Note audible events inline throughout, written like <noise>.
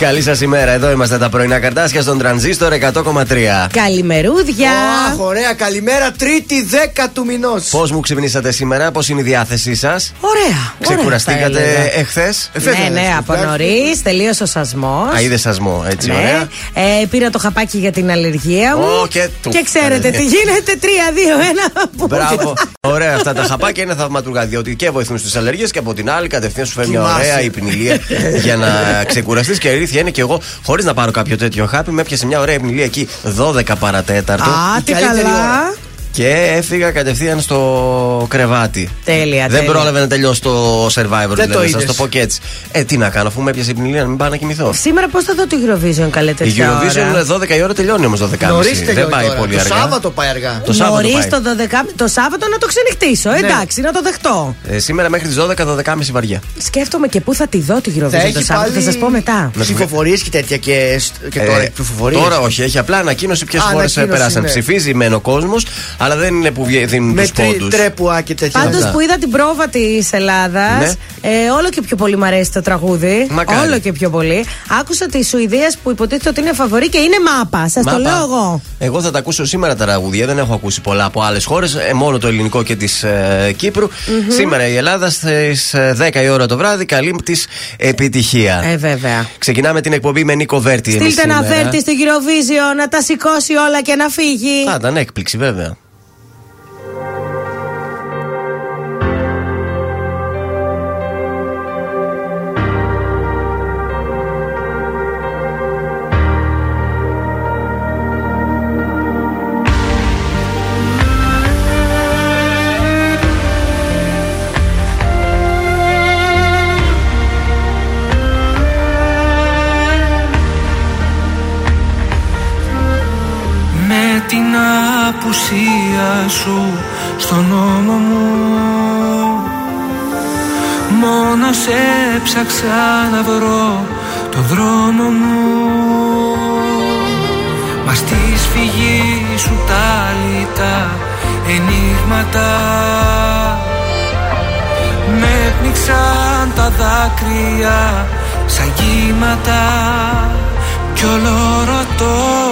Καλή σας ημέρα. Εδώ είμαστε τα πρωινά καρτάσια στον τρανζίστορ 100,3. Καλημερούδια. Αχ, ωραία, καλημέρα. Τρίτη 10 του μηνός. Πώς μου ξυπνήσατε σήμερα, πώς είναι η διάθεσή σας; Ωραία. Ξεκουραστήκατε εχθές; Ναι, ναι, από νωρίς. Τελείωσε ο σασμός. Α, είδες σασμό, έτσι, Ναι. ωραία. Ε, πήρα το χαπάκι για την αλλεργία μου. Ω, και του. Και ξέρετε τι γίνεται. 3, 2, 1. Μπράβο. Ωραία, αυτά τα χαπάκια είναι θαυματουργά. Διότι και βοηθούν στις αλλεργίες και από την άλλη κατευθείαν σου φέρνει μια Κοιμάσαι. ωραία υπνηλία για να ξεκουραστείς. Και η αλήθεια είναι και εγώ, χωρίς να πάρω κάποιο τέτοιο χάπι, με έπιασε μια ωραία υπνηλία εκεί 12 παρατέταρτο. Α, τι καλύτερη καλά. ώρα. Και έφυγα κατευθείαν στο κρεβάτι. Τέλεια, Δεν τέλεια. πρόλαβε να τελειώσει το survivor, Δεν το δηλαδή, σας είδες. το πω και έτσι. Ε, τι να κάνω, αφού με έπιασε η πνηλία, να μην πάω να κοιμηθώ. Σήμερα πώς θα δω το Eurovision καλέ Η τέτοια ώρα; Eurovision 12 η ώρα τελειώνει όμως 12.30. Νωρί Δεν πάει πολύ το αργά. Σάββατο πάει αργά. Το Σάββατο Νωρίς πάει. το, 12, το Σάββατο να το ξενυχτήσω. Εντάξει, να το δεχτώ. Ε, σήμερα μέχρι τις 12, 12.30 βαριά. Σκέφτομαι και πού θα τη δω τη Eurovision το Σάββατο, θα σας πω μετά. Ψηφοφορίες και τέτοια και, και τώρα Ε, ψηφοφορίε. τώρα όχι, έχει απλά ανακοίνωση ποιες Α, χώρες ανακοίνωση, πέρασαν. ναι. Ψηφίζει μεν ο κόσμος, αλλά δεν είναι που βγα- δίνουν Με τους τρι, πόντους. τρέπουα και τέτοια. Πάντως Αυτά. που είδα την πρόβα της Ελλάδας, Ναι. ε, όλο και πιο πολύ μου αρέσει το τραγούδι. Μακάρι. Όλο και πιο πολύ. Άκουσα τη Σουηδίας που υποτίθεται ότι είναι φαβορή και είναι μάπα. Σας το Μάπα. λέω εγώ. Εγώ θα τα ακούσω σήμερα τα τραγούδια. Δεν έχω ακούσει πολλά από άλλες χώρες. μόνο το ελληνικό και της ε, κυπρου Σήμερα η Ελλάδα στις 10 η ώρα το βράδυ καλύπτει της επιτυχία. Ε, βέβαια. Ξεκινάμε την εκπομπή με Νίκο Βέρτη. εμείς Στείλτε ένα σήμερα. βέρτι στο Eurovision να τα σηκώσει όλα και να φύγει. Θα ήταν έκπληξη, βέβαια. Απουσία σου στον νόμο μου. Μόνος σε έψαξα να βρω το δρόμο μου. Μα στη σφυγή σου τα λιτά ενίγματα Με πνίξαν τα δάκρυα σαν κύματα κι όλο ρωτώ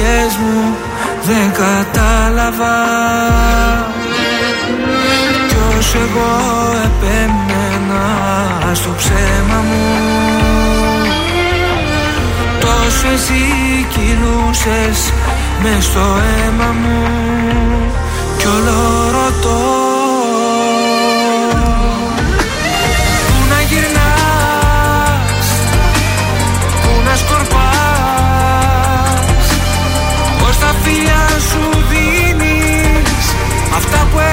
αντοχές μου δεν κατάλαβα. Κι όσο εγώ επέμενα στο ψέμα μου. Τόσο εσύ κυλούσες μες στο αίμα μου. Κι όλο ρωτώ Αυτά που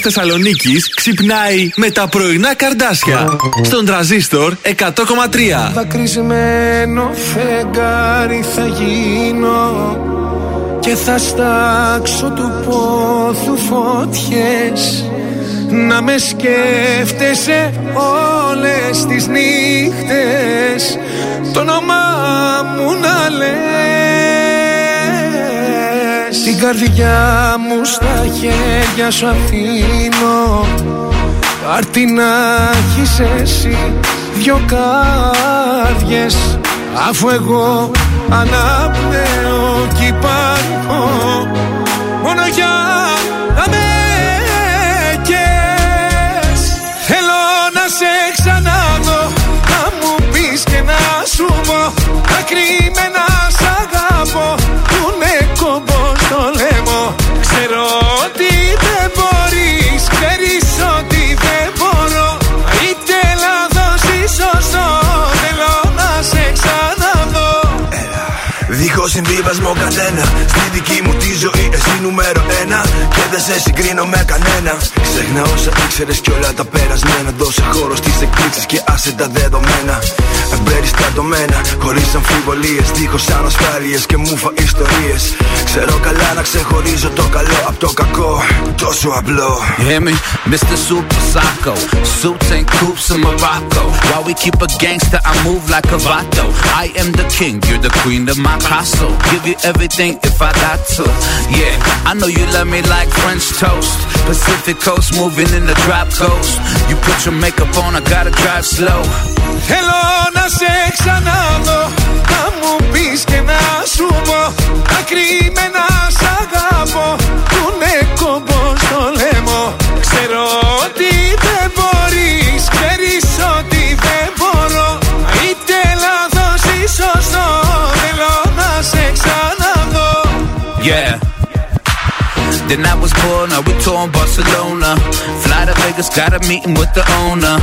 Η πόλη της Θεσσαλονίκης ξυπνάει με τα πρωινά καρδάσια. Στον τραζίστορ 100,3. Δακρυσμένο φεγγάρι θα γίνω και θα στάξω του πόθου φωτιές να με σκέφτεσαι όλες τις νύχτες το όνομά μου να λες Την καρδιά μου στα χέρια σου αφήνω. Πάρ' να έχεις εσύ δυο κάρδιες. Αφού εγώ αναπνέω κι υπάρχω. Μόνο για να με κες Θέλω να σε ξαναδώ Να μου πεις και να σου πω. Να κρυμμένα Δίχω συμβίβασμο κανένα. Στη δική μου τη ζωή, εσύ νούμερο ένα. Και δεν σε συγκρίνω με κανένα. Ξέχνα όσα ήξερες κι όλα τα περασμένα. Δώσε χώρο στις εκπλήξει και άσε τα δεδομένα. Εμπεριστατωμένα, χωρίς αμφιβολίες. Δίχως ανασφάλειες και μουφα ιστορίες. Ξέρω καλά να ξεχωρίζω το καλό από το κακό. Τόσο απλό. You hear me? Mr. Super Psycho. Suits and coops in Morocco. While we keep a gangster, I move like a vato. I am the king, you're the queen of my castle. Give you everything if I got to. Yeah, I know you love me like French toast. Pacific coast, moving in the drop coast. You put your makeup on, I gotta drive slow. Θέλω να σε ξαναδώ Να Μου πεις και να σου πω Να κρυμμένα σ' αγαπώ. Που είναι κομπό στο λαιμό. Ξέρω ότι δεν μπορείς Ξέρεις ότι δεν μπορώ. Είτε λάθος ή σωστό Θέλω να σε ξαναδώ. Yeah. Then I was born, now we tour in Barcelona. Fly to Vegas, got a meeting with the owner.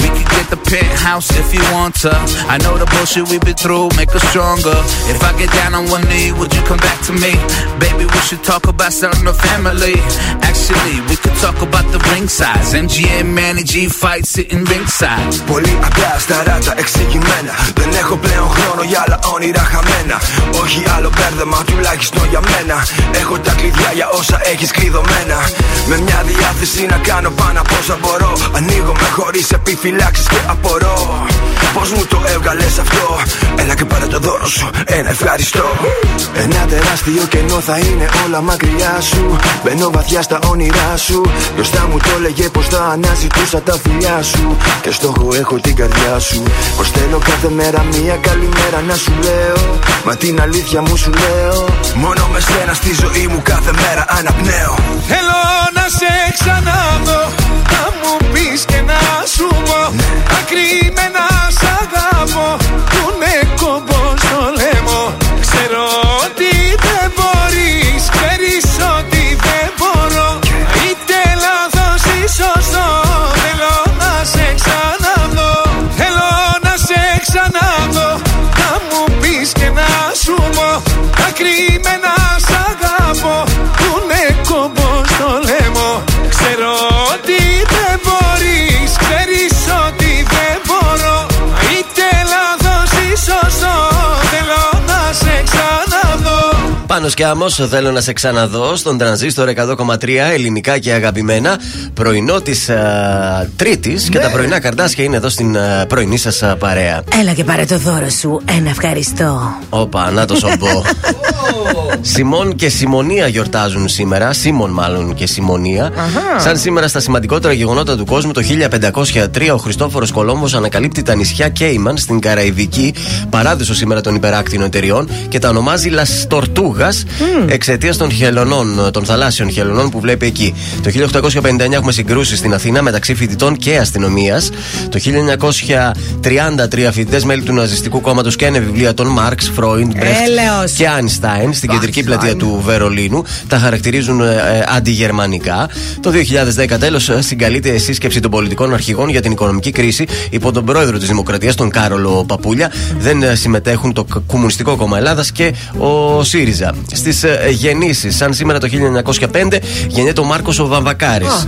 We could get the penthouse if you want to. I know the bullshit we've been through, make us stronger. If I get down on one knee, would you come back to me? Baby, we should talk about starting a family. Actually, we could talk about the ring size. MGM, Manny G fight sitting ringside. Πολύ απλά στα ράτα εξηγημένα. Δεν έχω πλέον χρόνο για άλλα όνειρα χαμένα. Όχι άλλο μπέρδεμα, τουλάχιστον για μένα. Έχω τα κλειδιά για όσα έχεις κλειδωμένα. Με μια διάθεση να κάνω πάνω από όσα μπορώ. Ανοίγω με χωρίς επιφυλάξεις και απορώ. Πώς μου το έβγαλες αυτό, Έλα και πάρε το δώρο σου. Ένα ευχαριστώ. Ένα τεράστιο κενό θα είναι όλα μακριά σου. Μπαίνω βαθιά στα όνειρά σου. Μπροστά μου το έλεγε πως θα αναζητούσα τα φιλιά σου. Και στόχο έχω την καρδιά σου. Πως θέλω κάθε μέρα μία καλημέρα να σου λέω. Μα την αλήθεια μου σου λέω. Μόνο με σένα στη ζωή μου κάθε μέρα αναπνέω. Θέλω να σε ξαναδώ Να μου πεις και να σου πω. Να κρυμμένα Πάνω και άμμος, θέλω να σε ξαναδώ στον τρανζίστορ 100,3 ελληνικά και αγαπημένα. Πρωινό της Τρίτης και τα πρωινά καρτάσια είναι εδώ στην α, πρωινή σας παρέα. Έλα και πάρε το δώρο σου. Ένα ευχαριστώ. Όπα, να το σομπό. <laughs> Σιμών και Σιμωνία γιορτάζουν σήμερα. Σίμων, μάλλον και Σιμωνία. Σαν σήμερα στα σημαντικότερα γεγονότα του κόσμου, το 1503 ο Χριστόφορος Κολόμβος ανακαλύπτει τα νησιά Κέιμαν στην Καραϊβική, παράδεισο σήμερα των υπεράκτηνων εταιριών, και τα ονομάζει Λαστορτούγας εξαιτίας των χελωνών, των θαλάσσιων χελωνών που βλέπει εκεί. Το 1859 έχουμε συγκρούσει στην Αθήνα μεταξύ φοιτητών και αστυνομίας. Το 1933 φοιτητές μέλη του Ναζιστικού κόμματος καίνε βιβλία των Μάρξ, Φρόιντ, Μπρέχτ Έλεος. και Άινστάιν στην κεντρική πλατεία του Βερολίνου. Τα χαρακτηρίζουν ε, ε, αντιγερμανικά. Το 2010 τέλος συγκαλείται σύσκεψη των πολιτικών αρχηγών για την οικονομική κρίση υπό τον πρόεδρο της Δημοκρατίας, τον Κάρολο Παπούλια. Δεν ε, συμμετέχουν το Κ- Κομμουνιστικό Κόμμα Ελλάδας και ο ΣΥΡΙΖΑ. Στις γεννήσεις, σαν σήμερα το 1905 γεννιέται ο Μάρκος ο Βαμβακάρης.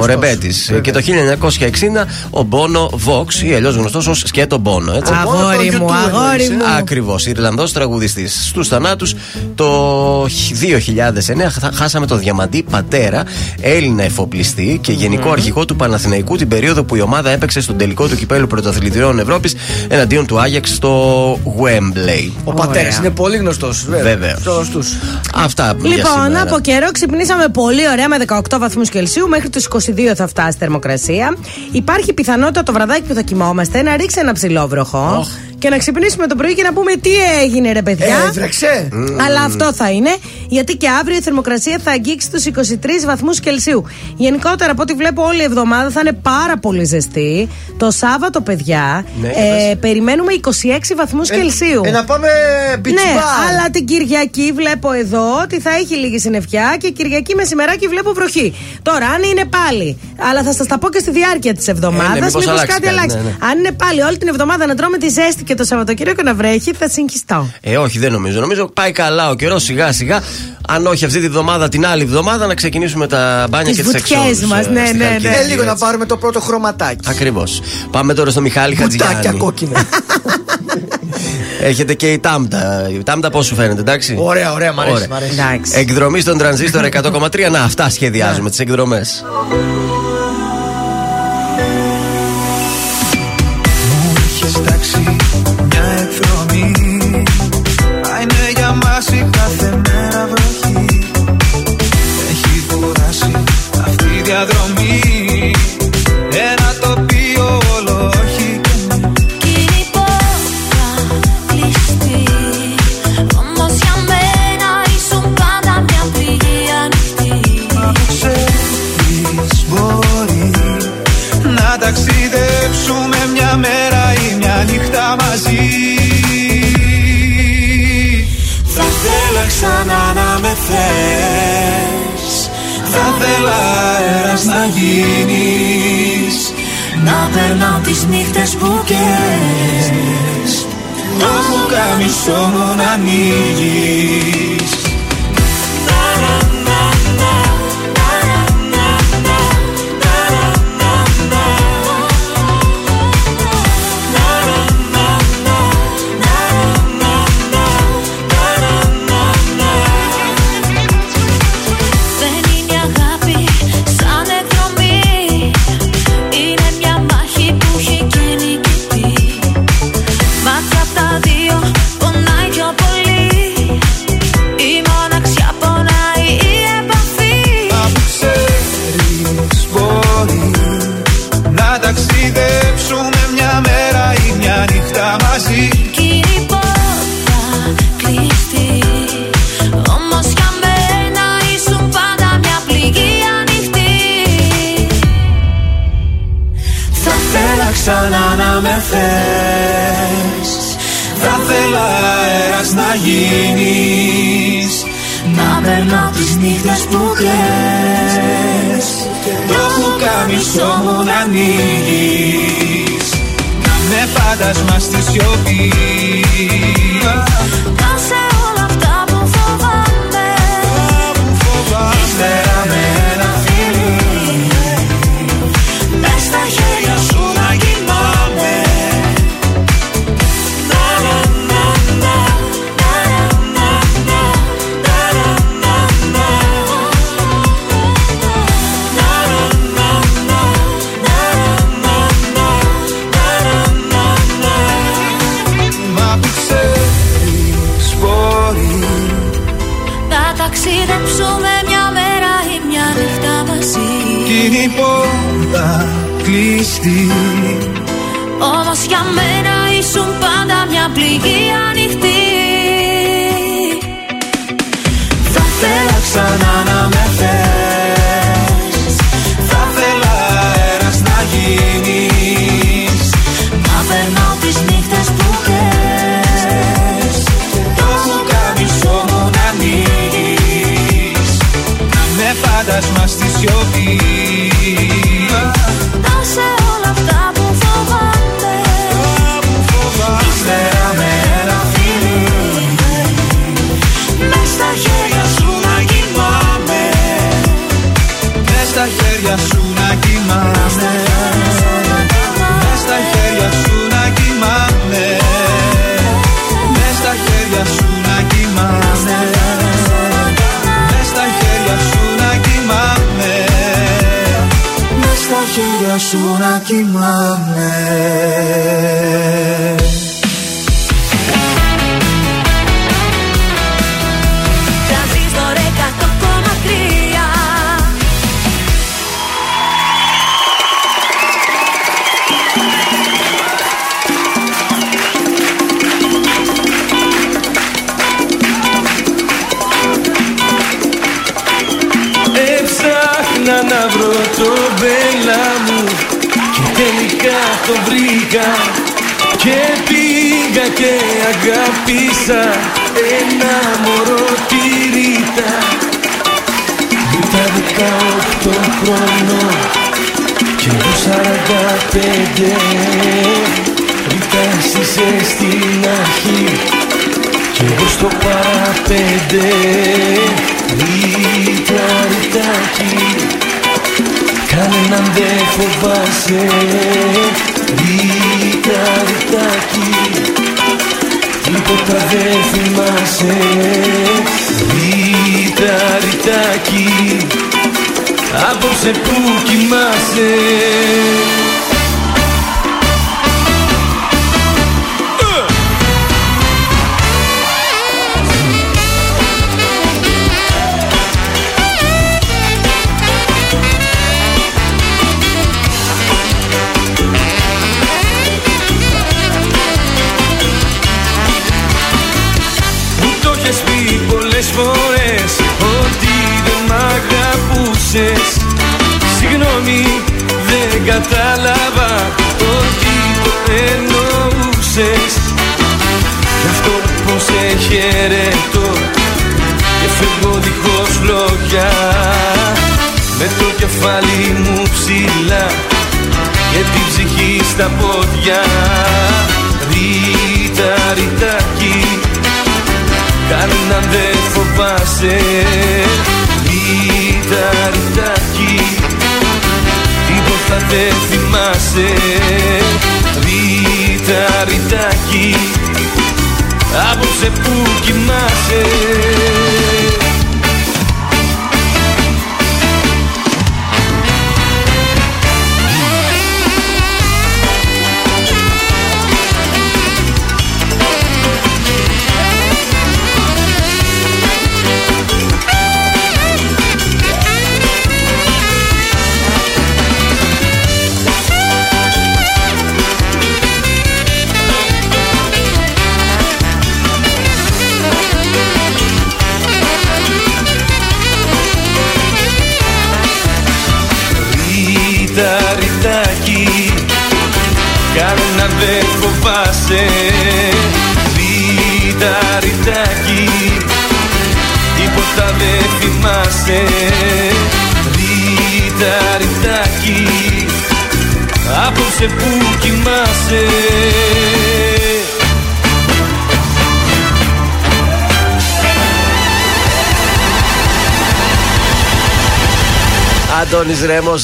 Ο Ρεμπέτης. Και το 1960 ο Μπόνο Βόξ ή αλλιώς γνωστός ως Σκέτο Μπόνο. Έτσι. Αγόρι μου, αγόρι μου. Ακριβώς. Ιρλανδός τραγουδιστής. Στους θανάτους το 2009 χα- χάσαμε τον Διαμαντή Πατέρα, Έλληνα εφοπλιστή και γενικό αρχηγό του Παναθηναϊκού την περίοδο που η ομάδα έπαιξε στον τελικό του κυπέλου πρωταθλητριών Ευρώπης εναντίον του Άγιαξ στο Wembley. Ο πατέρας είναι πολύ γνωστός. Βεβαίως. Γνωστούς. Αυτά για Λοιπόν, σήμερα. από καιρό ξυπνήσαμε πολύ ωραία με 18 βαθμούς Κελσίου. Μέχρι τους 22 θα φτάσει η θερμοκρασία. Υπάρχει πιθανότητα το βραδάκι που θα κοιμόμαστε να ρίξει ένα ψηλόβροχο. Και να ξυπνήσουμε το πρωί και να πούμε τι έγινε, ρε παιδιά. Ε, Έβρεξε. Αλλά αυτό θα είναι, γιατί και αύριο η θερμοκρασία θα αγγίξει τους 23 βαθμούς Κελσίου. Γενικότερα, από ό,τι βλέπω, όλη η εβδομάδα θα είναι πάρα πολύ ζεστή. Το Σάββατο, παιδιά, Ναι, ε, περιμένουμε 26 βαθμούς Κελσίου. Ε, να πάμε beach Ναι, bar. αλλά την Κυριακή βλέπω εδώ ότι θα έχει λίγη συννεφιά και Κυριακή μεσημεράκι βλέπω βροχή. Τώρα, αν είναι πάλι, αλλά θα σας τα πω και στη διάρκεια της εβδομάδα, Ε, ναι, μήπως αλλάξει κάτι κάτι, αλλάξει. ναι, ναι. Αν είναι πάλι όλη την εβδομάδα να τρώμε τη ζέστη και το Σαββατοκύριακο να βρέχει, θα συγχυστώ. Ε, όχι, δεν νομίζω. Νομίζω πάει καλά ο καιρός σιγά σιγά. Αν όχι αυτή τη βδομάδα, την άλλη βδομάδα να ξεκινήσουμε τα μπάνια Τις και τις βουτιές εξόδους. μας, ναι, ναι, ναι. Ε, λίγο να πάρουμε το πρώτο χρωματάκι. Ακριβώς. Πάμε τώρα στο Μιχάλη Κουτάκια Χατζηγιάννη. κόκκινα. <laughs> Έχετε και η Τάμτα. Η Τάμτα πώς σου φαίνεται, εντάξει; Ωραία, ωραία, μ' αρέσει. Ωραία. μ' αρέσει. Εντάξει. Εκδρομή στον τρανζίστορ 100,3. Να, αυτά σχεδιάζουμε, τις εκδρομές. Είχες τάξει Θα θέλα αέρας να γίνεις. Να περνάω τις νύχτες που καίες Το πουκάμισό μου να ανοίγεις ξανά να με θες. Θα θέλα αέρας να γίνεις. Να περνάω τις νύχτες που κλαις. Το πουκάμισό μου να ανοίγεις. Να με φάντασμα στη σιωπή κλειστή Όμως για μένα ήσουν πάντα μια πληγή ανοιχτή. Θα θέλα ξανά να με θες. Θα θέλα αέρας να γίνεις. Να περνάω τις νύχτες που κλαις Το πουκάμισό μου να ανοίγεις Να με φάντασμα στη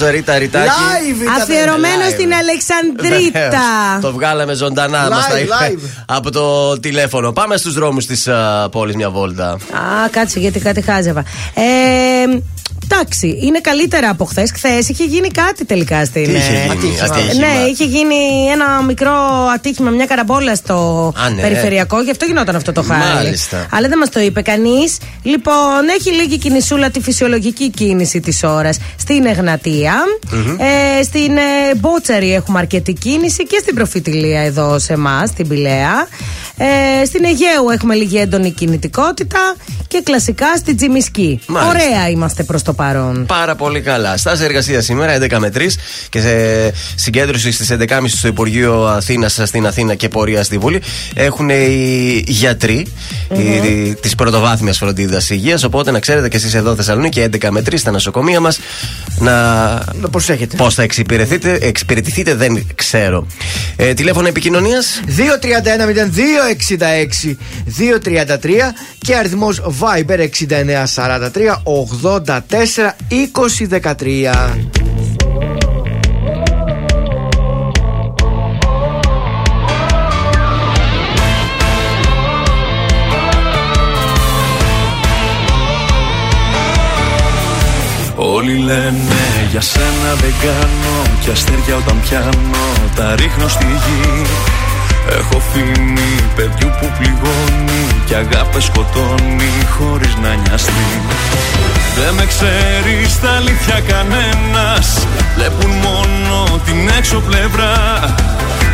Ρίτα Ριτάκη. Live ήταν. Αφιερωμένο live. στην Αλεξανδρίτα. Βεβαίως. Το βγάλαμε ζωντανά μας τα Live, είπε live. από το τηλέφωνο. Πάμε στους δρόμους της πόλης μια βόλτα. Α, κάτσε γιατί κάτι χάζευα. Ε, εντάξει, είναι καλύτερα από χθες. Χθες είχε γίνει κάτι τελικά στην. Τι είχε ε, γίνει, ατύχημα. ατύχημα. Ναι, είχε γίνει ένα μικρό ατύχημα, μια καραμπόλα στο Α, ναι. περιφερειακό, γι' αυτό γινόταν αυτό το χάρη. Μάλιστα. Αλλά δεν μας το είπε κανείς. Λοιπόν, έχει λίγη κινησούλα τη φυσιολογική κίνηση της ώρας στην εγνατια Ε, στην ε, Μπότσαρη έχουμε αρκετή κίνηση και στην Προφητηλία εδώ σε εμάς, στην Πηλαία. Ε, στην Αιγαίου έχουμε λίγη έντονη κινητικότητα και κλασικά στην Τζιμισκή. Μάλιστα. Ωραία είμαστε προς το παρόν. Πάρα πολύ καλά. Στάση εργασία σήμερα 11 με 3 και σε συγκέντρωση στις 11.30 στο Υπουργείο Αθήνας στην Αθήνα και πορεία στη Βουλή έχουν οι γιατροι της πρωτοβάθμιας φροντίδας υγείας. Οπότε να ξέρετε και εσείς εδώ Θεσσαλονίκη 11 με 3 στα νοσοκομεία μας να. Να προσέχετε. Πώς θα εξυπηρετηθείτε, εξυπηρετηθείτε δεν ξέρω. Ε, τηλέφωνο επικοινωνίας; 231-0266-233 και αριθμός Viber 6943 84 2013. Όλοι λένε για σένα δεν κάνω Κι αστέρια όταν πιάνω τα ρίχνω στη γη Έχω φήμη παιδιού που πληγώνει Κι αγάπες σκοτώνει χωρίς να νοιαστεί. Δεν με ξέρεις στα αλήθεια κανένας. Βλέπουν μόνο την έξω πλευρά.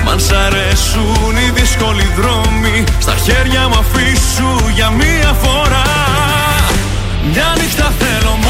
Μ' αν σ' αρέσουν οι δύσκολοι δρόμοι Στα χέρια μου αφήσου για μία φορά. Μια νύχτα θέλω μόνο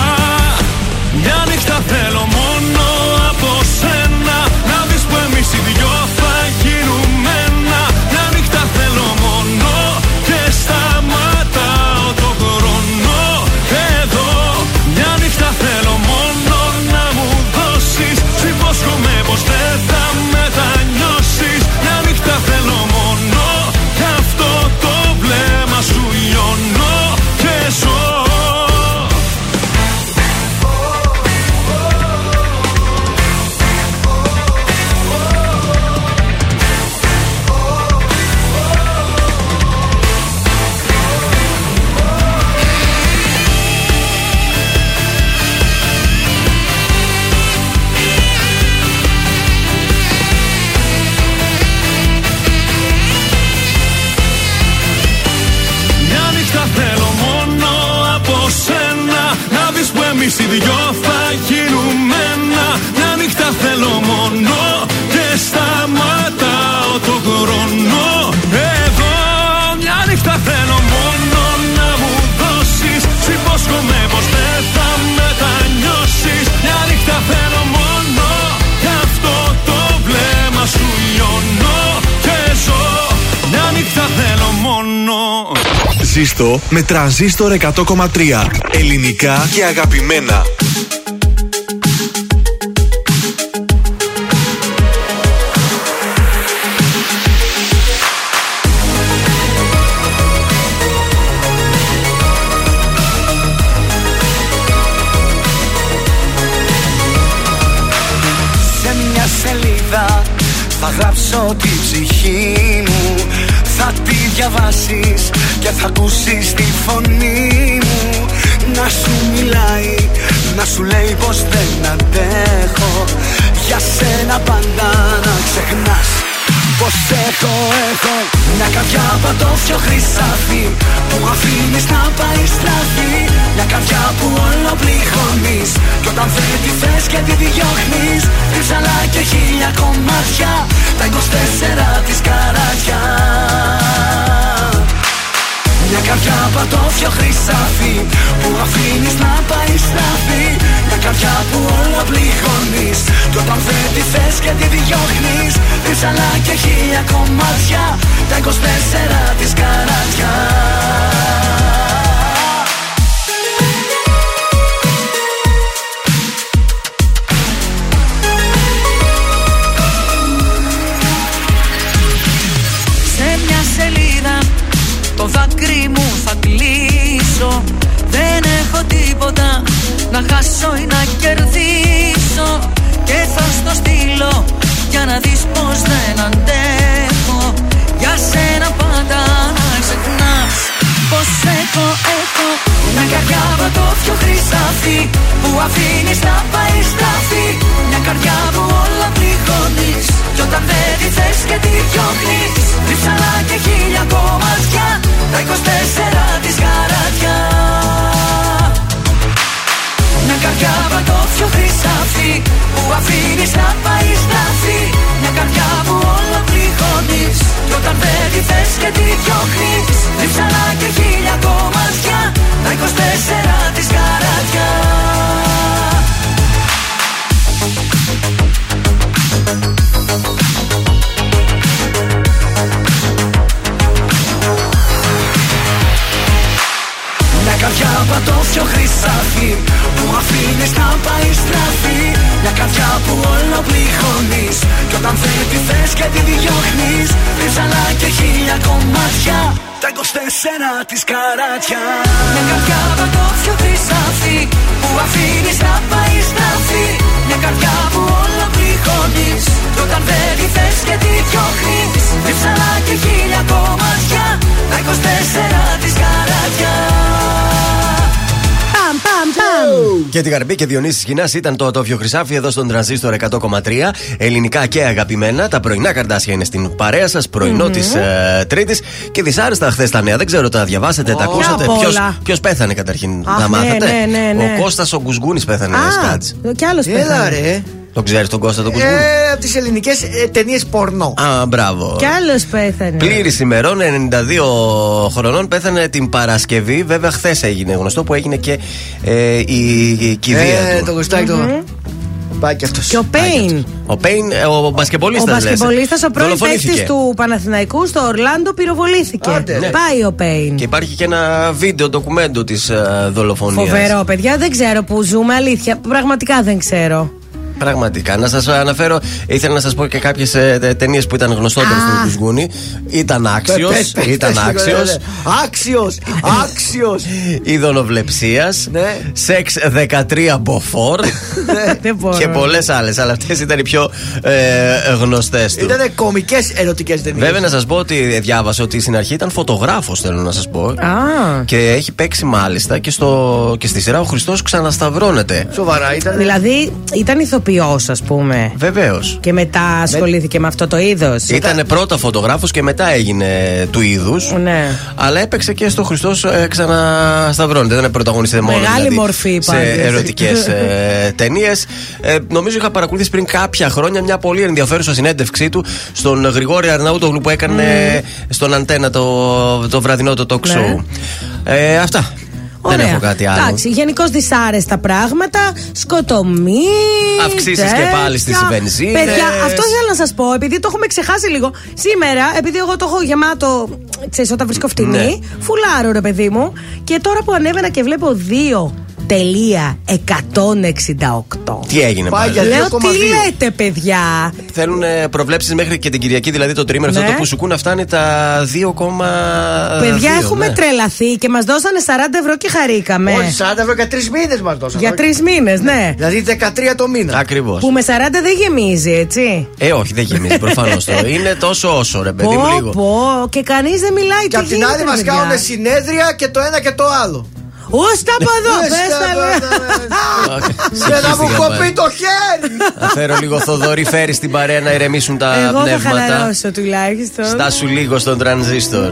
Ζήστο με τρανζίστορ 100,3. Ελληνικά και αγαπημένα. Σε μια σελίδα θα γράψω τη ψυχή μου Θα τη διαβάσεις και θα ακούσεις τη φωνή μου Να σου μιλάει, να σου λέει πως δεν αντέχω. Για σένα πάντα να ξεχνάς Πως έχω, έχω Μια καρδιά πατώφιο χρυσάφι Που αφήνεις να πάει στραφή. Μια καρδιά που όλο πληγώνεις Κι όταν δεν τη θες και τη διώχνεις Ρίψαλα και χίλια κομμάτια Τα 24 της καράτια μια καρδιά πατώφιο χρυσάφι Που αφήνεις να πάει στραφή. Μια καρδιά που όλα πληγώνεις Κι όταν δεν τη θες και τη διώχνεις. Ρίψαλα και χίλια κομμάτια Τα 24 της καράτια να χάσω ή να κερδίσω Και θα στο στείλω για να δεις πως δεν αντέχω. Για σένα πάντα να ξεχνάς πως έχω, έχω. Μια καρδιά πατώφιο χρυσάφι Που αφήνεις να πάει στραφή. Μια καρδιά που όλα πληγώνεις Κι όταν δεν τη θες και τη διώχνεις και τη διώχνεις Ρίψαλα και χίλια κομμάτια. Τα 24 της καράτια. Μια καρδιά παντόφιο χρυσάφι Που αφήνεις να πάει στραφή Μια καρδιά που όλο πληγώνεις Κι όταν δεν τη θες και τη διώχνεις. Ρίψαλα και χίλια κομμάτια Τα 24 της καράτια. Παμ, παμ, παμ. Και την Γαρμπή και Διονύσης Κινά ήταν το Τόφιο Χρυσάφι εδώ στον Τρανζίστορ 100,3. Ελληνικά και αγαπημένα. Τα πρωινά καρτάσια είναι στην παρέα σας, πρωινό της ε, Τρίτης. Και δυσάρεστα χθες τα νέα. Δεν ξέρω, τα διαβάσατε, τα ακούσατε. απ' Ποιος- όλα. Ποιος πέθανε καταρχήν, Αχ, τα ναι, μάθατε; ναι, ναι, ναι. Ο Κώστας ο Γκουσγούνη πέθανε, Α, Σκάτζ. κι άλλος Έλα πέθανε. ρε. Το ξέρεις τον Κώστα τον Γκουσγούνη. Ε, από τις ελληνικές ταινίες πορνό. Α, μπράβο. Κι άλλος πέθανε. Πλήρης ημερών, 92 χρονών, πέθανε την Παρασκευή. Βέβαια, χθες έγινε γνωστό που έγινε και ε, η, η κηδεία Ε, του. το γουστάκι του. Πάει και αυτός. Και ο Πέιν. Ο Πέιν, ε, ο Ο μπασκεμπολίστα. μπασκεμπολίστας, ο πρώην παίκτης του Παναθηναϊκού στο Ορλάντο πυροβολήθηκε. Άντε, ναι. Πάει ο Πέιν. Και υπάρχει και ένα βίντεο ντοκουμέντο της ε, δολοφονίας. Φοβερό, παιδιά. Δεν ξέρω που ζούμε, αλήθεια. Πραγματικά δεν ξέρω. Πραγματικά. Να σας αναφέρω, ήθελα να σας πω και κάποιες ταινίες που ήταν γνωστότερες Α. του Κουσγούνη. Ήταν άξιος. Πες, πες, Ήταν πες, άξιος. ναι, ναι. Άξιος, άξιος. <laughs> Ειδωνοβλεψία. Ναι. Σεξ 13 μποφόρ. <laughs> Δεν μπορώ. και πολλές άλλες. Αλλά αυτές ήταν οι πιο ε, γνωστές του. Ήτανε κομικές ερωτικές ταινίες. Βέβαια, να σας πω ότι διάβασα ότι στην αρχή ήταν φωτογράφος, θέλω να σας πω. Α. Και έχει παίξει μάλιστα και, στο, και στη σειρά ο Χριστός ξανασταυρώνεται. Σοβαρά ήταν. Δηλαδή ήταν ηθοποιό, ας πούμε. Βεβαίως. Και μετά ασχολήθηκε με αυτό το είδος. Ήταν πρώτα φωτογράφος και μετά έγινε του είδους. Ναι. Αλλά έπαιξε και στο Χριστός ε, ξανασταυρώνεται. Δεν πρωταγωνιστεί μόνο Μεγάλη δηλαδή, μορφή σε πάντως. ερωτικές ε, <laughs> ταινίες. Ε, νομίζω είχα παρακολουθήσει πριν κάποια χρόνια μια πολύ ενδιαφέρουσα συνέντευξή του στον Γρηγόρη Αρναούτογλου που έκανε στον Αντένα το, το βραδινό το talk Ναι. show. Ε, αυτά. Δεν Ωραία. έχω κάτι άλλο. Εντάξει, γενικώς δυσάρεστα πράγματα. Σκοτωμή. Αυξήσεις και τέτοια. πάλι στις βενζίνες. Παιδιά, αυτό ήθελα να σας πω, επειδή το έχουμε ξεχάσει λίγο. Σήμερα, επειδή εγώ το έχω γεμάτο, ξέρεις, όταν βρίσκω φτηνή, Ναι. φουλάρω ρε παιδί μου. Και τώρα που ανέβαινα και βλέπω 2.168. Τι έγινε Πάει πάλι; για Λέω 2,2. τι λέτε, παιδιά; Θέλουν προβλέψεις μέχρι και την Κυριακή, δηλαδή το τρίμηνο Ναι. αυτό το που σου να φτάνει τα 2,2. Παιδιά, έχουμε ναι. τρελαθεί και μας δώσανε 40 ευρώ και χαρήκαμε. Όχι, 40 ευρώ για τρεις μήνες μας δώσαν. Για τρεις μήνες, ναι. Δηλαδή 13 το μήνα. Ακριβώς. Που με 40 δεν γεμίζει, έτσι. Ε, όχι, δεν γεμίζει προφανώς το. <laughs> Είναι τόσο όσο, ρε παιδί μου, Πω, λίγο. πω, και κανείς δεν μιλάει. Και τι απ' την γίνεται, άλλη μας παιδιά. κάνουν συνέδρια και το ένα και το άλλο. Ούστα από εδώ, Πες πες τα τα λέω. Οκ, Και να μου συγχύστηκα κοπεί πάλι. το χέρι. Θα φέρω λίγο Θοδωρή, φέρεις στην παρέα να ηρεμήσουν τα Εγώ θα πνεύματα. χαλαρώσω τουλάχιστον. Στάσου λίγο στον τρανζίστορ.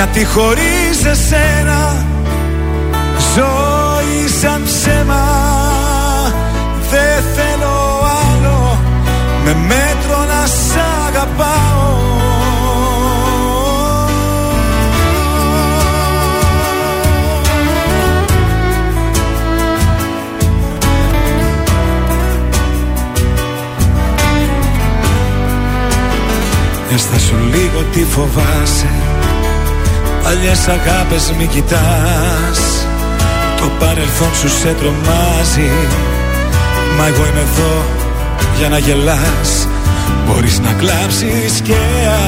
γιατί χωρίς εσένα ζωή σαν ψέμα δεν θέλω άλλο. Με μέτρο να σ' αγαπάω. Έστα σου λίγο τι φοβάσαι Παλιές αγάπες μη κοιτάς. Το παρελθόν σου σε τρομάζει. Μα εγώ είμαι εδώ για να γελάς. Μπορείς να κλάψεις και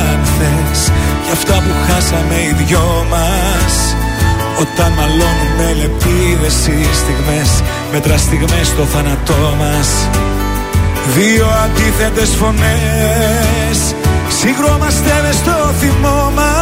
αν θες. Για αυτά που χάσαμε οι δυο μας. Όταν μαλώνουμε λεπίδες οι στιγμές Μέτρα στιγμές στο θάνατό μας. Δύο αντίθετες φωνές. Συγκρόμαστε μες στο θυμό μας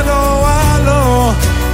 άλλο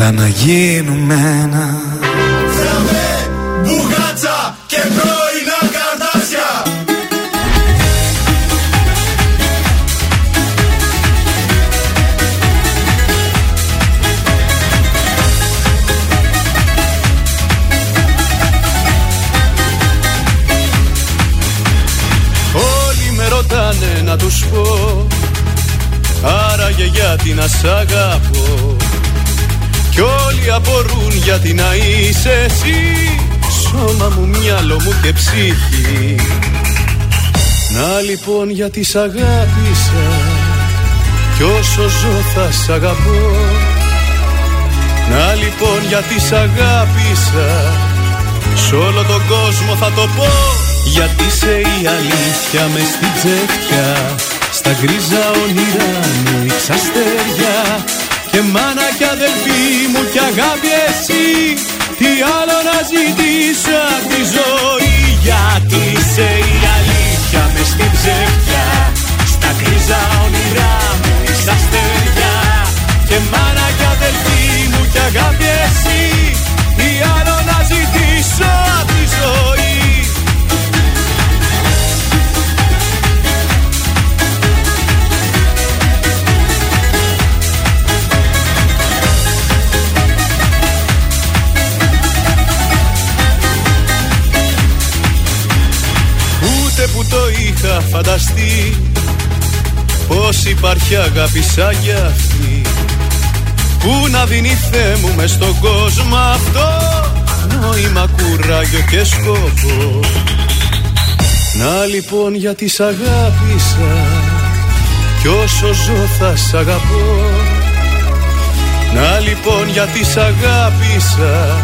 Έλα να γίνουμε ένα. Μπουγάτσα και πρώινα καρτάσια Όλοι με ρωτάνε να τους πω Άραγε γιατί να σ' αγαπώ Κι όλοι απορούν γιατί να είσαι εσύ. Σώμα μου, μυαλό μου και ψυχή. Να λοιπόν γιατί σ' αγάπησα Κι όσο ζω θα σ' αγαπώ. Να λοιπόν γιατί σ' αγάπησα Σ' όλο τον κόσμο θα το πω. Γιατί σε η αλήθεια μες στην ψεύτια Στα γκρίζα όνειρά μου η αστέρια Και μάνα κι αδελφή μου κι αγάπη εσύ Τι άλλο να ζητήσω απ' τη ζωή. Γιατί σε η αλήθεια μες στην ψεύτια Στα γκρίζα όνειρά μου η αστέρια. Και μάνα κι αδελφή μου κι αγάπη εσύ Τι άλλο να ζητήσω απ' τη ζωή είχα φανταστεί Πως υπάρχει αγάπη σαν κι αυτή. Που να δίνει Θεέ μου μες στον κόσμο αυτό Νόημα, κουράγιο και σκόπο Να λοιπόν γιατί σ' αγάπησα Κι όσο ζω θα σ' αγαπώ. Να λοιπόν γιατί σ' αγάπησα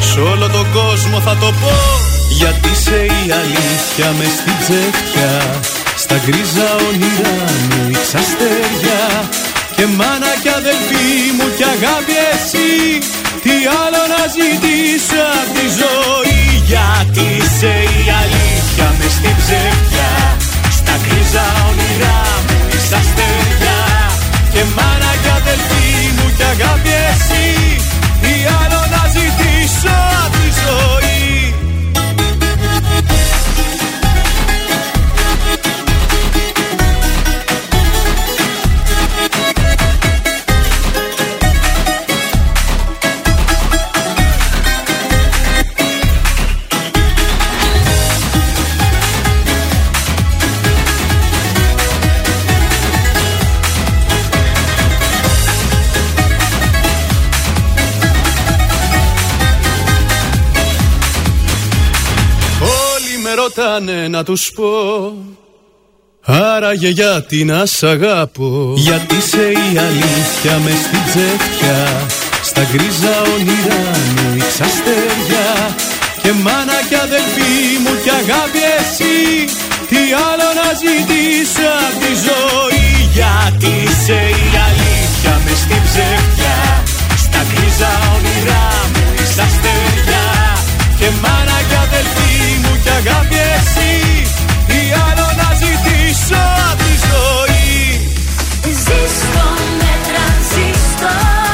Σ' όλο τον κόσμο θα το πω Γιατί σε η αλήθεια με στην ψεύτια Στα γκρίζα όνειρά μου η αστέρια. Και μάνα κι αδελφή μου κι αγάπη εσύ Τι άλλο να ζητήσω απ' τη ζωή. Γιατί σε η αλήθεια με στην ψεύτια Στα γκρίζα όνειρά μου η αστέρια. Και μάνα κι αδελφή μου κι αγάπη εσύ Τι άλλο να ζητήσω απ' τη ζωή να τους πω. Άραγε γιατί να σ' αγαπώ. Γιατί σε η αλήθεια με στην τσέφια Στα γκρίζα όνειρά μου η αστέρια. Και μάνα κι αδελφή μου κι αγάπη εσύ Τι άλλο να ζητήσω απ' τη ζωή. Γιατί σε η αλήθεια με στην ψεύτια Στα γκρίζα όνειρά μου η αστέρια. Και μάνα κι αδελφή μου κι αγάπη εσύ Τι άλλο να ζητήσω απ' τη ζωή. Ζήστο με τρανζίστορ Τρανζίστορ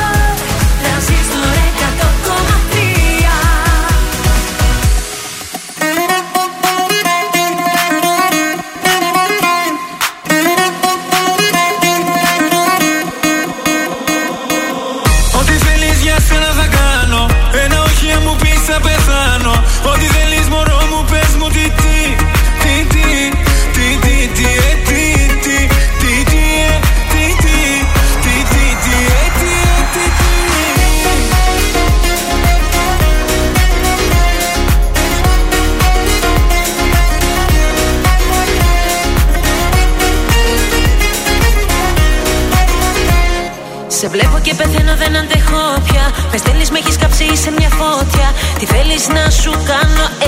Τι θέλεις να σου κάνω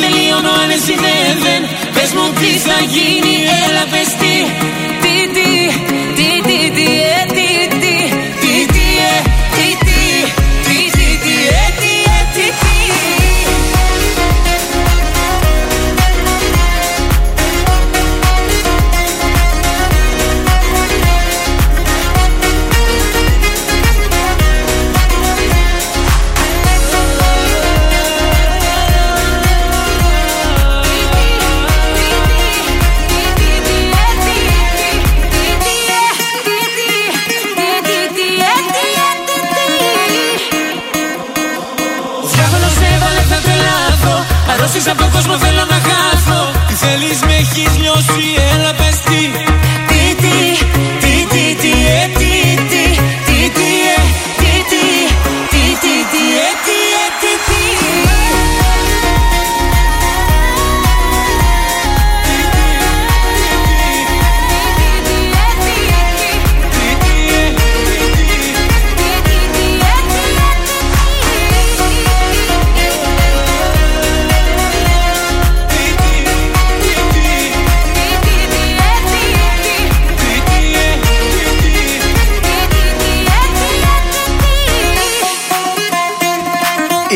Παγώνω τελείωνω αν εσύ δεν δεν. Πες μου τι θα γίνει έλα πες τι Τι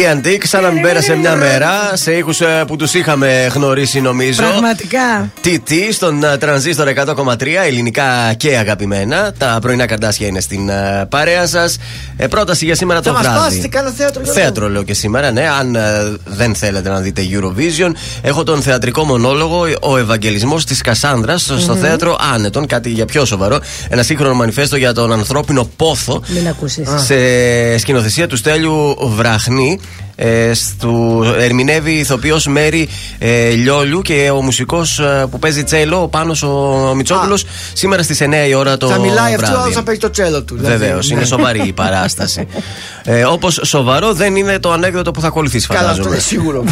Η Αντίκ, σαν να μην πέρασε μια μέρα, σε ήχους που τους είχαμε γνωρίσει νομίζω. Πραγματικά. TT στον ε, τρανζίστορ 100,3, ελληνικά και αγαπημένα. Τα πρωινά καρτάσια είναι στην ε, παρέα σας. Ε, πρόταση για σήμερα Θα το μας βράδυ. πάσετε κάνα θέατρο Γιώργο; Θέατρο λέω και σήμερα, ναι. Αν ε, δεν θέλετε να δείτε Eurovision, έχω τον θεατρικό μονόλογο Ο Ευαγγελισμός της Κασάνδρας στο Μμμ. θέατρο Άνετον. Κάτι για πιο σοβαρό. Ένα σύγχρονο μανιφέστο για τον ανθρώπινο πόθο. Μην ακούσει. Σε σκηνοθεσία του Στέλιου Βραχνή. Ε, στου ερμηνεύει η ηθοποιός Μέρη ε, Λιόλιου και ο μουσικός που παίζει τσέλο, ο Πάνος ο Μιτσόπουλο, σήμερα στις 9 η ώρα το Θα μιλάει αυτό, βράδυ. άλλο θα παίζει το τσέλο του. δηλαδή. Βεβαίως, Ναι. είναι σοβαρή η παράσταση. <laughs> ε, Όπως σοβαρό δεν είναι το ανέκδοτο που θα ακολουθήσει, Καλά, αυτό φαντάζομαι. είναι σίγουρο.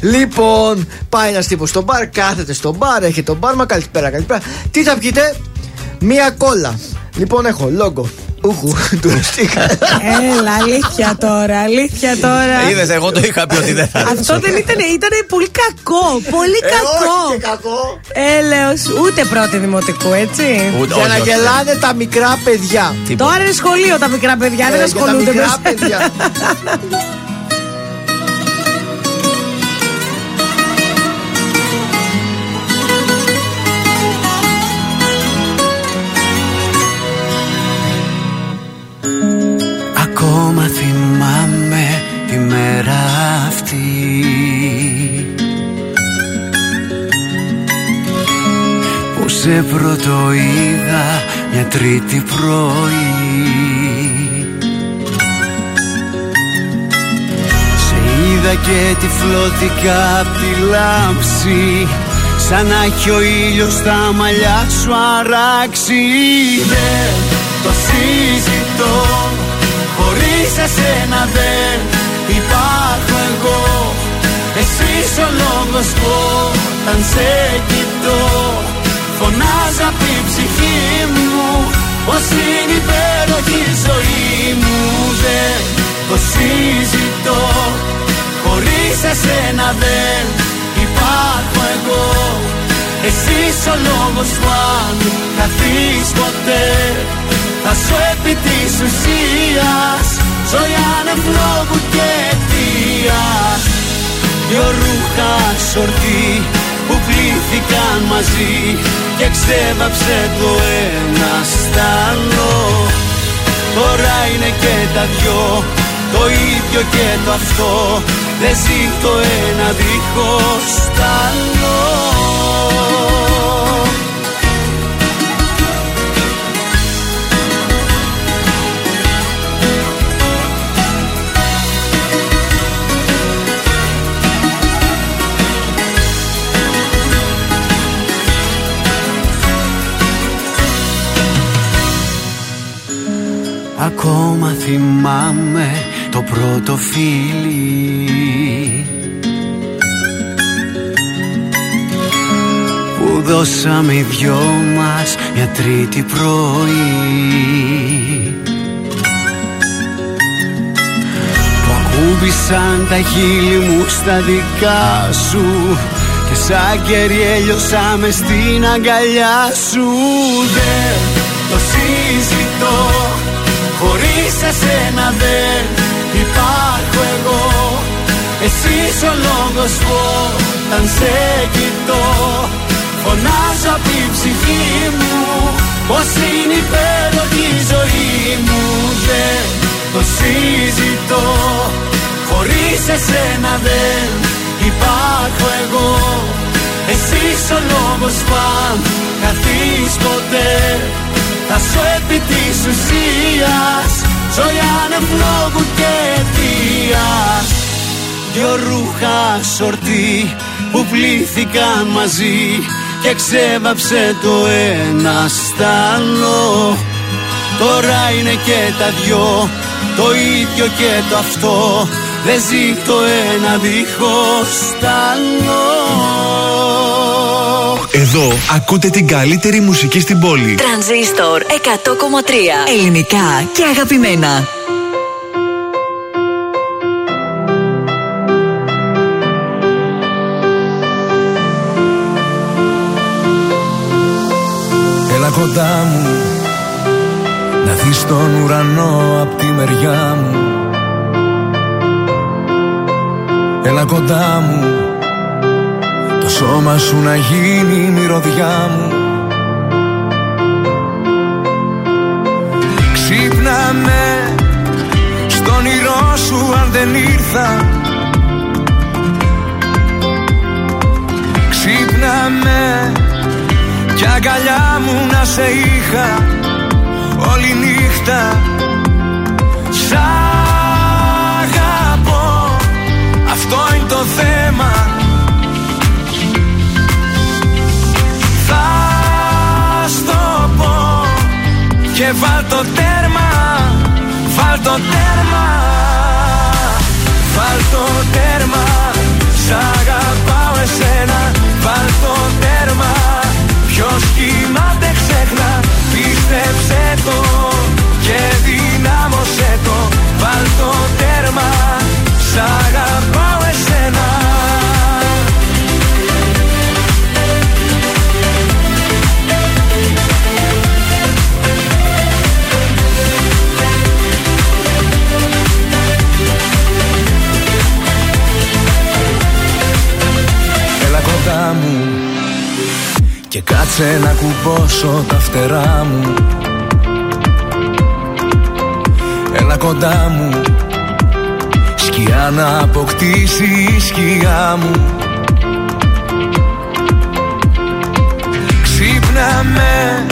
<laughs> λοιπόν, πάει ένας τύπος στο μπαρ, κάθεται στο μπαρ, έχει το μπαρ, καλησπέρα, καλησπέρα. Τι θα πιείτε, Μία κόλλα. Λοιπόν, έχω λόγο. Ούχου, του στίχα. Έλα, αλήθεια τώρα, αλήθεια τώρα. Είδες, εγώ το είχα πει ότι δεν θα Αυτό δεν ήταν, ήταν πολύ κακό. Πολύ Ε, κακό. όχι και κακό. Έλεος, ούτε πρώτη δημοτικού, έτσι. Ούτε- Για όχι, να όχι. γελάνε τα μικρά παιδιά. Τίποτα. Τώρα είναι σχολείο τα μικρά παιδιά, δεν Ε, για τα ασχολούνται μικρά με <laughs> σε πρώτο είδα μια τρίτη πρωί. Σε είδα και τυφλώτηκα απ' τη λάμψη Σαν να έχει ο ήλιος στα μαλλιά σου αράξει. Δεν το συζητώ Χωρίς εσένα δεν υπάρχω εγώ. Εσύ ο λόγος που όταν σε κοιτώ Φωνάζω απ' την ψυχή μου Πως είναι υπέροχη η ζωή μου Δεν το συζητώ Χωρίς εσένα δεν υπάρχω εγώ. Εσύ ο λόγος που αν χαθείς ποτέ Θα σου επί της ουσίας Ζωή ανευλόγου και αιτίας. Δυο ρούχα σορτή που πλήθηκαν μαζί Και ξέβαψε το ένα στάλο Τώρα είναι και τα δυο το ίδιο και το αυτό. Δεν ζει το ένα δίχως τ' άλλο Ακόμα θυμάμαι το πρώτο φίλι. Που δώσαμε οι δυο μας μια τρίτη πρωί. Που ακούμπησαν τα χείλη μου στα δικά σου Και σαν κερί έλειωσαμε στην αγκαλιά σου. Δεν το συζητώ Χωρίς εσένα δεν υπάρχω εγώ. Εσύ ο λόγος που όταν σε κοιτώ Φωνάζω απ' την ψυχή μου. Πως είναι υπέροχη η ζωή μου Δεν το συζητώ. Χωρίς εσένα δεν υπάρχω εγώ. Εσύ ο λόγος που αν καθείς ποτέ θα σου επί της ουσίας Ζωή ανευλόγου και αιτίας. Δυο ρούχα σορτί που πλήθηκαν μαζί Και ξέβαψε το ένα στάλο Τώρα είναι και τα δυο το ίδιο και το αυτό. Δεν ζει το ένα δίχως τ' άλλο εδώ ακούτε την καλύτερη μουσική στην πόλη. Τρανζίστορ 100,3 Ελληνικά και αγαπημένα. Έλα κοντά μου Να δεις τον ουρανό απ' τη μεριά μου Έλα κοντά μου το σώμα σου να γίνει η μυρωδιά μου. Ξύπνα με στον όνειρό σου αν δεν ήρθα. Ξύπνα με κι αγκαλιά μου να σε είχα όλη νύχτα. Σ' αγαπώ. Αυτό είναι το θέμα Και βάλ το τέρμα, βάλ το τέρμα Βάλ το τέρμα, σ' αγαπάω εσένα Βάλ το τέρμα, ποιος κοιμάται ξέχνα Πίστεψε το και δυνάμωσέ το. Βάλ το τέρμα, σ' αγαπάω εσένα κάτσε να κουμπώσω τα φτερά μου. Έλα κοντά μου. Σκιά να αποκτήσει η σκιά μου. Ξύπνα Ξύπνα με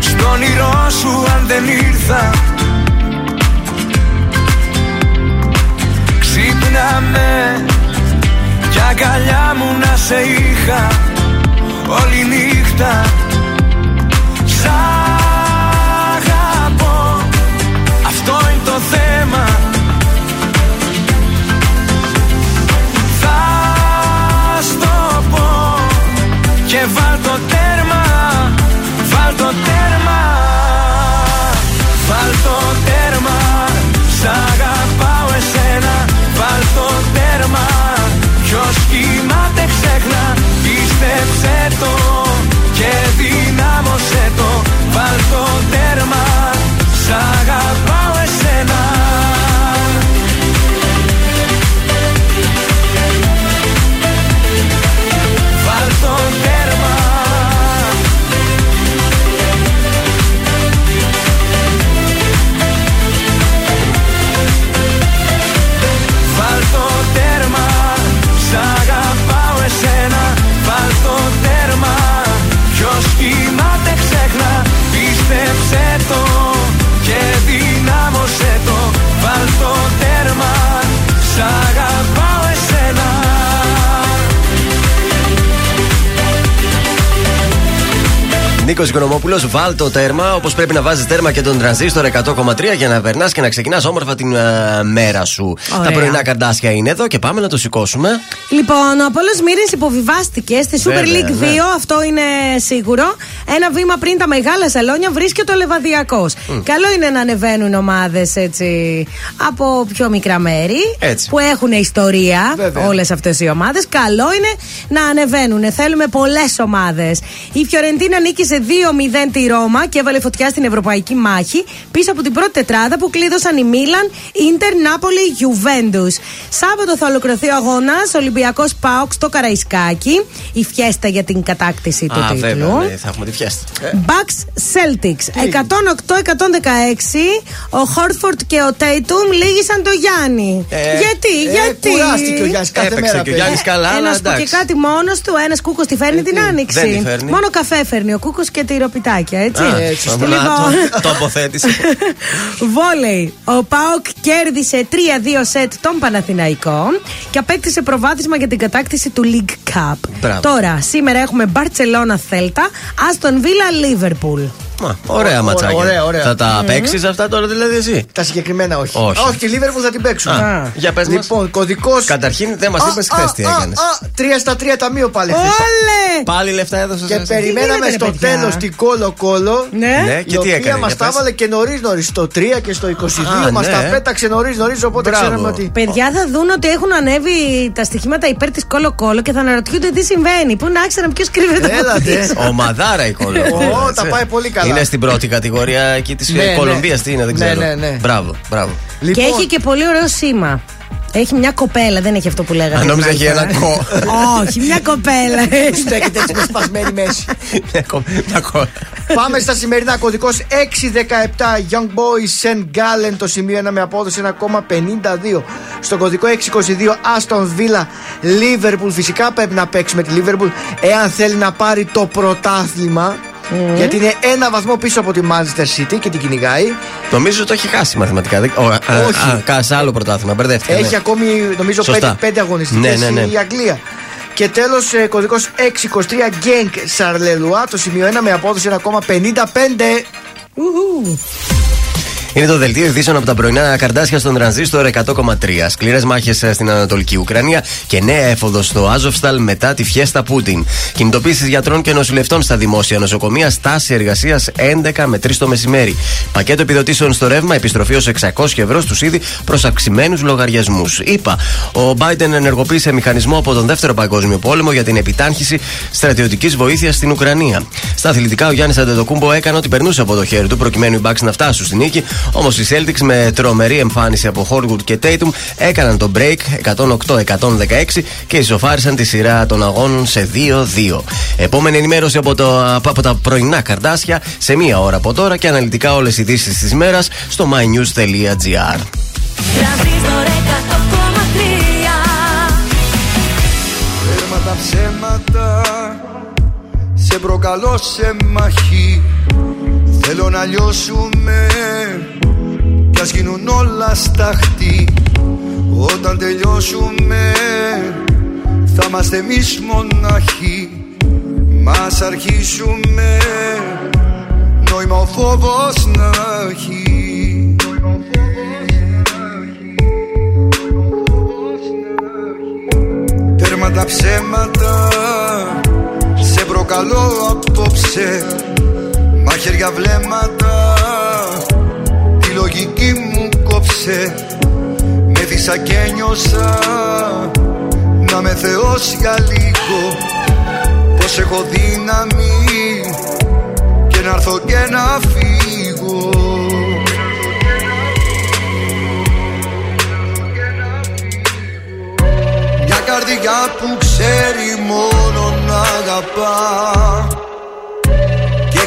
στο όνειρό σου αν δεν ήρθα. Ξύπνα με κι αγκαλιά μου να σε είχα όλη νύχτα Σ' αγαπώ. Αυτό είναι το θέμα. Θα στο πω Και βάλ το τέρμα Βάλ το τέρμα. Βάλ το τέρμα. Σ' αγαπάω εσένα. Βάλ το τέρμα. Ποιος κοιμάται ξέχνα Πίστεψε το Και δυνάμωσέ το. Βάλ το τέρμα Σ' αγαπάω Νίκος Οικονομόπουλος, βάλ το τέρμα όπως πρέπει να βάζεις τέρμα και τον τρανζίστορ 100,3 για να περνάς και να ξεκινάς όμορφα την ε, μέρα σου. Ωραία. Τα πρωινά καρτάσια είναι εδώ και πάμε να το σηκώσουμε. Λοιπόν, ο Απόλο Μύρης υποβιβάστηκε στη Super Βέβαια, League 2, ναι. αυτό είναι σίγουρο. Ένα βήμα πριν τα μεγάλα σαλόνια βρίσκεται ο Λεβαδιακός. Καλό είναι να ανεβαίνουν ομάδες έτσι από πιο μικρά μέρη Έτσι. που έχουν ιστορία Βέβαια. όλες αυτές οι ομάδες. Καλό είναι να ανεβαίνουν. Θέλουμε πολλές ομάδες. Η Φιωρεντίνα νίκησε 2-0 τη Ρώμα και έβαλε φωτιά στην ευρωπαϊκή μάχη πίσω από την πρώτη τετράδα που κλείδωσαν η Μίλαν, Ιντερ, Νάπολη, Γιουβέντους. Σάββατο θα ολοκληρωθεί ο αγώνας Ολυμπιακός Πάοξ στο Καραϊσκάκι. Η φιέστα για την κατάκτηση του Α, τίτλου. βέβαια, ναι, θα έχουμε τη φιέστα. Bucks Celtics 108-116. Ο Χόρτφορντ και ο Τέιτουμ λύγησαν το Γιάννη. Ε, γιατί, Ε, γιατί; Κουράστηκε ο Γιάννης κάθε Έπαιξε μέρα. και ο παιδί. Γιάννης καλά, Ε, αλλά να σου πω και εντάξει. κάτι μόνος του. Ένας κούκος τη φέρνει την άνοιξη. δεν τη φέρνει. Μόνο καφέ φέρνει ο κούκος και τυροπιτάκια, έτσι. Α, έτσι, να λοιπόν. το- Τοποθέτηση. <laughs> Βόλεϊ. Ο Πάοκ κέρδισε 3-2 σετ τον Παναθηναϊκό και απέκτησε προβάδισμα για την κατάκτηση του League Cup. Μπράβο. Τώρα, σήμερα έχουμε Μπαρσελόνα Θέλτα, Άστον Βίλα Λίβερπουλ. Μα, ωραία ματσάκια. ωραία, ωραία. Θα τα παίξεις αυτά τώρα δηλαδή εσύ; Τα συγκεκριμένα όχι. Όχι. Α, όχι, τη Λίβερπουλ θα την παίξουν. Α, για πες μας. Λοιπόν, κωδικό. Καταρχήν δεν μας είπες χθες τι έκανες. Τρία στα τρία ταμείο πάλι χθες. Όλε! Πάλι λεφτά έδωσες. Και περιμέναμε γίνεται, στο ρε παιδιά; τέλος την κόλο κόλο. Ναι. Ναι, η και τι οποία έκανε. μας για τα πες. έβαλε και νωρίς νωρίς. Στο 3 και στο 22 Α, μας ναι. τα πέταξε νωρίς νωρίς. Οπότε Μπράβο. ξέραμε ότι. Παιδιά θα δουν ότι έχουν ανέβει τα στοιχήματα υπέρ της Κόλο Κόλο και θα αναρωτιούνται τι συμβαίνει. Πού να ξέρουν ποιος κρύβεται από Έλατε. πίσω. Ο Μαδάρα η κόλλο. Ω, τα πάει πολύ καλά. Είναι στην πρώτη κατηγορία εκεί της Ναι, ναι. Κολομβίας. Τι είναι, δεν Ναι, ξέρω. ναι, ναι. Μπράβο, μπράβο. Και Λοιπόν, έχει και πολύ ωραίο σήμα. Έχει μια κοπέλα, δεν έχει αυτό που λέγατε. Αν νόμιζα την έχει άλλη ένα φορά. κο. Όχι, μια κοπέλα. <laughs> στέκεται έτσι με σπασμένη μέση. Μια κο- μια κο- Πάμε στα σημερινά. Κωδικός 617 Young Boys St. Gallen. Το σημείο 1 με απόδοση 1,52. Στο κωδικό 622 Aston Villa Liverpool. Φυσικά πρέπει να παίξουμε τη Liverpool εάν θέλει να πάρει το πρωτάθλημα. Γιατί είναι ένα βαθμό πίσω από τη Manchester City και την κυνηγάει. Νομίζω ότι το έχει χάσει μαθηματικά. Δεν- ο, α, Όχι. Α, κά- σε άλλο πρωτάθλημα. Μπερδεύτηκα. Έχει ναι. ακόμη νομίζω Σωστά. 5, αγωνιστικές Ναι, ναι, ναι. η Αγγλία. Και τέλος, κωδικός 623 Genk Σαρλελουά. Το σημείο 1 με απόδοση 1,55. Είναι το δελτίο ειδήσεων από τα πρωινά καρτάσια στον τρανζίστορ 100,3. Σκληρές μάχες στην Ανατολική Ουκρανία και νέα έφοδο στο Άζοφσταλ μετά τη φιέστα Πούτιν. Κινητοποίησης γιατρών και νοσηλευτών στα δημόσια νοσοκομεία, στάση εργασίας 11 με 3 το μεσημέρι. Πακέτο επιδοτήσεων στο ρεύμα, επιστροφή ως 600 ευρώ στους ήδη προ αυξημένου λογαριασμούς. Είπα, ο Biden ενεργοποίησε μηχανισμό από τον Δεύτερο Παγκόσμιο Πόλεμο για την επιτάχυνση στρατιωτικής βοήθειας στην Ουκρανία. Στα αθλητικά, ο Γιάννης Αντετοκούμπο έκανε ό,τι περνούσε από το χέρι του προκειμένου οι Bucks να φτάσουν στην νίκη. Όμως οι Celtics με τρομερή εμφάνιση από Horwood και Tatum έκαναν το break 108-116 και ισοφάρισαν τη σειρά των αγώνων σε 2-2. Επόμενη ενημέρωση από, το, από τα πρωινά καρτάσια σε μία ώρα από τώρα και αναλυτικά όλες οι ειδήσεις της μέρας στο mynews.gr. Τρανζίστορ 100,3 Τέρμα τα ψέματα Σε Σε προκαλώ σε μαχή Θέλω να λιώσουμε Κι ας γίνουν όλα σταχτή Όταν τελειώσουμε Θα είμαστε εμείς μοναχοί. Μας αρχίσουμε Νόημα ο φόβος να έχει. Τέρμα τα ψέματα Σε προκαλώ απόψε. Μαχαίρια βλέμματα Τη λογική μου κόψε. Με δίσα και νιώσα Να με θεός για λίγο. Πως έχω δύναμη Και να έρθω και να φύγω. Μια καρδιά που ξέρει μόνο να αγαπά. Και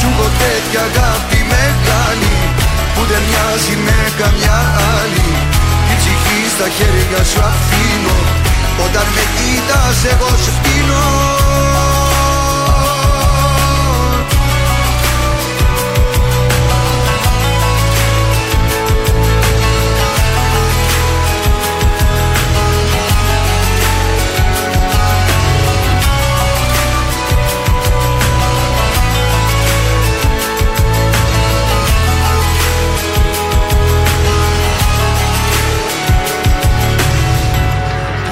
Σου έχω τέτοια αγάπη μεγάλη Που δεν μοιάζει με καμιά άλλη. Την ψυχή στα χέρια σου αφήνω Όταν με κοίτας εγώ σου πίνω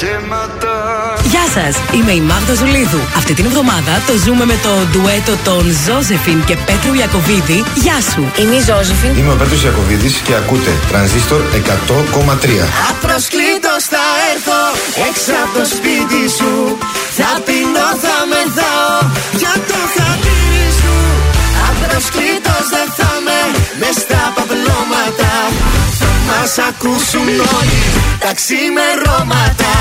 ψέματα Γεια σας, είμαι η Μάγδα Ζουλίδου. Αυτή την εβδομάδα το ζούμε με το ντουέτο των Ζώζεφιν και Πέτρου Ιακοβίδη. Γεια σου. Είμαι η Ζώζεφιν. Είμαι ο Πέτρος Ιακωβίδης και ακούτε Τρανζίστορ 100,3. Απροσκλήτως θα έρθω έξω από το σπίτι σου Θα πεινώ, θα μεθάω μας ακούσουν όλοι τα ξημερώματα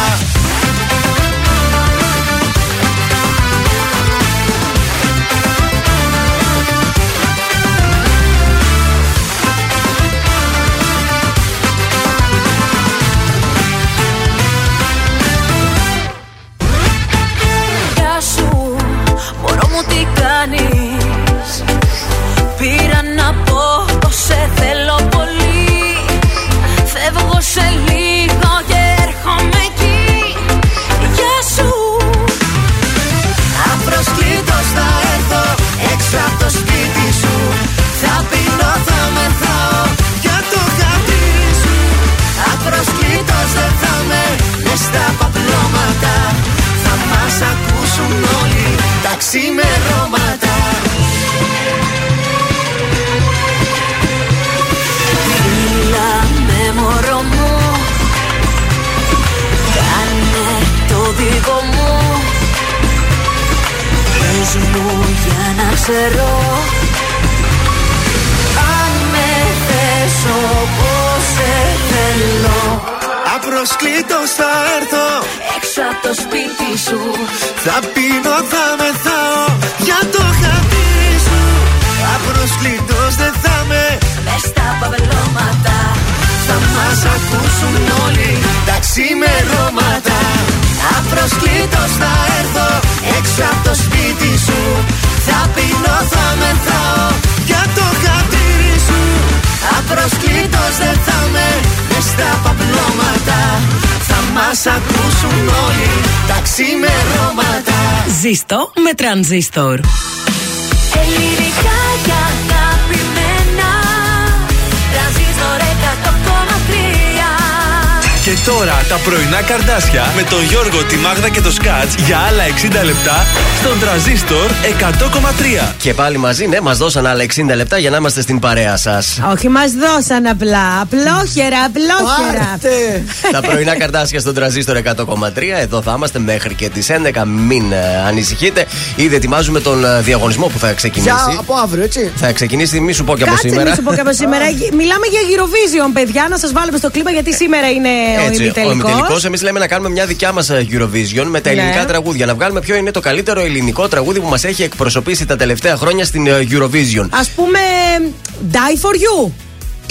Ζήστο με τρανζίστορ. Τώρα τα πρωινά καρδάσια με τον Γιώργο, τη Μάγδα και το Σκάτς για άλλα 60 λεπτά στον τραζίστορ 100,3. Και πάλι μαζί, ναι, μας δώσαν άλλα 60 λεπτά για να είμαστε στην παρέα σας. Όχι, μας δώσαν απλά. Απλόχερα, απλόχερα. Πάρτε! Τα πρωινά καρτάσια στον τραζίστορ 100,3. Εδώ θα είμαστε μέχρι και τις 11. Μην ε, ανησυχείτε. Ήδη ετοιμάζουμε τον ε, διαγωνισμό που θα ξεκινήσει. Για από αύριο, έτσι. Θα ξεκινήσει, μη σου πω και από Κάτσε, σήμερα. μη σου πω και από σήμερα. Μιλάμε για Eurovision, παιδιά. Να σας βάλουμε στο κλίμα γιατί σήμερα είναι ο Έτσι, ο ημιτελικό. ημιτελικό. Εμείς λέμε να κάνουμε μια δικιά μας Eurovision με τα Ναι. ελληνικά τραγούδια. Να βγάλουμε ποιο είναι το καλύτερο ελληνικό τραγούδι που μας έχει εκπροσωπήσει τα τελευταία χρόνια στην ε, Eurovision. Α πούμε, Die for You.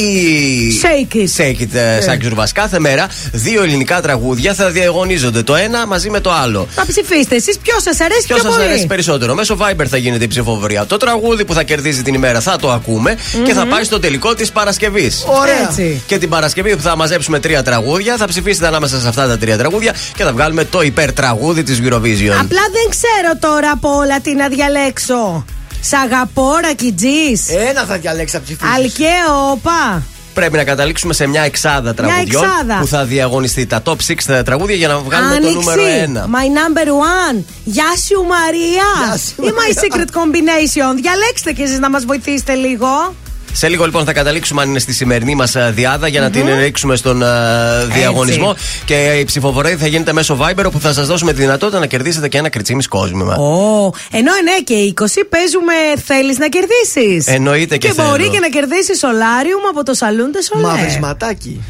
Η Shake it. Shake it, ε, Σάκης Ζουρβάς. Κάθε μέρα δύο ελληνικά τραγούδια θα διαγωνίζονται το ένα μαζί με το άλλο. Θα ψηφίσετε εσείς ποιος σας αρέσει Ποιος πιο σας πολύ. αρέσει περισσότερο. Μέσω Viber θα γίνεται η ψηφοφορία. Το τραγούδι που θα κερδίζει την ημέρα θα το ακουμε και θα πάει στο τελικό της Παρασκευής. Ωραία. Έτσι. Και την Παρασκευή που θα μαζέψουμε τρία τραγούδια, θα ψηφίσετε ανάμεσα σε αυτά τα τρία τραγούδια και θα βγάλουμε το υπερτραγούδι της Eurovision. Απλά δεν ξέρω τώρα από όλα τι να διαλέξω. Σ' αγαπώ, ρακιτζή. Ένα θα διαλέξει να ψηφίσεις. Αλκαίο, όπα. Πρέπει να καταλήξουμε σε μια εξάδα τραγουδιών εξάδα. που θα διαγωνιστεί τα top 6 τραγούδια για να βγάλουμε το νούμερο 1. My number one. Γεια σου, Μαρία. Γεια σου, Ή my secret combination. Διαλέξτε κι εσείς να μας βοηθήσετε λίγο. Σε λίγο λοιπόν θα καταλήξουμε αν είναι στη σημερινή μας διάδα για να την ρίξουμε στον α, διαγωνισμό. Και η ψηφοφορία θα γίνεται μέσω Viber όπου θα σας δώσουμε τη δυνατότητα να κερδίσετε και ένα κριτσίμι κόσμημα. Ω, ενώ 9 και 20 παίζουμε θέλεις να κερδίσεις. Εννοείται και Και θέλω. μπορεί και να κερδίσεις σολάριουμ από το σαλούν τε σολέ. Μαυρισματάκι.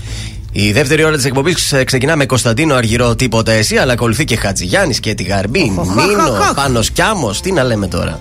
Η δεύτερη ώρα της εκπομπής ξεκινά με Κωνσταντίνο Αργυρό, τίποτα εσύ, αλλά ακολουθεί και Χατζηγιάννης και τη Γαρμπή. Οχ, οχ, Νίνο, οχ, οχ. Πάνος Κιάμος. Τι να λέμε τώρα.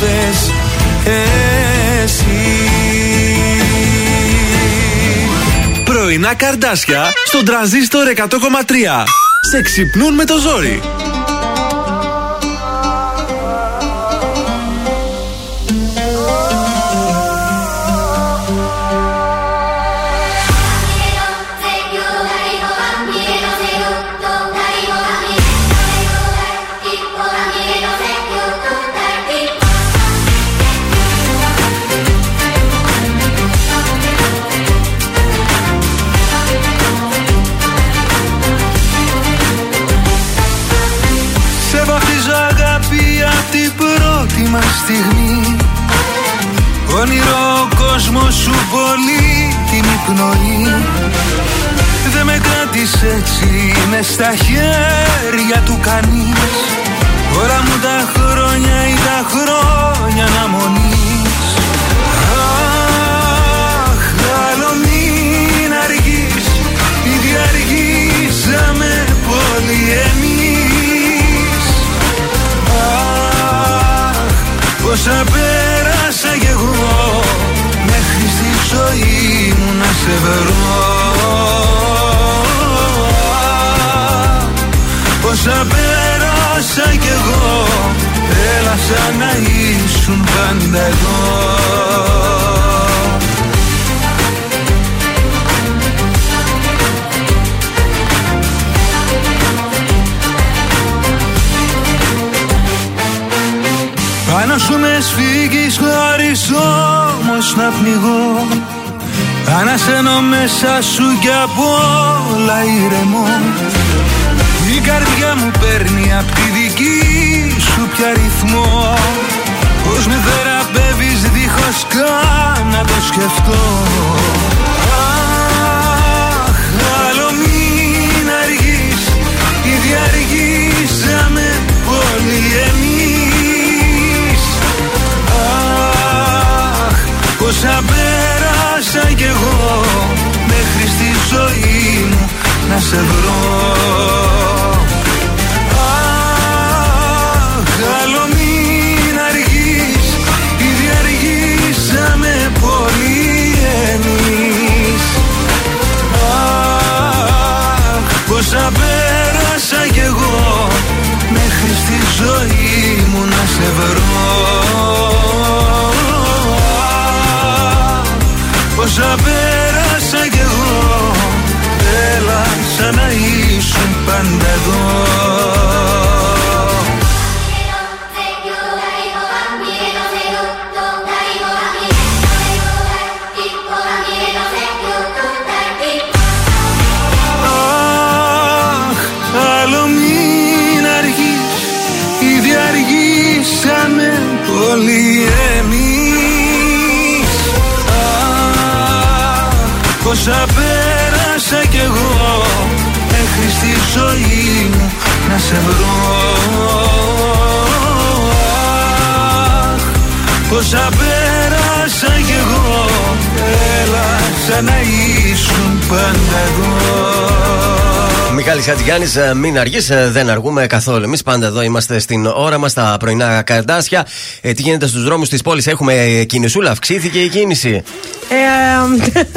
κατάλαβες Εσύ Πρωινά καρδάσια στον τραζίστορ 100,3. Σε ξυπνούν με το ζόρι. Σου πολύ την υπνοή Δεν με κράτησε έτσι με στα χέρια του κανείς. Όλα μου τα χρόνια ή τα χρόνια αναμονής. Αχ, άλλο μην αργείς Ήδη αργήσαμε πολύ εμείς. Αχ, πόσα πέρασα ζωή μου να σε βρω. Πόσα πέρασα κι εγώ Έλα σαν να ήσουν πάντα εδώ Πάνω σου με σφίγγεις χωρίς όμως να πνιγώ. Ανασένω μέσα σου κι από όλα ηρεμώ. Η καρδιά μου παίρνει απ' τη δική σου πια ρυθμό. Πώς με θεραπεύεις δίχως καν να το σκεφτώ πόσα πέρασα κι εγώ Μέχρι στη ζωή μου να σε βρω. Αχ, άλλο μην αργείς Ήδη αργήσαμε πολύ εμείς. Αχ, πόσα πέρασα κι εγώ Μέχρι στη ζωή μου να σε βρω Πόσα πέρασα κι εγώ Έλα σαν να ήσουν πάντα εδώ πόσα πέρασα κι εγώ Μέχρι στη ζωή μου να σε βρω. Αχ, πόσα πέρασα κι εγώ Έλα σαν να ήσουν πάντα εδώ Μιχάλης Χατζηγιάννης, μην αργείς, δεν αργούμε καθόλου. Εμείς πάντα εδώ είμαστε στην ώρα μας, στα πρωινά καρδάσια. Ε, τι γίνεται στους δρόμους της πόλης, έχουμε κινησούλα, αυξήθηκε η κίνηση. Ε,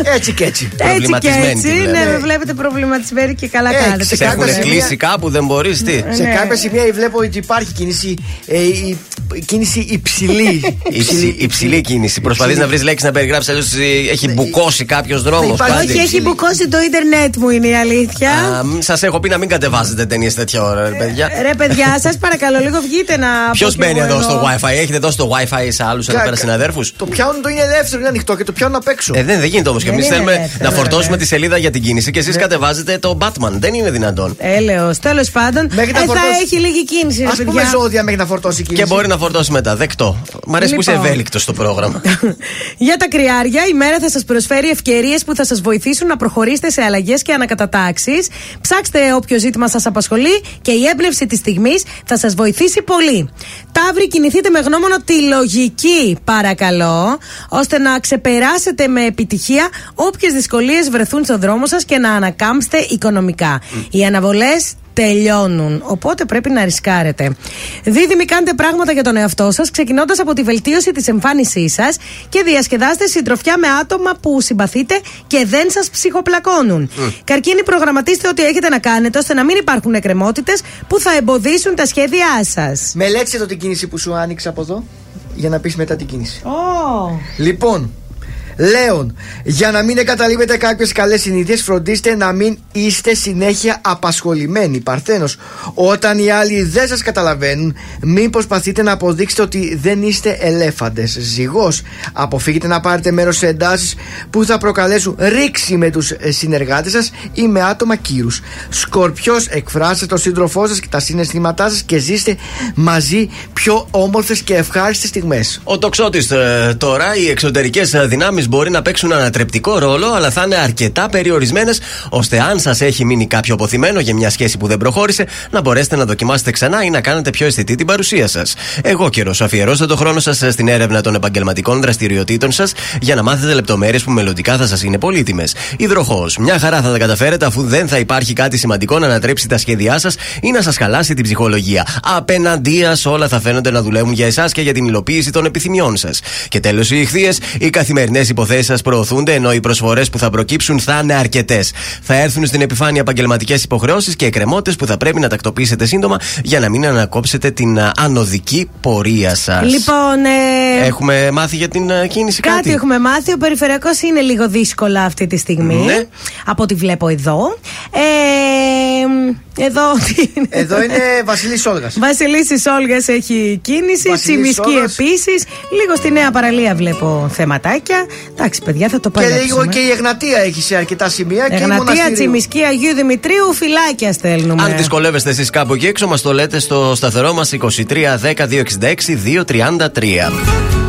<laughs> Έτσι και έτσι. έτσι και Προβληματισμένη έτσι. τη βλέπω. Ναι, με βλέπετε προβληματισμένη και καλά Ε, κάνετε. σε Σε έχουν κάποια σημεία- κλείσει κάπου, δεν μπορείς τι; Σε Ναι. κάποια σημεία βλέπω ότι υπάρχει κίνηση, ε, η, η κίνηση υψηλή. <laughs> Υψηλή, υψηλή κίνηση. Προσπαθείς να βρεις λέξει να περιγράψεις, αλλιώς έχει μπουκώσει κάποιος δρόμος. υπάρχει- Όχι, έχει μπουκώσει το ίντερνετ μου, είναι η αλήθεια. Σας έχω πει να μην κατεβάζετε ταινίες τέτοια ώρα, ρε παιδιά. Ρε παιδιά, σας παρακαλώ λίγο βγείτε να. Ποιος πω κι μπαίνει εγώ εδώ στο εδώ. WiFi, έχετε δώσει το WiFi σε άλλους εδώ Κα- πέρα συναδέρφους; Το πιάνουν το είναι ελεύθερο, είναι ανοιχτό και το πιάνουν απ' έξω. Ε, δεν, δεν γίνεται όμως. Και Δεν εμείς είναι θέλουμε ελεύθερο, να φορτώσουμε βέβαια. τη σελίδα για την κίνηση και εσείς κατεβάζετε το Batman. Δεν είναι δυνατόν. Έλεος, τέλος πάντων. Μέχρι να ε, θα φορτώσει- έχει λίγη κίνηση, ρε Α πούμε παιδιά. ζώδια μέχρι να φορτώσει η κίνηση. Και μπορεί να φορτώσει μετά. Δεκτό. Μ' αρέσει που είσαι Λοιπόν. ευέλικτος στο πρόγραμμα. <laughs> Για τα κρυάρια, η μέρα θα σας προσφέρει ευκαιρίες που θα σας βοηθήσουν να προχωρήσετε σε αλλαγές και ανακατατάξεις. Ψάξτε όποιο ζήτημα σας απασχολεί και η έμπνευση της στιγμής θα σας βοηθήσει πολύ. Ταύροι, κινηθείτε με γνώμονα τη λογική, παρακαλώ, ώστε να ξεπεράσετε με επιτυχία όποιες δυσκολίες βρεθούν στον δρόμο σας και να ανακάμψετε οικονομικά. Οι αναβολές τελειώνουν. Οπότε πρέπει να ρισκάρετε. Δίδυμοι, κάντε πράγματα για τον εαυτό σας, ξεκινώντας από τη βελτίωση της εμφάνισής σας και διασκεδάστε συντροφιά με άτομα που συμπαθείτε και δεν σας ψυχοπλακώνουν. Καρκίνοι, προγραμματίστε ό,τι έχετε να κάνετε ώστε να μην υπάρχουν εκκρεμότητες που θα εμποδίσουν τα σχέδιά σας. Μελέτησε το την κίνηση που σου άνοιξε από εδώ για να πεις μετά την κίνηση. Oh. Λοιπόν, Λέων, για να μην εγκαταλείπετε κάποιες καλές συνήθειες, φροντίστε να μην είστε συνέχεια απασχολημένοι. Παρθένος, όταν οι άλλοι δεν σας καταλαβαίνουν, μην προσπαθείτε να αποδείξετε ότι δεν είστε ελέφαντες. Ζυγός, αποφύγετε να πάρετε μέρος σε εντάσεις που θα προκαλέσουν ρήξη με τους συνεργάτες σας ή με άτομα κύρους. Σκορπιός, εκφράστε τον σύντροφό σας και τα συναισθήματά σας και ζήστε μαζί πιο όμορφες και ευχάριστες στιγμές. Ο τοξότης τώρα, οι εξωτερικές δυνάμεις μπορεί να παίξουν ανατρεπτικό ρόλο, αλλά θα είναι αρκετά περιορισμένες, ώστε αν σας έχει μείνει κάποιο αποθυμένο για μια σχέση που δεν προχώρησε, να μπορέσετε να δοκιμάσετε ξανά ή να κάνετε πιο αισθητή την παρουσία σας. Εγώ καιρός, αφιερώστε το χρόνο σας στην έρευνα των επαγγελματικών δραστηριοτήτων σας για να μάθετε λεπτομέρειες που μελλοντικά θα σας είναι πολύτιμες. Υδροχός, μια χαρά θα τα καταφέρετε αφού δεν θα υπάρχει κάτι σημαντικό να ανατρέψει τα σχέδιά σας ή να σας χαλάσει την ψυχολογία. Απέναντία όλα θα φαίνονται να δουλεύουν για εσάς και για την υλοποίηση των επιθυμιών σας. Και τέλος, οι ηχθείες, οι καθημερινές υποθέσεις σας προωθούνται, ενώ οι προσφορές που θα προκύψουν θα είναι αρκετές. Θα έρθουν στην επιφάνεια επαγγελματικές υποχρεώσεις και εκκρεμότητες που θα πρέπει να τακτοποιήσετε σύντομα για να μην ανακόψετε την α, ανωδική πορεία σας. Λοιπόν, ε, Έχουμε μάθει για την α, κίνηση κάτι. Κάτι; έχουμε μάθει. Ο περιφερειακός είναι λίγο δύσκολα αυτή τη στιγμή. Ναι. Από ό,τι βλέπω εδώ. Ε, εδώ. <laughs> τι είναι; Εδώ είναι Βασιλής Όλγας. Βασιλής Όλγας έχει κίνηση. Βασιλής Τσιμισκή Όλγας. επίσης. Λίγο στη νέα παραλία βλέπω θεματάκια. Εντάξει, παιδιά, θα το Και παλέψουμε. λίγο και η Εγνατία έχει σε αρκετά σημεία. και η Εγνατία, Μοναστηρίου. Τσιμισκή, Αγίου Δημητρίου, φυλάκια στέλνουμε. Αν δυσκολεύεστε εσείς κάπου εκεί έξω, μας το λέτε στο σταθερό μας 23 10 266 233.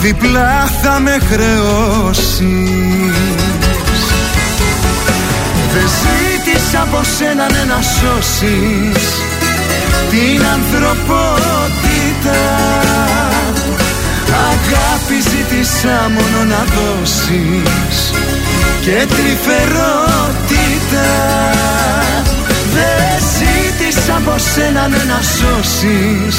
διπλά θα με χρεώσεις. Δεν ζήτησα από σένα ναι, να σώσεις την ανθρωπότητα. Αγάπη ζήτησα μόνο να δώσεις και τρυφερότητα. Δεν ζήτησα από σένα ναι, να σώσεις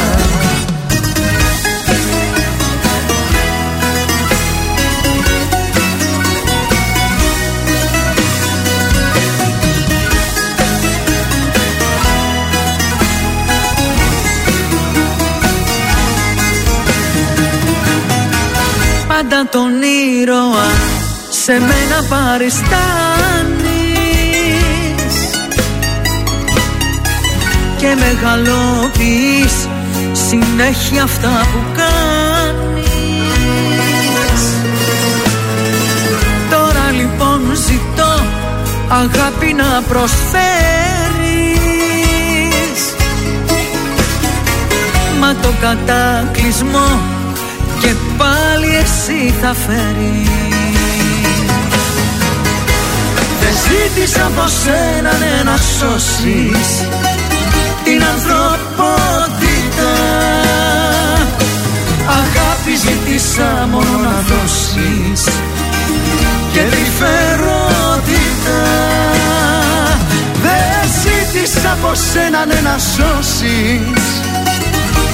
πάντα τον ήρωα. Σε μένα παριστάνεις. Και μεγαλοποιείς συνέχεια αυτά που κάνεις. Τώρα λοιπόν ζητώ αγάπη να προσφέρεις. Μα το κατάκλυσμό και πάλι εσύ θα φέρεις. Δεν ζήτησα από σένα ναι, να σώσεις την ανθρωπότητα. Αγάπη ζήτησα μόνο να δώσεις και τρυφερότητα Δεν ζήτησα από σένα ναι, να σώσεις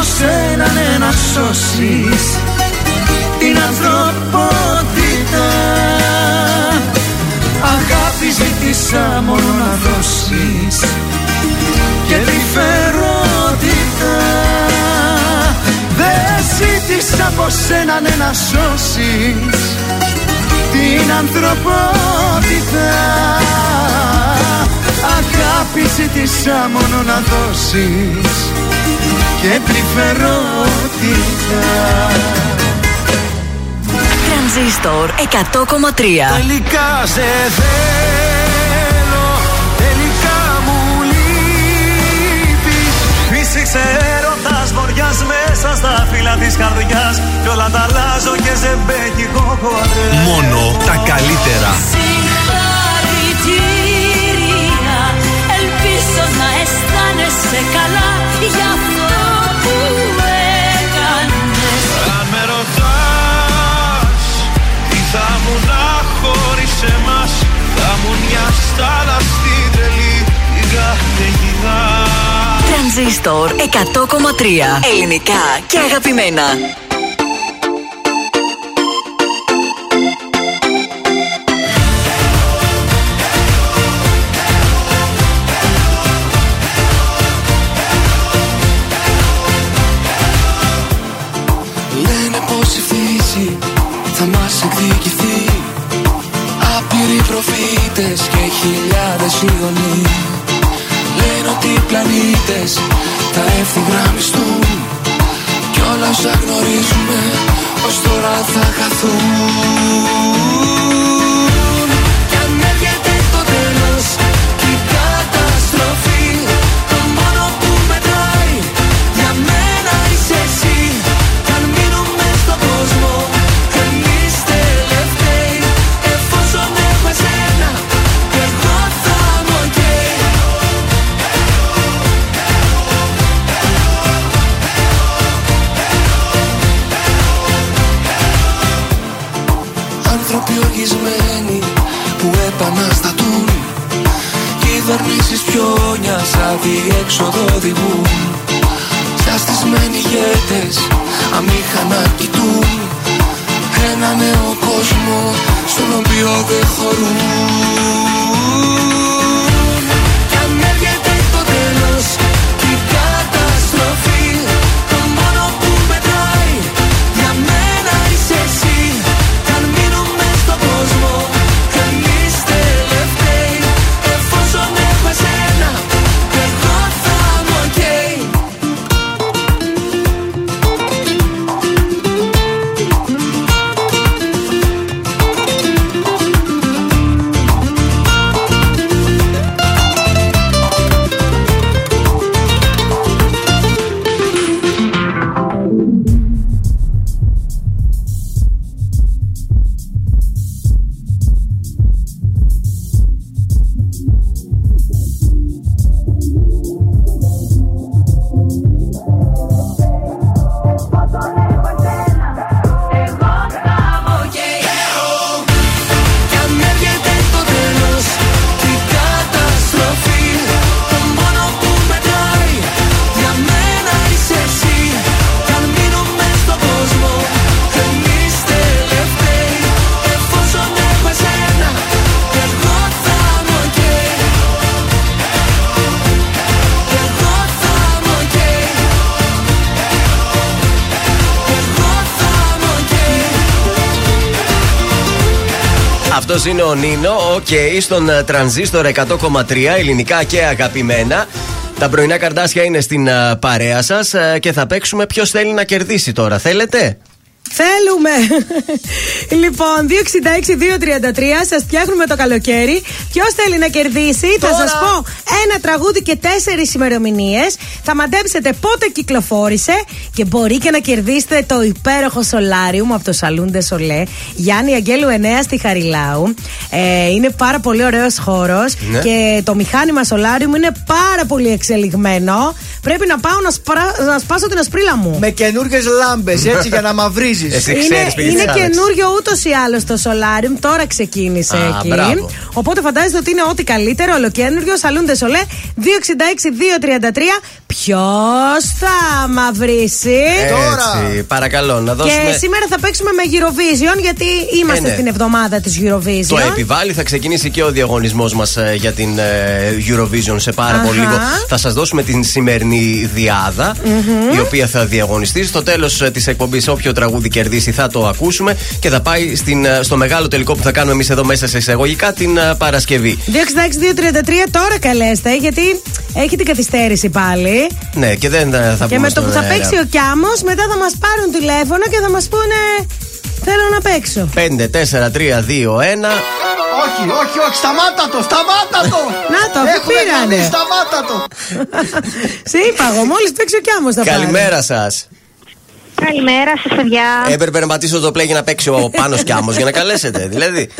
ζήτησα από σένα ναι, να σώσεις την ανθρωπότητα. Αγάπη ζήτησα μόνο να δώσεις και τρυφερότητα Δεν ζήτησα από σένα ναι, να σώσεις την ανθρωπότητα. Αγάπη ζήτησα μόνο να δώσεις και τρυφερότητα Τρανζίστορ 100,3 Τελικά σε θέλω Τελικά μου λείπεις. Φύσηξε έρωτας βοριάς μέσα στα φύλλα της καρδιάς. Κι όλα τα αλλάζω και ζεμπέκικο χορεύω Μόνο τα καλύτερα. Συγχαρητήρια. Ελπίζω να αισθάνεσαι καλά. Για αυτό θα μου να χωρίς εμάς Θα μου μια στάλα στην τρελή την καταιγίδα Τρανζίστορ 100,3 Ελληνικά και αγαπημένα. Προφήτες και χιλιάδες ιονοί Λένε ότι οι πλανήτες θα ευθυγραμμιστούν Κι όλα όσα γνωρίζουμε ως τώρα θα χαθούν Αυτό είναι ο Νίνο, οκ, στον ε, τρανζίστορ 100,3 ελληνικά και αγαπημένα. Τα πρωινά καρντάσια είναι στην ε, παρέα σας και θα παίξουμε ποιος θέλει να κερδίσει τώρα. Θέλετε; Θέλουμε! λοιπόν, 266-233, σας φτιάχνουμε το καλοκαίρι. Ποιος θέλει να κερδίσει, θα σας πω ένα τραγούδι και τέσσερις ημερομηνίες. Θα μαντέψετε πότε κυκλοφόρησε και μπορεί και να κερδίσετε το υπέροχο Solarium από το Σαλούντε Σολέ. Γιάννη Αγγέλου 9 στη Χαριλάου. Ε, είναι πάρα πολύ ωραίος χώρος Ναι. και το μηχάνημα Solarium είναι πάρα πολύ εξελιγμένο. Πρέπει να πάω να, σπρα... να σπάσω την ασπρίλα μου. Με καινούργιες λάμπες, έτσι <laughs> για να μαυρίζεις. Είναι, είναι καινούριο ούτως ή άλλως το Solarium. Τώρα ξεκίνησε Α, εκεί. μπράβο. Οπότε φαντάζεστε ότι είναι ό,τι καλύτερο, ολοκένουργιο. Σαλούντε Σολέ 266-233. Ποιος θα μαυρίσει; Έτσι, παρακαλώ να δώσουμε. Και σήμερα θα παίξουμε με Eurovision γιατί είμαστε Ε, ναι. στην εβδομάδα της Eurovision. Το επιβάλλει, θα ξεκινήσει και ο διαγωνισμός μας για την ε, Eurovision σε πάρα Αχα. πολύ λίγο. Θα σας δώσουμε την σημερινή διάδα, Μμμ. η οποία θα διαγωνιστεί. Στο τέλος της εκπομπής, όποιο τραγούδι κερδίσει, θα το ακούσουμε και θα πάει στην, ε, στο μεγάλο τελικό που θα κάνουμε εμείς εδώ μέσα σε εισαγωγικά την ε, Παρασκευή. 266-233 τώρα καλέστε γιατί έχει την καθυστέρηση πάλι. Ναι, και δεν ε, θα και πούμε με το που στον θα αέρα. παίξει ο Κιάμος, μετά θα μας πάρουν τηλέφωνο και θα μας πούνε. Θέλω να παίξω. 5, 4, 3, 2, 1. Όχι, όχι, όχι, σταμάτα το, σταμάτα το! <laughs> Να το, αφού Έχουμε πήρανε. κάνει, σταμάτα το! <laughs> Σε είπα εγώ, μόλις παίξει ο Κιάμος θα πάρει. Καλημέρα σας. Καλημέρα σας, παιδιά. Έπρεπε να πατήσω το play για να παίξει ο πάνω Κιάμος για να καλέσετε. Δηλαδή.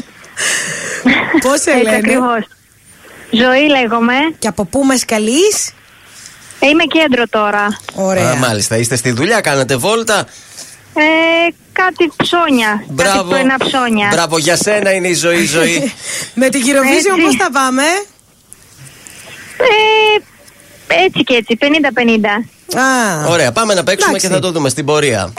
Πώς σε Έτσι λένε. ακριβώς. Ζωή λέγομαι. Και από πού μα καλεί. Είμαι κέντρο τώρα. Ωραία. Α, μάλιστα, είστε στη δουλειά, κάνετε βόλτα. Ε, κάτι ψώνια. Κάτι Μπράβο. πρωινά ψώνια. Μπράβο, για σένα είναι η ζωή, ζωή. <laughs> Με την Eurovision Έτσι. πώς θα πάμε; Ε, έτσι και έτσι, 50-50. Α, Ωραία, πάμε να παίξουμε Εντάξει. και θα το δούμε στην πορεία.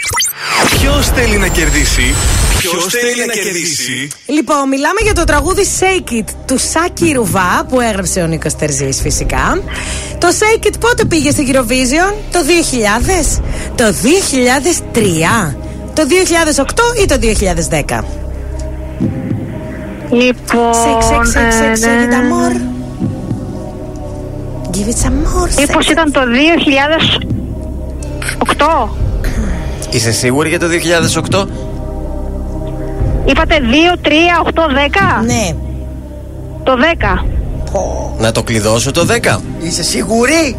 Ποιος θέλει να κερδίσει; Ποιος θέλει να κερδίσει; Λοιπόν, μιλάμε για το τραγούδι Shake It του Σάκη Ρουβά που έγραψε ο Νίκος Τερζής φυσικά. Το Shake It πότε πήγε στην Eurovision, το 2000, το 2003, το 2008 ή το 2010. Λοιπόν. Shake, shake, shake, shake, shake it ε, amor. Μήπως shake ήταν το 2008. Είσαι σίγουρη για το 2008? Είπατε 2, 3, 8, 10. Ναι. Το 10. Να το κλειδώσω το 10. Είσαι σίγουρη;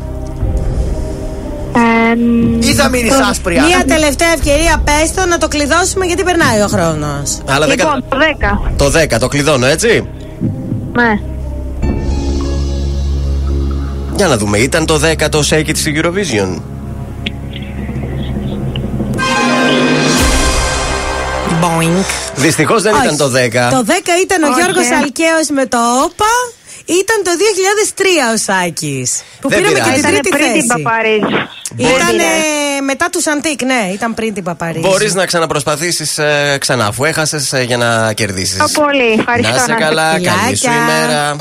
Ή θα μείνεις το- άσπρη, Μία τελευταία ευκαιρία πες το να το κλειδώσουμε γιατί περνάει ο χρόνος. Αλλά δεν Λοιπόν, το 10. Το 10, το κλειδώνω, έτσι; Ναι. Για να δούμε, ήταν το 10 το Shake It στη Eurovision. Boing. Δυστυχώς δεν Όχι. ήταν το 10. Το 10 ήταν ο Όχι, Γιώργος ε. Αλκαίος με το ΟΠΑ. Ήταν το 2003 ο Σάκης. Που Δεν πήραμε και πειράζει. την Ήτανε τρίτη πριν την θέση. Παπαρίζου. Ήταν μετά τους Σαντίκ, ναι, ήταν πριν την Παπαρίζου. Μπορείς να ξαναπροσπαθήσεις ξανά, αφού έχασες για να κερδίσεις. Ευχαριστώ πολύ. Ευχαριστώ. Να είσαι καλά, καλή σου Φιλάκια. ημέρα.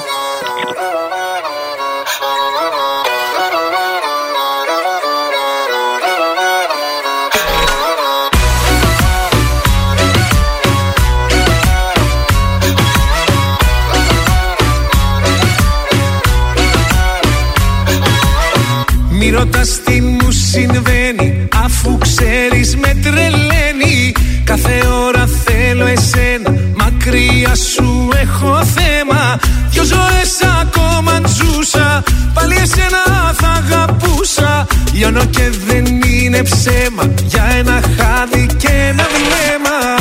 Μη ρωτάς τι μου συμβαίνει Αφού ξέρεις με τρελαίνει. Κάθε ώρα θέλω εσένα Μακριά σου έχω θέμα. Δυο ζωές ακόμα ζούσα Πάλι εσένα θα αγαπούσα. Λιώνω και δεν είναι ψέμα Για ένα χάδι και ένα βλέμμα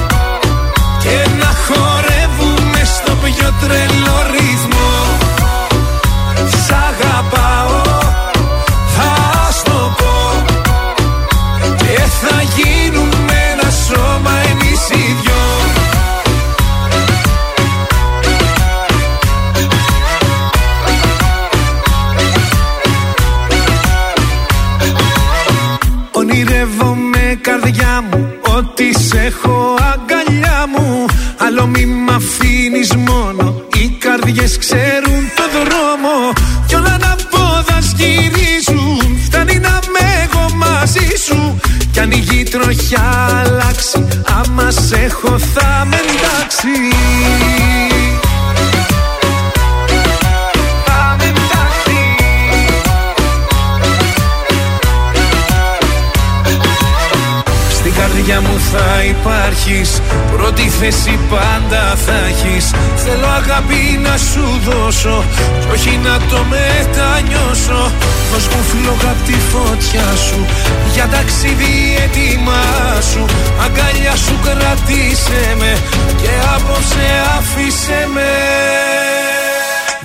να το μετανιώσω. Δώσ' μου φλόγα απ' τη φωτιά σου Για ταξίδι έτοιμά σου. Αγκαλιά σου κρατήσε με Και απόψε αφήσε με.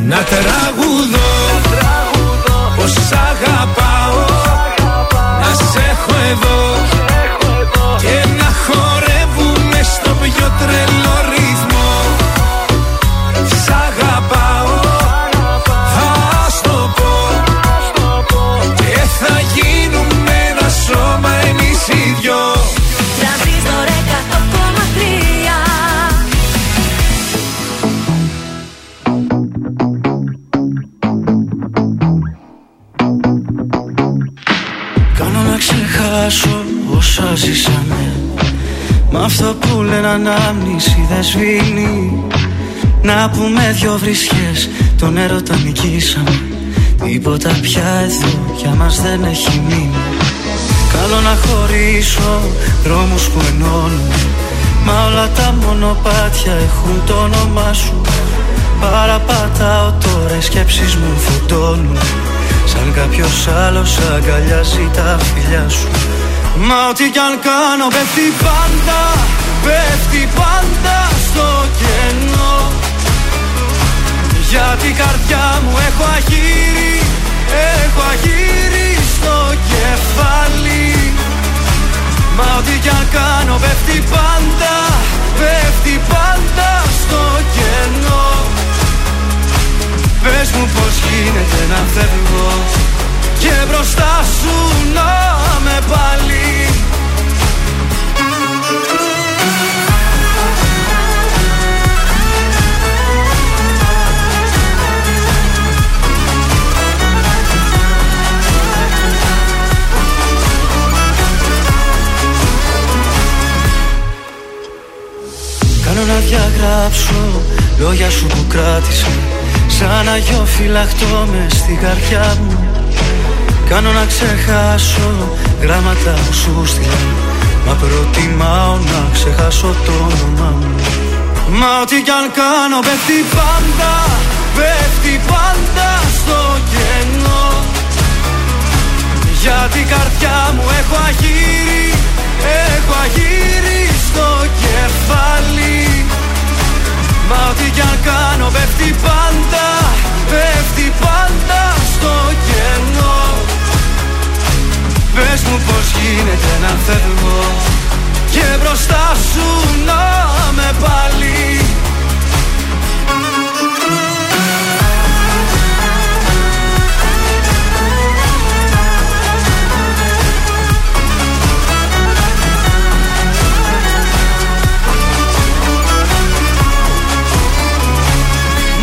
Να τραγουδώ Να πούμε δυο βρισιές. Τον έρωτα νικήσαμε. Τίποτα πια εδώ για μας δεν έχει μείνει. Καλό να χωρίσω δρόμους που ενώνουν Μα όλα τα μονοπάτια έχουν το όνομά σου. Παραπατάω τώρα οι σκέψεις μου φωτώνουν. Σαν κάποιος άλλος αγκαλιάζει τα φιλιά σου. Μα ό,τι κι αν κάνω πέφτει πάντα Πέφτει πάντα στο κενό Για την καρδιά μου έχω αγύρι Έχω αγύρι στο κεφάλι. Μα ό,τι κι αν κάνω πέφτει πάντα Πέφτει πάντα στο κενό. Πες μου πως γίνεται να φεύγω Και μπροστά σου να με πάλι Κάνω να διαγράψω λόγια σου που κράτησα. Σαν αγιό φυλαχτό μες στην καρδιά μου. Κάνω να ξεχάσω γράμματα που σου στείλα Μα προτιμάω να ξεχάσω το όνομά μου. Μα ό,τι κι αν κάνω πέφτει πάντα Πέφτει πάντα στο κενό. Για την καρδιά μου έχω αγύρι Έχω αγύρι στο κεφάλι. Μα ό,τι κι αν κάνω πέφτει πάντα Πέφτει πάντα στο κενό. Πες μου πως γίνεται να φεύγω Και μπροστά σου να με πάλι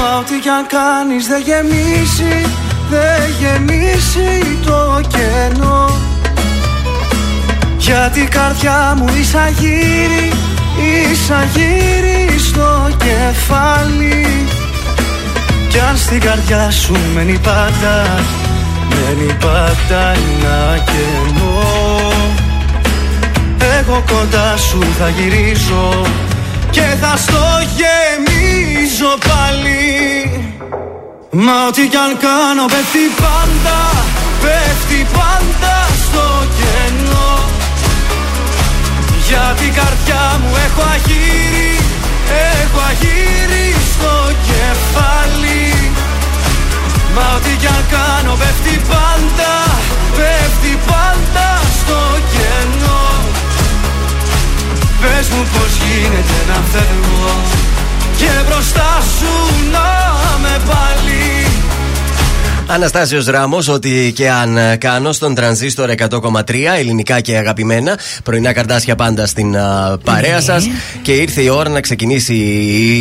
Μα ό,τι κι αν κάνεις δεν γεμίσει Δεν γεμίσει το κενό. Για την καρδιά μου ίσα γύρι Ίσα γύρι στο κεφάλι. Κι αν στην καρδιά σου μένει πάντα Μένει πάντα ένα κενό. Εγώ κοντά σου θα γυρίζω Και θα στο γεμίζω πάλι. Μα ό,τι κι αν κάνω πέφτει πάντα Πέφτει πάντα στο κενό. Για την καρδιά μου έχω αγύρι Έχω αγύρι στο κεφάλι. Μα ό,τι κι αν κάνω πέφτει πάντα Πέφτει πάντα Αναστάσιος Ράμος, ότι και αν ε, κάνω στον τρανζίστορ 100,3 ελληνικά και αγαπημένα. Πρωινά καρτάσια πάντα στην α, παρέα Ναι. σας. Και ήρθε η ώρα να ξεκινήσει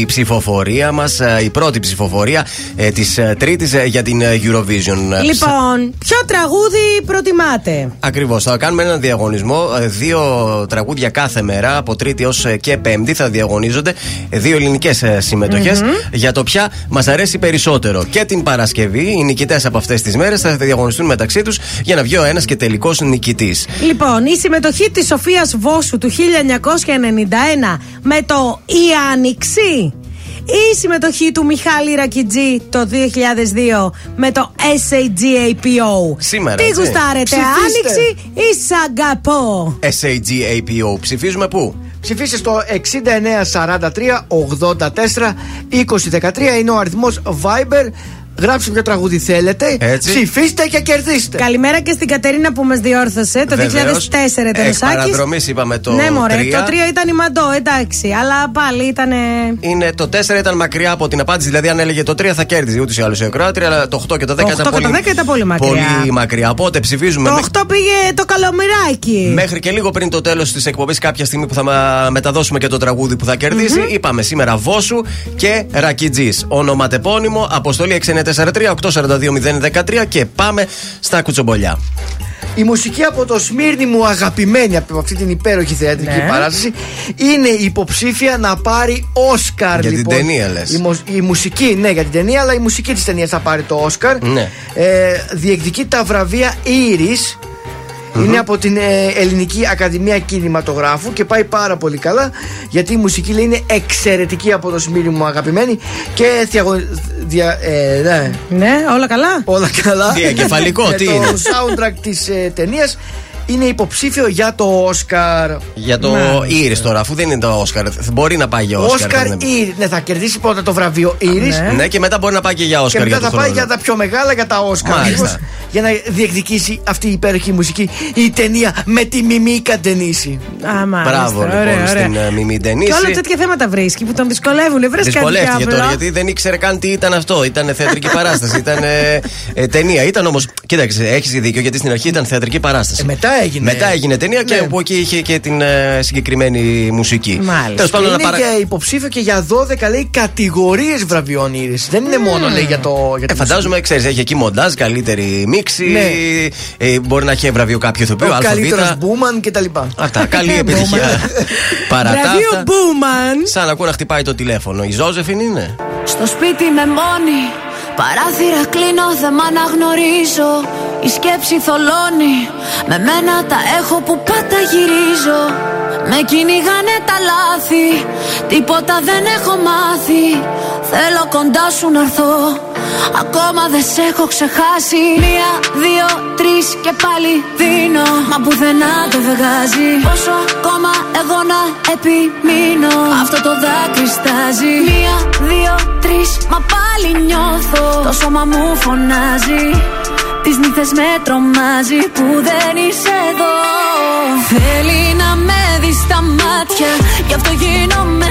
η ψηφοφορία μας, η πρώτη ψηφοφορία ε, της Τρίτης για την ε, Eurovision. Λοιπόν, ποιο τραγούδι προτιμάτε; Ακριβώς. Θα κάνουμε έναν διαγωνισμό. ε, Δύο τραγούδια κάθε μέρα, από Τρίτη έω και Πέμπτη, θα διαγωνίζονται. ε, Δύο ελληνικές συμμετοχές για το ποια μας αρέσει περισσότερο. Και την Παρασκευή, οι νικητές από αυτές τις μέρες θα διαγωνιστούν μεταξύ τους για να βγει ο ένας και τελικός νικητής. Λοιπόν, η συμμετοχή της Σοφίας Βόσου του 1991 με το «Η Άνοιξη» ή η συμμετοχή του Μιχάλη Ρακιτζή το 2002 με το SAGAPO. Σήμερα, Τι έτσι. γουστάρετε, Ψηφίστε. Άνοιξη ή Σαγκαπό; SAGAPO. Ψηφίζουμε πού; Ψηφίστε στο 6943 84 2013 είναι ο αριθμός Viber. Γράψτε ποιο τραγούδι θέλετε. Έτσι. Ψηφίστε και κερδίστε. Καλημέρα και στην Κατερίνα που μας διόρθωσε το 2004 Βεβαίως. ήταν ο Εκ Σάκης. παραδρομής είπαμε το Ναι, μωρέ, τρία. το 3 ήταν η Μαντό, εντάξει. Αλλά πάλι ήταν. Είναι το 4 ήταν μακριά από την απάντηση. Δηλαδή, αν έλεγε το 3 θα κέρδιζε ούτως ή άλλως η Ακροάτρια, αλλά το 8 και το 10 Το 8 ήταν και πολύ, το 10 ήταν πολύ μακριά. πολύ μακριά. Οπότε ψηφίζουμε Το μέχρι- 8 πήγε το καλομυράκι. Μέχρι και λίγο πριν το τέλος της εκπομπής, κάποια στιγμή που θα μα- μεταδώσουμε και το τραγούδι που θα κερδισει είπαμε σήμερα Βόσου και Ρακιτζής. Ονοματεπώνυμο, αποστολή 6943-842-013 και πάμε στα κουτσομπολιά. Η μουσική από το Σμύρνη μου αγαπημένη από αυτή την υπέροχη θεατρική Ναι. παράσταση είναι υποψήφια να πάρει Όσκαρ. Για την λοιπόν. ταινία, λες. Η, μουσ- η μουσική, ναι, για την ταινία, αλλά η μουσική της ταινίας θα πάρει το Όσκαρ. Ναι. Ε, διεκδικεί τα βραβεία Ήρης Είναι από την ε, Ελληνική Ακαδημία Κινηματογράφου και πάει πάρα πολύ καλά γιατί η μουσική λέει είναι εξαιρετική από το Σμύρι μου αγαπημένη και θιαγω... δια, ε, ναι. Ναι, όλα καλά; Όλα καλά. Διεγκεφαλικό, Και τι το είναι; soundtrack της ε, ταινίας είναι υποψήφιο για το Όσκαρ. Για το Ήρης τώρα, αφού δεν είναι το Όσκαρ. Μπορεί να πάει για Όσκαρ. Όσκαρ δεν- Ήρη. Ναι, θα κερδίσει πρώτα το βραβείο Ήρης Ναι. και μετά μπορεί να πάει και για Και Όσκαρ μετά για θα το πάει χρόνο. για τα πιο μεγάλα, για τα Όσκαρ. Μάλιστα. ακριβώς, Για να διεκδικήσει αυτή η υπέροχη μουσική η ταινία με τη Μιμή Καντενίση. Α, μάλιστα. Μπράβο λοιπόν Ωραία, ωραία. στην ε, Μιμή Και όλα Ντενίση. τέτοια θέματα βρίσκει που τον δυσκολεύουν. Βρες κάτι Δυσκολεύτηκε απλό. τώρα γιατί δεν ήξερε καν τι ήταν αυτό. Ήταν θεατρική <laughs> παράσταση, ήταν ε, ε, ταινία. Ήταν όμω. Κοίταξε, έχεις δίκιο γιατί στην αρχή ήταν θεατρική παράσταση. μετά έγινε. Μετά έγινε ταινία και Ναι. από εκεί είχε και την ε, συγκεκριμένη μουσική. Μάλιστα. Τέλος Και πάντων, είναι να παρα- και υποψήφιο και για 12 λέει κατηγορίες βραβείων Ήρης. Δεν είναι μόνο λέει για το. Για Ε, τη φαντάζομαι, ξέρεις, έχει εκεί μοντάζ, καλύτερη μίξη. Ναι. Ε, μπορεί να έχει βραβείο κάποιο ηθοποιό, Ο καλύτερος ΑΒ. Μπούμαν κτλ. Αυτά. Καλή <laughs> επιτυχία. <laughs> Παρά τα Βραβείο αυτά, Μπούμαν. Σαν να ακούω να χτυπάει το τηλέφωνο. Η Ζώζεφιν είναι. Στο σπίτι με μόνη Παράθυρα κλείνω, δεν μ' αναγνωρίζω. Η σκέψη θολώνει. Με μένα τα έχω που πάντα γυρίζω. Με κυνηγάνε τα λάθη. Τίποτα δεν έχω μάθει Θέλω κοντά σου να έρθω. Ακόμα δεν σε έχω ξεχάσει. Μία, δύο, τρεις και πάλι δίνω. Μα πουθενά δεν βγάζει Πόσο ακόμα εγώ να επιμείνω. Αυτό το δάκρυ στάζει Μία, δύο, τρεις Μα πάλι νιώθω. Το σώμα μου φωνάζει. Τις νύχτες με τρομάζει Που δεν είσαι εδώ. Θέλει να με δεις στα μάτια. Γι' αυτό γίνομαι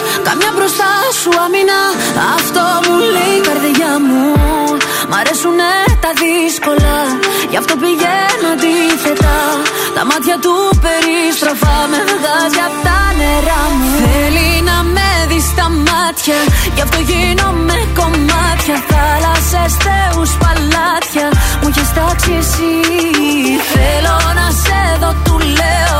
Καμιά μπροστά σου αμήνα Αυτό μου λέει η καρδιά μου. Μ' αρέσουνε τα δύσκολα Γι' αυτό πηγαίνω αντίθετα. Τα μάτια του περιστροφά Με βγάζει απ' τα νερά μου. Θέλει να με δεις στα μάτια Γι' αυτό γίνομαι κομμάτια. Θάλασσες, θεούς, παλάτια Μου έχεις τάξει εσύ. Θέλω να σε δω, του λέω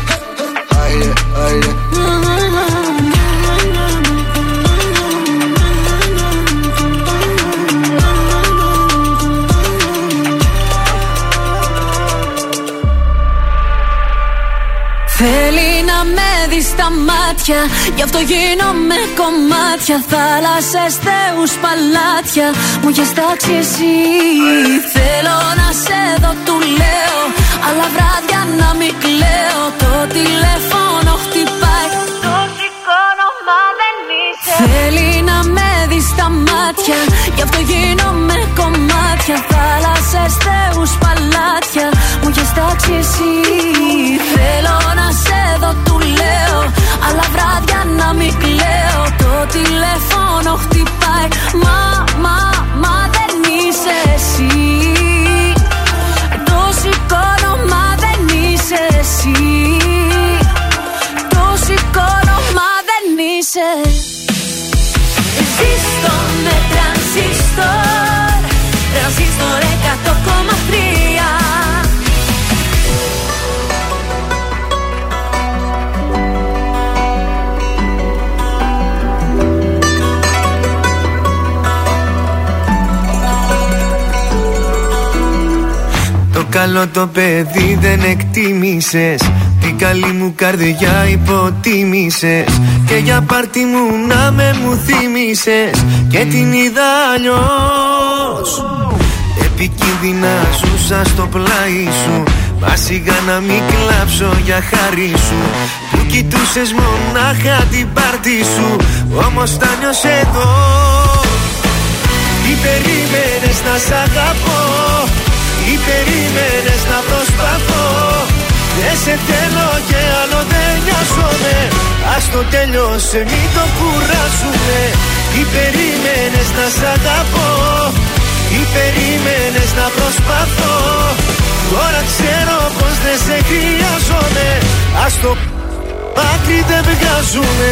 μάτια. Γι' αυτό γίνομαι κομμάτια. Θάλασσες, θεούς, παλάτια. Μου έχεις τάξει εσύ. Θέλω να σε δω, του λέω. Αλλά βράδια να μην κλαίω. Το τηλέφωνο χτυπάει. Το σηκώνω μα δεν είσαι. Θέλει να με δεις στα μάτια. Γι' αυτό γίνομαι κομμάτια. Θάλασσες, θεούς, παλάτια. Μου έχεις τάξει εσύ. Θέλω να σε δω, του λέω Αλλά βράδια να μην κλαίω. Το τηλέφωνο χτυπάει. Μα, μα, μα δεν είσαι εσύ καλό το παιδί δεν εκτίμησες. Την καλή μου καρδιά υποτίμησες. Και για πάρτι μου να με μου θύμισες Και την είδα αλλιώς. Επικίνδυνα ζούσα στο πλάι σου. Μα σιγά να μην κλάψω για χάρη σου. Που κοιτούσες μονάχα την πάρτι σου. Όμως τα νιώσες εδώ. Τι περίμενες να σ' αγαπώ. ή περίμενες να προσπαθώ. Δεν σε θέλω και άλλο δεν νοιάζομαι. Ας το τέλειωσε μην το κουράσουμε Ή περίμενες να σ' αγαπώ. Ή περίμενες να προσπαθώ. Τώρα ξέρω πως δεν σε χρειάζομαι. Ας το άκρη δεν βγάζουμε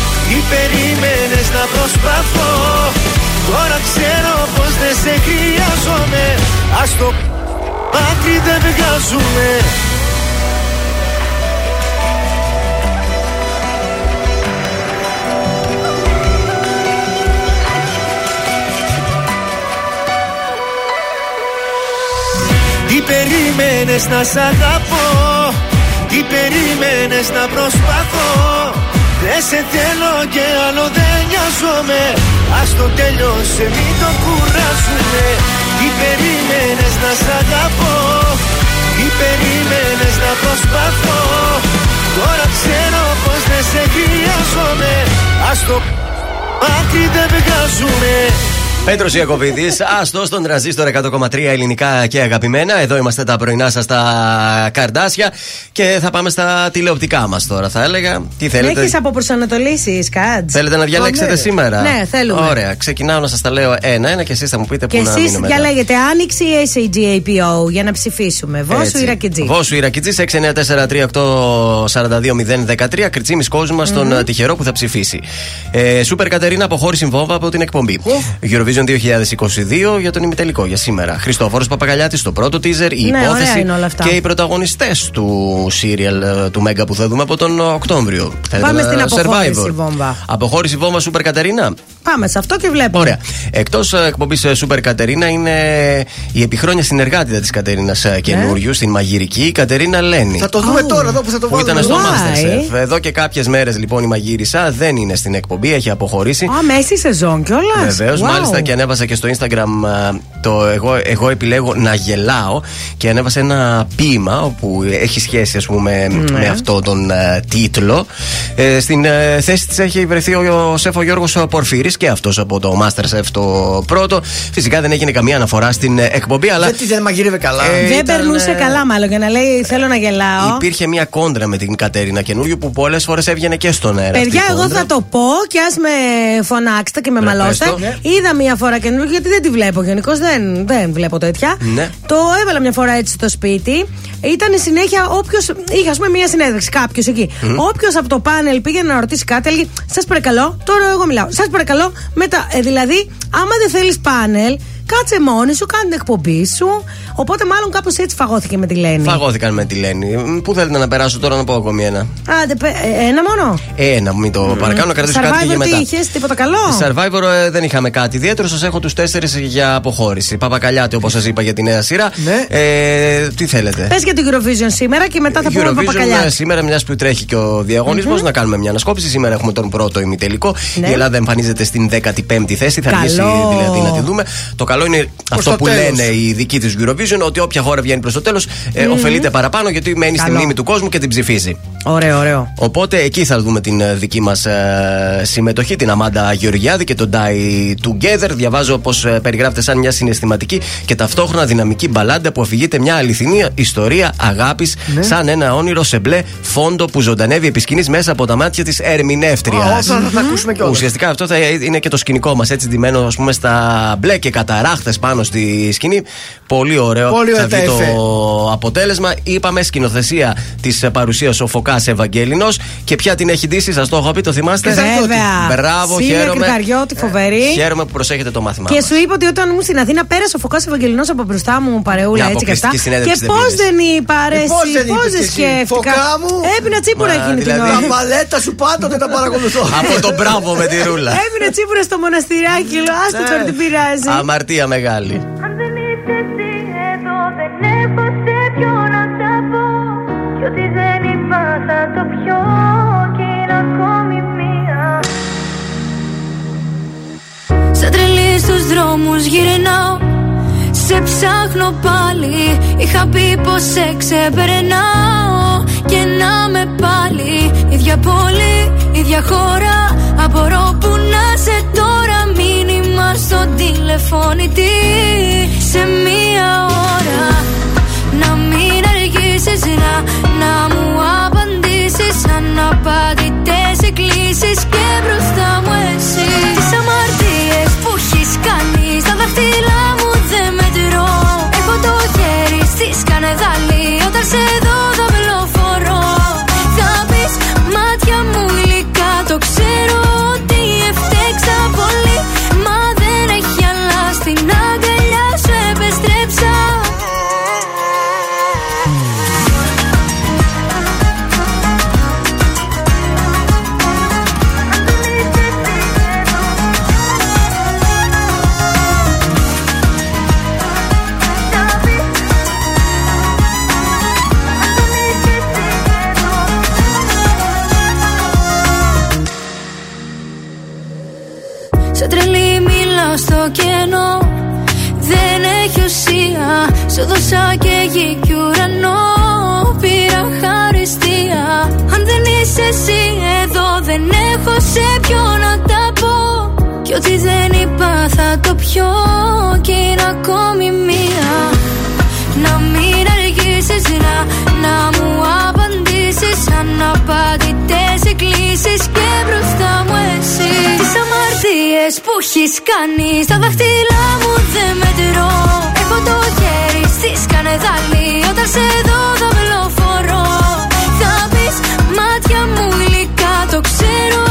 τι περίμενες να προσπαθώ. Τώρα ξέρω πως δεν σε χρειάζομαι. Ας το άκρη δεν βγάζουμε. Τι περίμενες να σ' αγαπώ; Τι περίμενες να προσπαθώ; Δεν σε θέλω και άλλο δεν νοιάζομαι. Ας το τέλειωσε μην το κουράσουμε Τι περίμενες να σ' αγαπώ; Τι περίμενες να προσπαθώ; Τώρα ξέρω πως δεν σε χρειάζομαι. Ας το άκρη δεν βγάζουμε Πέτρος Ιακοβίδη, άστο στον τραζίστορ 100,3 ελληνικά και αγαπημένα. Εδώ είμαστε τα πρωινά σας στα καρδάσια και θα πάμε στα τηλεοπτικά μας τώρα. Θα έλεγα. Τι θέλετε; Έχεις από προσανατολίσει, Κάτς; Θέλετε να διαλέξετε σήμερα; Ναι, θέλουμε. Ωραία. Ξεκινάω να σας τα λέω ένα-ένα και εσείς θα μου πείτε Και πού να εσείς μείνουμε. μετά. διαλέγετε Άνοιξη ή SAGAPO για να ψηφίσουμε. Βόσου Έτσι. ή Ρακιτζή. Βόσου Ιρακιτζή 694-3842-013. Κριτσίμη κόσμο στον Μμμ. ε, τυχερό που θα ψηφίσει. Ε, Σούπερ Κατερίνα αποχώρηση βόμβα από την εκπομπή. Eurovision 2022 για τον ημιτελικό για σήμερα. Χριστόφορος Παπαγαλιάτης στο πρώτο teaser, η Ναι, ωραία υπόθεση είναι όλα αυτά. και οι πρωταγωνιστές του serial ε, του Μέγκα που θα δούμε από τον Οκτώβριο. Πάμε στην Θέλετε, αποχώρηση Survivor. βόμβα. Αποχώρηση βόμβα Σούπερ Κατερίνα. Πάμε σε αυτό και βλέπουμε. Ωραία. Εκτός εκπομπής Super Κατερίνα είναι η επιχρόνια συνεργάτητα της Κατερίνας καινούριου στην Μαγειρική, η Κατερίνα Λένη. Θα το δούμε τώρα εδώ που θα το Που βάλουμε. ήταν στο Why? Masterchef. Εδώ και κάποιες μέρες λοιπόν η Μαγείρισα δεν είναι στην εκπομπή, έχει αποχωρήσει. Α, μέση σεζόν κιόλας; Βεβαίως, μάλιστα και ανέβασα και στο Instagram α, το εγώ, εγώ επιλέγω να γελάω και ανέβασα ένα ποίημα όπου έχει σχέση ας πούμε Ναι. με αυτό τον α, τίτλο. Ε, στην ε, θέση της έχει βρεθεί ο, ο σεφ ο Γιώργος Πορφύρης, συμμετοχή και αυτός από το Masterchef το πρώτο. Φυσικά δεν έγινε καμία αναφορά στην ε, εκπομπή, αλλά. Γιατί δεν μαγείρευε καλά. Ε, Δεν ήταν, περνούσε ε, καλά, μάλλον για να λέει Θέλω να γελάω. Υπήρχε μια κόντρα με την Κατέρινα καινούριο που πολλές φορές έβγαινε και στον αέρα. αυτή η Παιδιά, εγώ κόντρα. θα το πω και ας με φωνάξετε και με Ναι, μαλώσετε. πες το. Ναι. Είδα μία φορά καινούργιο γιατί δεν τη βλέπω. Γενικώς δεν, δεν βλέπω τέτοια. Ναι. Το έβαλα μια φορά έτσι στο σπίτι. Ήταν συνέχεια όποιος. Είχε ας πούμε μια συνέντευξη κάποιος εκεί. Μμμ. Όποιος από το πάνελ πήγαινε να ρωτήσει κάτι, έλεγε Σας παρακαλώ, τώρα εγώ μιλάω. Σας παρακαλώ, μετά. Ε, δηλαδή, άμα δεν θέλεις πάνελ, κάτσε μόνη σου, κάνε την εκπομπή σου. Οπότε, μάλλον κάπως έτσι φαγώθηκε με τη Λένη. Φαγώθηκαν με τη Λένη. Μ, Πού θέλετε να περάσω τώρα να πω ακόμη ένα; Άντε, πε- ε, ένα μόνο; Ε, Ένα, μην το παρακάνω, να κρατήσω κάτι και για Survivor μετά. τι είχες, τίποτα καλό; Survivor ε, δεν είχαμε κάτι ιδιαίτερο. Σας έχω τους τέσσερις για αποχώρηση. Παπακαλιάτη, όπως σας είπα για τη νέα σειρά. Ε, τι θέλετε; Πες για το Eurovision σήμερα και μετά θα πούμε Eurovision, παπακαλιά. ε, σήμερα, μιας που τρέχει και ο διαγωνισμο να κάνουμε μια ανασκόπηση. Σήμερα έχουμε τον πρώτο ημιτελικό. Ναι. Η Ελλάδα εμφανίζεται στην 15η θέση. Θα Καλό. αργήσει δηλαδή να τη δούμε. Το καλό είναι αυτό το που τέλος. λένε οι ειδικοί τη Eurovision, ότι όποια χώρα βγαίνει προς το τέλος ε, Μμμ. ωφελείται παραπάνω γιατί μένει στη Καλό. μνήμη του κόσμου και την ψηφίζει. Ωραίο, ωραίο. Οπότε εκεί θα δούμε την ε, δική μας συμμετοχή, την Αμάντα Γεωργιάδη και τον Die Together. Διαβάζω πως περιγράφεται σαν μια συναισθηματική και ταυτόχρονα δυναμική μπαλάντα που αφηγείται μια αληθινή ιστορία αγάπης, Ναι. σαν ένα όνειρο σε μπλε φόντο που ζωντανεύει επί σκηνής μέσα από τα μάτια της ερμηνεύτριας. Α, αυτό θα τα ακούσουμε κιόλας. Ουσιαστικά αυτό θα είναι και το σκηνικό μας, έτσι ντυμένο ας πούμε, στα μπλε και καταράχτες πάνω στη σκηνή. Πολύ ωραίο Πολύ θα ωραία τα βγει εφέ. το αποτέλεσμα. Είπαμε σκηνοθεσία της παρουσίας ο Φωκάς Ευαγγέλινος. Και ποια την έχει ντύσει, σας το έχω πει, το θυμάστε; Βέβαια. Μπράβο, Σίλια χαίρομαι. Κρυκαριώτη, φοβερή. Χαίρομαι που προσέχετε το μάθημα. Και μας. σου είπα ότι όταν ήμουν στην Αθήνα πέρασε ο Φωκάς Ευαγγελινός από μπροστά μου παρεούλα Μια έτσι και αυτά. αποκλειστική συνέντευξη Και δεν πώς πήρες. δεν είπα, ρε, Ε, πώς εσύ, δεν πώς είπες δεν εσύ, σκέφτηκα. Φωκά μου. Έπεινα τσίπουρα Μα, εκείνη την δηλαδή- ώρα. Τα παλέτα σου πάντοτε τα παρακολουθώ. Από τον μπράβο με τη ρούλα. Έμεινε τσίπουρα στο μοναστηράκι, λέω, Ναι. άστο τώρα τι πειράζει. Αμαρτία μεγάλη. Αν δεν είσαι θα το πιω κι είναι ακόμη μία. Σαν τρελή στους δρόμους γυρνάω. Σε ψάχνω πάλι. Είχα πει πως σε ξεπερνάω. Και να με πάλι. Ίδια πόλη, ίδια χώρα. Απορώ που να σε τώρα. Μήνυμα στο τηλεφώνητη Σε μία ώρα. Να μην αργήσεις να, να μου απαντήσεις Αναπαντητές εκκλήσεις Και Σου δώσα και γη κι ουρανό. Πήρα χαριστία. Αν δεν είσαι εσύ εδώ Δεν έχω σε ποιο να τα πω. Κι ό,τι δεν είπα θα το πιω Κι είναι ακόμη μία. Να μην αργήσεις να, να μου απαντήσεις. Αναπαντητές εκκλήσεις και μπροστά μου εσύ. Τις αμαρτίες που έχεις κάνει Στα δάχτυλά μου δεν μετρώ. Έχω το χέρι στη σκανεδάλη Όταν σε δω δαυλοφορώ Θα πεις μάτια μου γλυκά Το ξέρω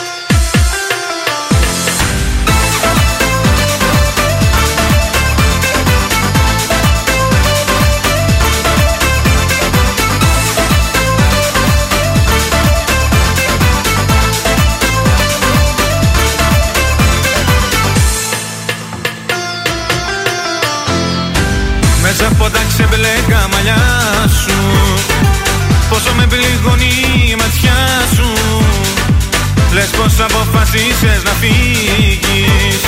Αποφασίσες να φύγεις.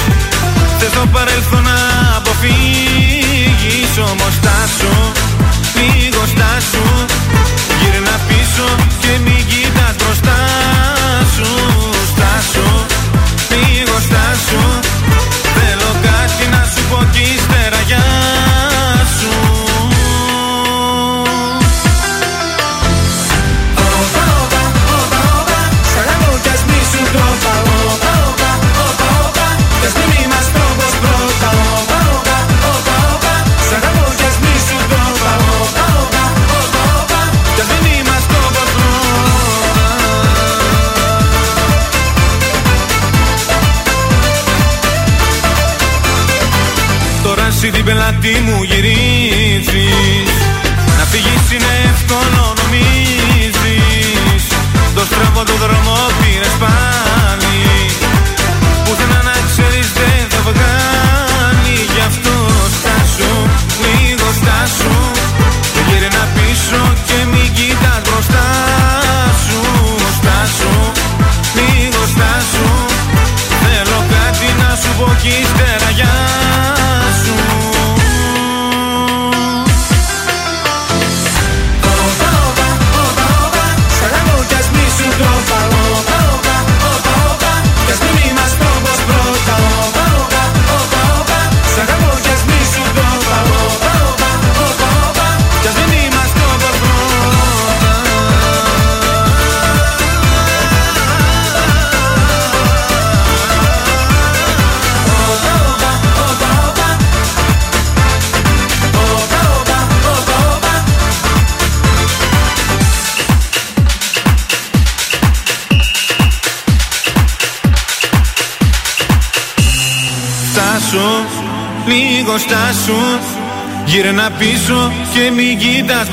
Θες το παρελθόν να αποφύγεις Όμως στάσου,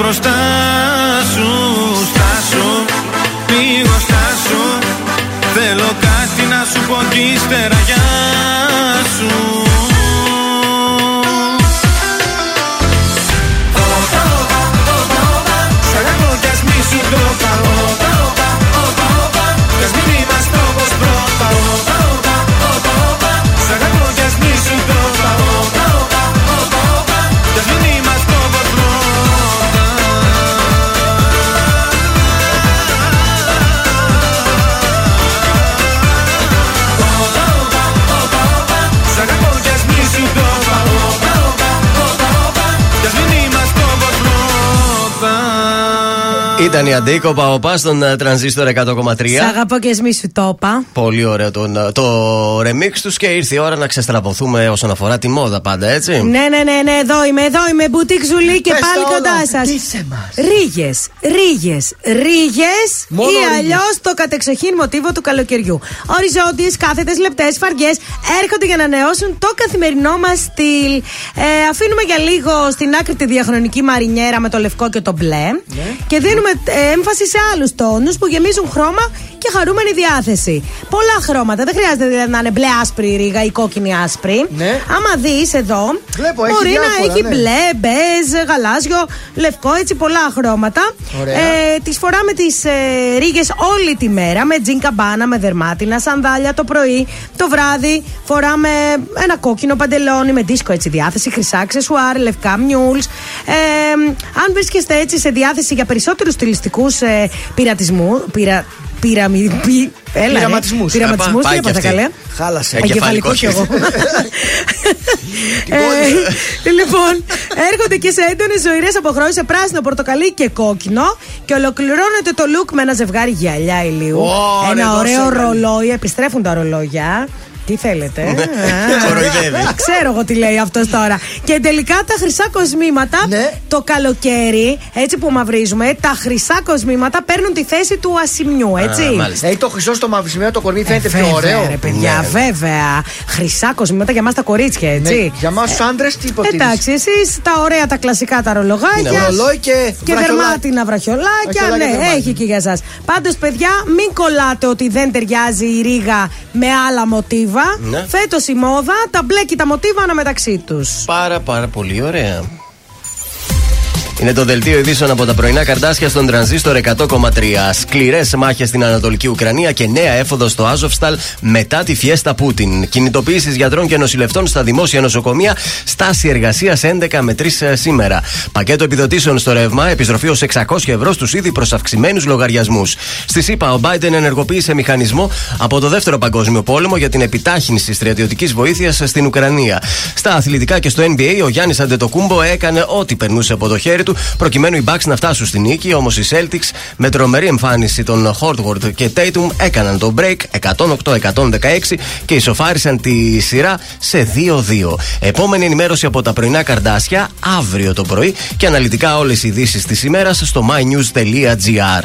μπροστά Ήταν η Αντίκο Παοπά στον ε, τρανζίστορ 100,3. Σ' αγαπώ και εσύ σου το είπα. Πολύ ωραίο τον, ε, το remix τους και ήρθε η ώρα να ξεστραβωθούμε όσον αφορά τη μόδα πάντα, έτσι. Ναι, ναι, ναι, ναι, εδώ είμαι, εδώ είμαι. Μπουτίκ Ζουλή και Πες πάλι τα κοντά όλα. σας. Ντύσε μας. Ρίγες, ρίγες, ρίγες Μόνο ή ρίγες. αλλιώς το κατεξοχήν μοτίβο του καλοκαιριού. Οριζόντιες, κάθετες, λεπτές, φαρδιές έρχονται για να ανανεώσουν το καθημερινό μας στυλ. Ε, αφήνουμε για λίγο στην άκρη τη διαχρονική μαρινιέρα με το λευκό και το μπλε. Και δίνουμε ε, έμφαση σε άλλους τόνους που γεμίζουν χρώμα και χαρούμενη διάθεση. Πολλά χρώματα. Δεν χρειάζεται δηλαδή να είναι μπλε άσπρη η ρίγα ή κόκκινη άσπρη. Ναι. Άμα δεις εδώ, Βλέπω, έχει μπορεί να διάφορα, έχει ναι. μπλε, μπέζ, γαλάζιο, λευκό, έτσι πολλά χρώματα. Ωραία. Ε, τις φοράμε τις ε, ρίγες όλη τη μέρα με τζιν καμπάνα, με δερμάτινα, σανδάλια το πρωί. Το βράδυ φοράμε ένα κόκκινο παντελόνι με δίσκο έτσι διάθεση, χρυσά αξεσουάρ, λευκά μιούλ. Ε, αν βρίσκεστε έτσι σε διάθεση για περισσότερους στιλιστικούς ε, πειρατισμού. Πειρα, πειραμι, πει, έλα, ρε. Πειραματισμούς. Πειραματισμούς, Πάει τι κι έπαθα αυτή. καλέ. Χάλασε. Εγκεφαλικός Εγκεφαλικό κι εγώ. Την Ε, λοιπόν, έρχονται και σε έντονες ζωηρές αποχρώσεις σε πράσινο, πορτοκαλί και κόκκινο. Και ολοκληρώνεται το look με ένα ζευγάρι γυαλιά ηλίου. Ω, ρε, ένα δώσε ωραίο με. ρολόι. Επιστρέφουν τα ρολόγια. Τι θέλετε. Ναι, Α, κοροϊδεύει. Ξέρω εγώ τι λέει αυτός τώρα. Και τελικά τα χρυσά κοσμήματα Ναι. το καλοκαίρι, έτσι που μαυρίζουμε, τα χρυσά κοσμήματα παίρνουν τη θέση του ασημιού, έτσι. Α, μάλιστα. Έχει το χρυσό στο μαύρο σημείο, το κορμί φαίνεται πιο Βέβαια, ωραίο. Ρε, παιδιά, Ναι. βέβαια. Χρυσά κοσμήματα για μα τα κορίτσια, έτσι. Ναι, για εμάς τους άντρες τι υποτίθεται. Εντάξει, εσείς τα ωραία τα κλασικά τα ρολογάκια. Ναι, ρολόι και και βραχιολάκια. δερμάτινα βραχιολάκια. Βραχιολάκια, Ναι, δερμάτινα. έχει και για εσά. Πάντως, παιδιά, μην κολλάτε ότι δεν ταιριάζει η ρίγα με άλλα μοτίβα. Ναι. Φέτος η μόδα τα μπλέκει τα μοτίβα αναμεταξύ τους. Πάρα πάρα πολύ ωραία. Είναι το δελτίο ειδήσεων από τα πρωινά καρτάσια στον τρανζίστορ 100,3. Σκληρές μάχες στην Ανατολική Ουκρανία και νέα έφοδο στο Άζοφσταλ μετά τη φιέστα Πούτιν. Κινητοποίηση γιατρών και νοσηλευτών στα δημόσια νοσοκομεία. Στάση εργασίας 11 με 3 σήμερα. Πακέτο επιδοτήσεων στο ρεύμα. Επιστροφή ως 600 ευρώ στους ήδη προσαυξημένους λογαριασμούς. Στη ΣΥΠΑ, ο Biden ενεργοποίησε μηχανισμό από το Δεύτερο Παγκόσμιο Πόλεμο για την επιτάχυνση στρατιωτικής βοήθειας στην Ουκρανία. Στα αθλητικά και στο NBA, ο Γιάννης Αντετοκούμπο έκανε ό,τι περνούσε από το χέρι του προκειμένου οι Bucks να φτάσουν στην νίκη. Όμως οι Celtics με τρομερή εμφάνιση των Hortworth και Tatum έκαναν το break 108-116 και ισοφάρισαν τη σειρά σε 2-2. Επόμενη ενημέρωση από τα πρωινά καρδάσια αύριο το πρωί και αναλυτικά όλες οι ειδήσεις της ημέρας στο mynews.gr.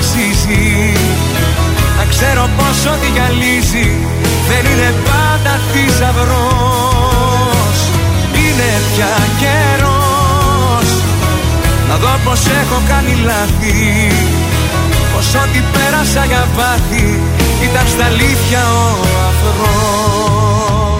αξίζει. Να ξέρω πως ό,τι γυαλίζει Δεν είναι πάντα θησαυρός. Είναι πια καιρός. Να δω πως έχω κάνει λάθη. Πως ό,τι πέρασα για βάθη Ήταν στα αλήθεια ο αφρός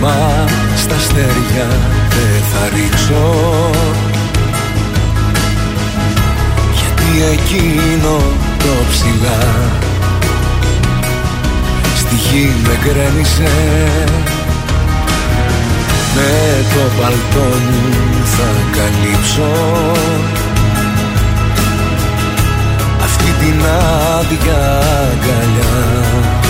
Βλέμμα στα αστέρια δεν θα ρίξω. Γιατί εκείνο το ψηλά. Στη γη με γκρέμισε. Με το παλτό μου θα καλύψω. Αυτή την άδεια αγκαλιά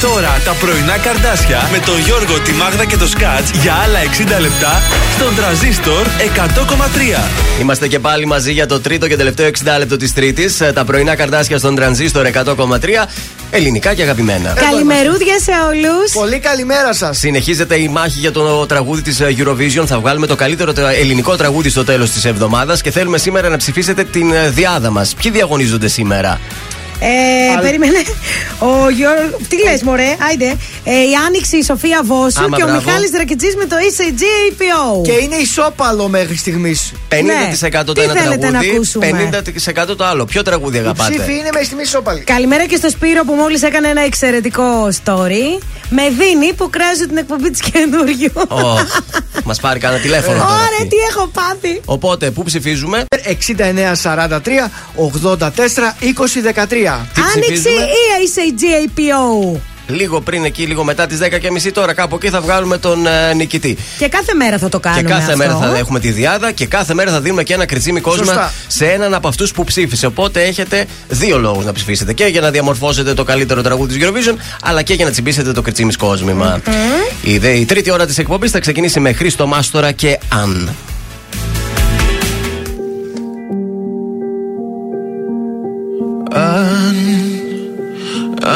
Τώρα τα πρωινά καρδάσια με τον Γιώργο, τη Μάγδα και το Σκάτ για άλλα 60 λεπτά στον τραζίστορ 100,3. Είμαστε και πάλι μαζί για το τρίτο και τελευταίο 60 λεπτό της Τρίτης. Τα πρωινά καρδάσια στον τρανζίστορ 100,3. Ελληνικά και αγαπημένα. Καλημερούδια σε όλους. Πολύ καλημέρα σας. Συνεχίζεται η μάχη για το τραγούδι της Eurovision. Θα βγάλουμε το καλύτερο τε- ελληνικό τραγούδι στο τέλος της εβδομάδας και θέλουμε σήμερα να ψηφίσετε την ε, διάδα μας. Ποιοι διαγωνίζονται σήμερα; Ε, περίμενε. Ο Γιώργο. Τι λες, Μωρέ, άιντε. Ε, η Άνοιξη, η Σοφία Βόσου Άμα, και ο μπράβο. Μιχάλης Δρακετζής με το ECG APO. Και είναι ισόπαλο μέχρι στιγμής. 50% Ναι. το Τι ένα θέλετε να τραγούδι, ακούσουμε; 50% το άλλο. Ποιο τραγούδι Η αγαπάτε; ψήφη είναι μέχρι στιγμής ισόπαλη. Καλημέρα και στο Σπύρο που μόλις έκανε ένα εξαιρετικό story. Με δίνει που κράζει την εκπομπή της καινούριου. Μας πάρει κανένα τηλέφωνο. τώρα Ωραία, αυτή. τι έχω πάθει. Οπότε, πού ψηφίζουμε; 69-43 84 20 13. Τι Άνοιξη ψηφίζουμε; ή ECG APO. Λίγο πριν εκεί, λίγο μετά τις 10.30 τώρα, κάπου εκεί θα βγάλουμε τον ε, νικητή. Και κάθε μέρα θα το κάνουμε. Και κάθε αυτό. μέρα θα έχουμε τη διάδα και κάθε μέρα θα δίνουμε και ένα κριτσίμι κόσμημα Σωστά. σε έναν από αυτούς που ψήφισε. Οπότε έχετε δύο λόγους να ψηφίσετε. Και για να διαμορφώσετε το καλύτερο τραγούδι της Eurovision, αλλά και για να τσιμπήσετε το κριτσίμι κόσμημα. Η, δε- η τρίτη ώρα της εκπομπής θα ξεκινήσει με Χρήστο Μάστορα και Αν. Αν,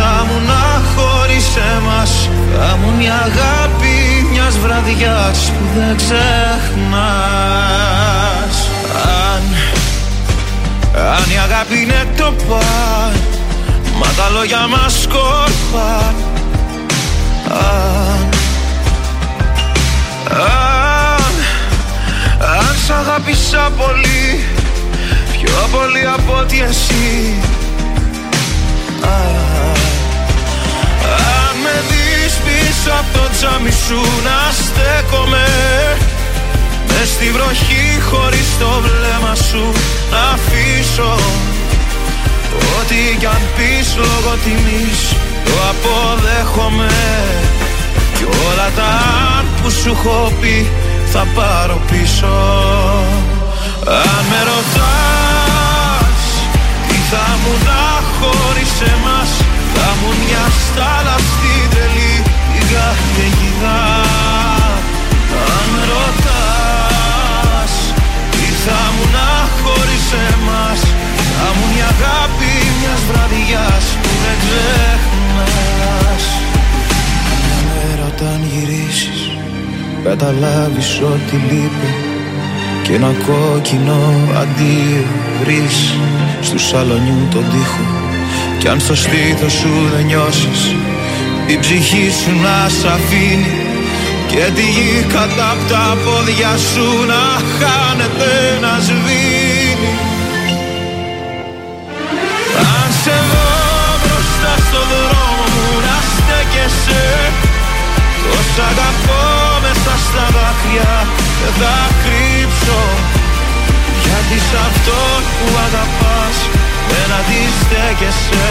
Τι θα μου να χωρίς εμάς Θα μου μια αγάπη μιας βραδιάς Που δεν ξεχνάς. Αν, αν η αγάπη είναι το παν Μα τα λόγια μας σκόρπαν Αν, αν, αν σ' αγάπησα πολύ Πιο πολύ από ότι εσύ. Α, Αν δεις πίσω από το τζάμι σου να στέκομαι. Μες στη βροχή χωρίς το βλέμμα σου να αφήσω. Ό,τι κι αν πεις λόγω τιμής το αποδέχομαι. Κι όλα τα αν που σου έχω πει θα πάρω πίσω. Αν με ρωτάς τι θα μου να χωρίς εμάς Θα μου μια στάλα στην τρελή την καταιγίδα Αν με ρωτάς τι θα μου να χωρίς εμάς Θα μου μια αγάπη μιας βραδιάς που δεν ξεχνάς. Μια μέρα όταν γυρίσεις καταλάβεις ότι λείπει και ένα κόκκινο αντίο βρεις στου σαλονιού τον τοίχο. Κι αν στο στήθος σου δεν νιώσεις η ψυχή σου να σ' αφήνει και τη γη κατά απ' τα πόδια σου να χάνεται να σβήνει. Αν σε δω μπροστά στο δρόμο μου να στέκεσαι. Τόσα αγαπώ μέσα στα δάκρυα δεν θα κρύψω. Γιατί σ' αυτόν που αγαπάς δεν αντιστέκεσαι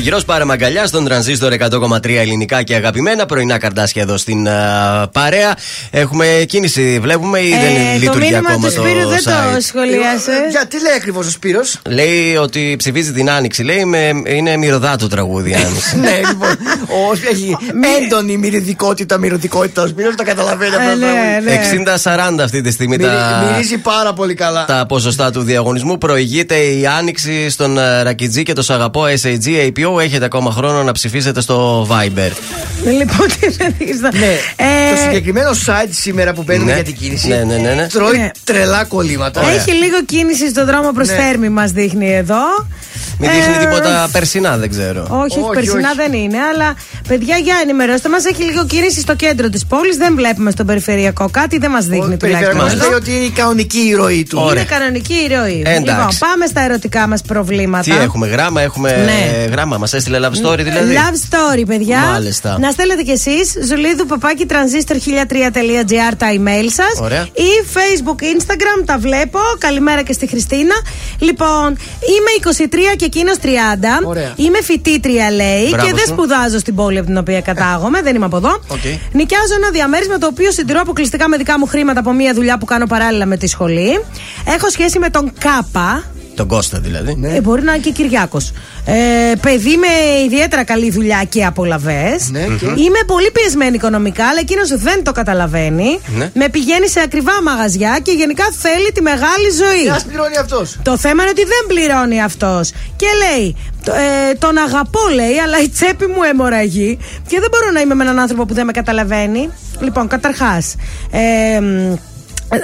Αργυρό, πάρε μαγκαλιά στον τρανζίστορ 100,3 ελληνικά και αγαπημένα. Πρωινά καρτάσια εδώ στην α, παρέα. Έχουμε κίνηση, βλέπουμε, ή δεν Ε, το λειτουργεί μήνυμα ακόμα του το Σπύρου δεν το site; σχολίασε. Ε, Γιατί λέει ακριβώς ο Σπύρος; Λέει ότι ψηφίζει την άνοιξη. Λέει με, είναι μυρωδά το τραγούδι άνοιξη. <laughs> ναι, λοιπόν. Ο έχει έντονη μυριδικότητα, μυρωδικότητα. Ο Σπύρος το καταλαβαίνει αυτό. Ε, το ναι, τραγούδι. 60-40 αυτή τη στιγμή Μυρι- τα, Μυρίζει πάρα πολύ καλά. τα ποσοστά του διαγωνισμού. Προηγείται η άνοιξη στον ε, Ρακιτζή και το Σαγαπό SAG APO. Έχετε ακόμα χρόνο να ψηφίσετε στο Viber. Λοιπόν, τι να δεις, θα- Ναι, Ε, το συγκεκριμένο site σήμερα που παίρνουμε Ναι. για την κίνηση Ναι, ναι, ναι, ναι. τρώει Ναι. τρελά κολλήματα. Έχει λίγο κίνηση στον δρόμο προς Ναι. Θέρμη, μας δείχνει εδώ. Μην δείχνει Ε, τίποτα περσινά, δεν ξέρω. Όχι, όχι, Όχι, περσινά όχι. δεν είναι, αλλά παιδιά, για ενημερώστε μας. Έχει λίγο κίνηση στο κέντρο της πόλης. Δεν βλέπουμε στον περιφερειακό κάτι, δεν μας δείχνει Ο τουλάχιστον. περιφερειακός εδώ. λέει ότι είναι η κανονική η ροή του. Ωραία. Είναι κανονική η ροή. Εντάξει. Λοιπόν, πάμε στα ερωτικά μας προβλήματα. Τι έχουμε, γράμμα, έχουμε Ναι. γράμμα. Μας έστειλε love story δηλαδή. Love story, παιδιά. Μάλιστα. Να στέλνετε κι εσείς ζουλίδου παπάκι transistor1003.gr τα email σας. Ωραία. Ή Facebook, Instagram, τα βλέπω. Καλημέρα και στη Χριστίνα. Λοιπόν, είμαι 23 και εκείνος 30. Ωραία. Είμαι φοιτήτρια, λέει, Μπράβο και δεν σου. σπουδάζω στην πόλη από την οποία κατάγομαι. δεν είμαι από εδώ. Οκ. Νοικιάζω ένα διαμέρισμα το οποίο συντηρώ αποκλειστικά με δικά μου χρήματα από μια δουλειά που κάνω παράλληλα με τη σχολή. Έχω σχέση με τον Κάπα. Τον Κώστα δηλαδή. Ε, μπορεί να είναι και Κυριάκος. Ε, παιδί με ιδιαίτερα καλή δουλειά και απολαυέ. Ναι, και- Είμαι πολύ πιεσμένη οικονομικά, αλλά εκείνος δεν το καταλαβαίνει. Ναι. Με πηγαίνει σε ακριβά μαγαζιά και γενικά θέλει τη μεγάλη Τι ζωή. ας πληρώνει αυτός. Το θέμα είναι ότι δεν πληρώνει αυτός. Και λέει, το- ε, τον αγαπώ, λέει, αλλά η τσέπη μου αιμορραγεί και δεν μπορώ να είμαι με έναν άνθρωπο που δεν με καταλαβαίνει. Λοιπόν, καταρχάς. Ε, μ,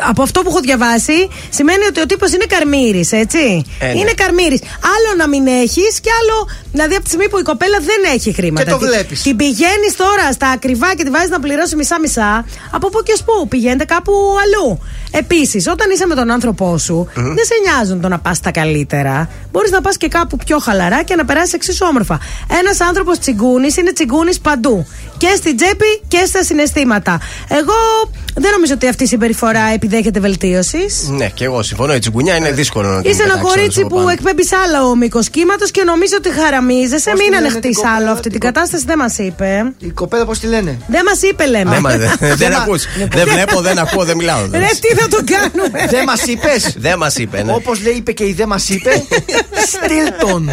από αυτό που έχω διαβάσει, σημαίνει ότι ο τύπος είναι καρμύρης, έτσι. Ε, ναι. Είναι καρμύρης. Άλλο να μην έχεις και άλλο, δηλαδή από τη στιγμή που η κοπέλα δεν έχει χρήματα. Και το Την- βλέπεις. Την πηγαίνεις τώρα στα ακριβά και τη βάζεις να πληρώσει μισά-μισά. Από πού και ως πού. Πηγαίνετε κάπου αλλού. Επίσης, όταν είσαι με τον άνθρωπό σου, δεν σε νοιάζουν το να πας τα καλύτερα. Μπορείς να πας και κάπου πιο χαλαρά και να περάσεις εξίσου όμορφα. Ένας άνθρωπος τσιγκούνης είναι τσιγκούνης παντού. Και στην τσέπη και στα συναισθήματα. Εγώ δεν νομίζω ότι αυτή η συμπεριφορά επιδέχεται βελτίωσης. Ναι, και εγώ συμφωνώ. Η τσιγκουνιά είναι δύσκολο να την Είσαι ένα πετάξεις κορίτσι όλους από που πάνω. εκπέμπεις άλλο μήκο κύματο και νομίζω ότι χαραμίζεσαι. Πώς τη Μην λένε ανεχτείς την κοπέλα, άλλο αυτή την την κοπέλα; κατάσταση, δεν μας είπε. Η κοπέλα πώς τη λένε; Δεν μας είπε, λέμε. <laughs> Ναι, μα δεν- δεν Δεν μα- ακούς. Δεν βλέπω, δεν ακούω, δεν μιλάω. Ρε, τι θα το κάνουμε; Δεν μας είπες; Δεν μας είπε, ναι. Όπως λέει, είπε και η δεν μας είπε. <laughs> Στείλ τον.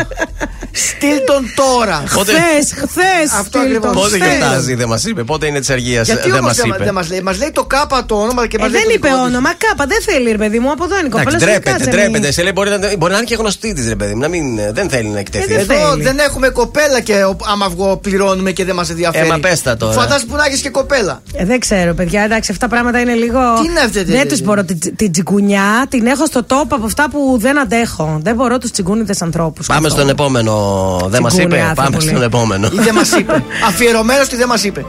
Στείλ τον τώρα. Πότε- Χθες, χθες. Αυτό ακριβώς. Πότε χθες. γιορτάζει, δεν μας είπε. Πότε είναι της αργίας, Γιατί δεν όμως μας δεν είπε. μα λέει. Μας λέει το κάπα το όνομα και μας Ε, λέει. δεν το είπε δικό της. όνομα. Κάπα δεν θέλει, ρε παιδί μου. Από εδώ είναι η κοπέλα. Εντάξει, σου λέει, ντρέπεται, κάτσε, ντρέπεται. μη. Σε λέει μπορεί να, μπορεί να είναι και γνωστή της, ρε παιδί μου. Να μην, δεν θέλει να εκτεθεί. Ε, δεν Εδώ θέλει. δεν έχουμε κοπέλα και ο- άμα βγω πληρώνουμε και δεν μας ενδιαφέρει. Ε, μα πες τα τώρα. Φαντάζεσαι που να έχεις και κοπέλα. Ε, δεν ξέρω, παιδιά. Εντάξει, αυτά τα πράγματα είναι λίγο. Τι είναι αυτή, Δεν τι- τους μπορώ. Την, την τσιγκουνιά την έχω στο τόπο από αυτά που δεν αντέχω. Δεν μπορώ τους τσιγκούνιδε ανθρώπους. Πάμε στον επόμενο. Δεν μας είπε. Πάμε στον επόμενο. Δεν μας είπε. Αφιερωμένος στη δεν μας είπε.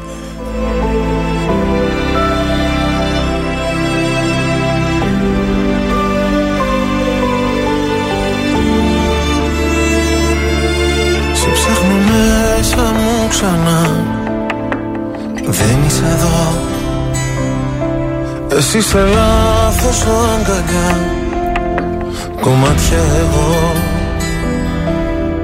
Σε ψάχνω ξανά Δεν είσαι εδώ Εσύ σε λάθος αγκαλιά Κομμάτια εγώ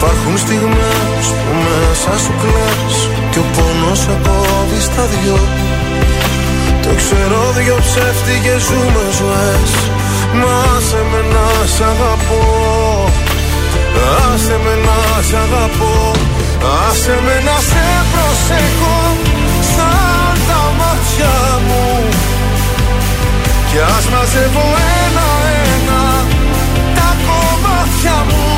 Υπάρχουν στιγμές που μέσα σου κλαις Και ο πόνος σε κόβει στα δυο. Το ξέρω δυο ψεύτικες ζούμε ζωές. Μα σε με να σ' αγαπώ. Άσε με να σ' αγαπώ. Άσε με να σε προσέχω Σαν τα μάτια μου. Κι ας μαζεύω ένα-ένα Τα κομμάτια μου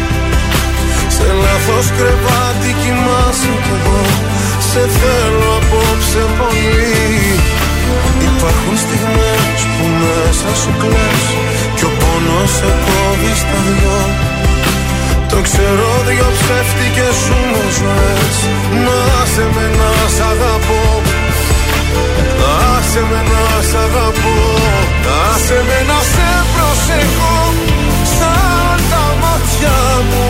Σε λάθος κρεβάτι κοιμάσαι κι εγώ. Σε θέλω απόψε πολύ. Υπάρχουν στιγμές που μέσα σου κλαις Κι ο πόνος σε κόβει στα δυο. Το ξέρω δυο ψεύτικες σου μου ζωές. Να σε με να σ' αγαπώ. Άσε με να σ' αγαπώ. Άσε με να σε προσεχώ Σαν τα μάτια μου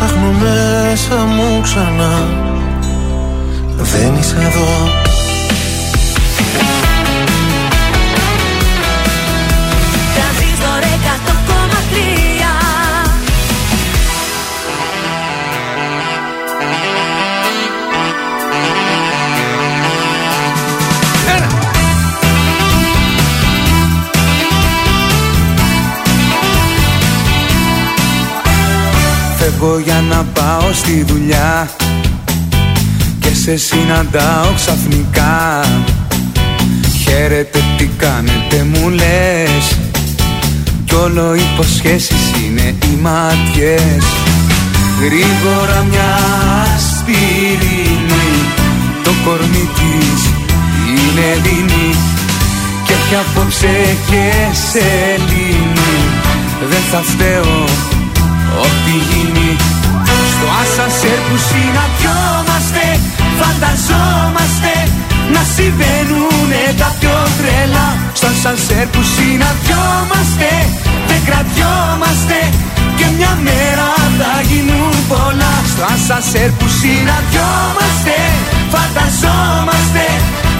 ψάχνω μέσα μου ξανά. Δεν είσαι εδώ Φεύγω για να πάω στη δουλειά. Και σε συναντάω ξαφνικά. Χαίρετε τι κάνετε μου λες. Κι όλο υποσχέσεις είναι οι μάτιες. Γρήγορα μια σπυρίνη Το κορμί της είναι δίνη Και έχει απόψε και σελήνη. Δεν θα φταίω Ό,τι γίνει Στο ασανσέρ που συναντιόμαστε Φανταζόμαστε Να συμβαίνουνε τα πιο τρελά. Στο ασανσέρ που συναντιόμαστε Δεν κρατιόμαστε Και μια μέρα θα γίνουν πολλά. Στο ασανσέρ που συναντιόμαστε Φανταζόμαστε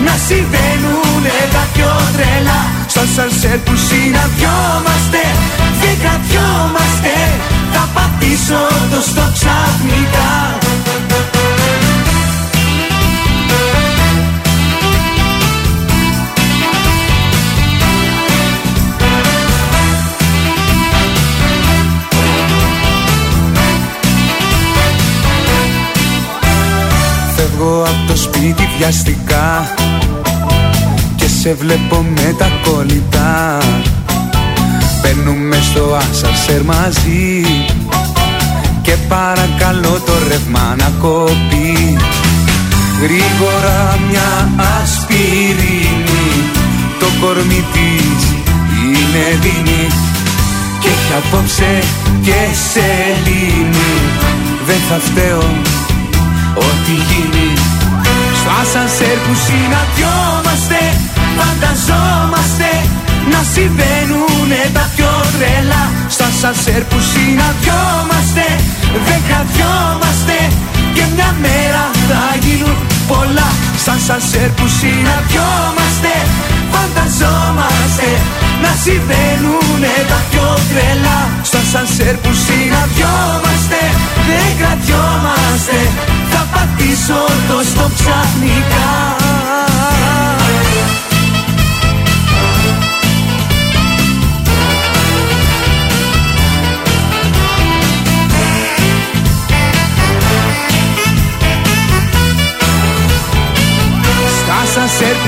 να συμβαίνουνε τα πιο τρελά. Στο ασανσέρ που συναντιόμαστε Δεν κρατιόμαστε Θα πατήσω το στο ξαφνικά. Φεύγω από το σπίτι βιαστικά σε βλέπω με τα κολλητά Μπαίνουμε στο άσαρσερ μαζί. Και παρακαλώ το ρεύμα να κοπεί. Γρήγορα μια ασπιρίνη. Το κορμί της είναι δίνη Και έχει απόψε και σελήνη. Δεν θα φταίω ό,τι γίνει. Στο άσανσερ που συναντιόμαστε Φανταζόμαστε να συμβαίνουνε τα πιο τρελά. Στο άσανσερ που συναντιόμαστε Δεν κρατιόμαστε και μια μέρα θα γίνουν πολλά. Σαν σανσέρ που συναντιόμαστε Φανταζόμαστε. Να συμβαίνουνε τα πιο τρελά. Σαν σανσέρ που συναντιόμαστε Δεν κρατιόμαστε Θα πατήσω το στο ξαφνικά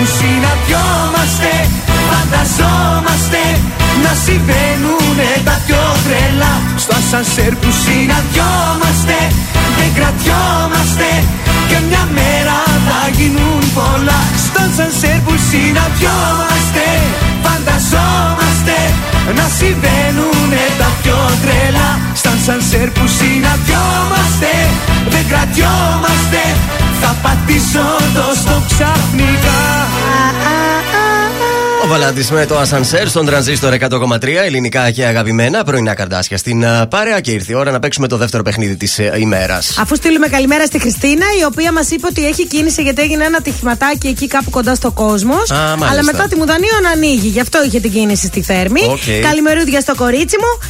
που συναντιόμαστε Φανταζόμαστε να συμβαίνουνε τα πιο τρελά Στο ασανσέρ που συναντιόμαστε Δεν κρατιόμαστε Και μια μέρα θα γίνουν πολλά. Στο ασανσέρ που συναντιόμαστε Φανταζόμαστε να συμβαίνουνε τα πιο τρελά Στα σανσέρ που συναντιόμαστε Δεν κρατιόμαστε Θα πατήσω το στο ξαφνικά Ο Βαλάντης με το Ασανσέρ στον τρανζίστορ 100,3 ελληνικά και αγαπημένα πρωινά καρντάσια στην uh, παρέα και ήρθε η ώρα να παίξουμε το δεύτερο παιχνίδι της uh, ημέρας. Αφού στείλουμε καλημέρα στη Χριστίνα, η οποία μας είπε ότι έχει κίνηση γιατί έγινε ένα ατυχηματάκι εκεί κάπου κοντά στο κόσμος. μάλιστα. Αλλά μετά τη Μουδανίων ανοίγει, γι' αυτό είχε την κίνηση στη Θέρμη. Οκ. Καλημερούδια στο κορίτσι μου.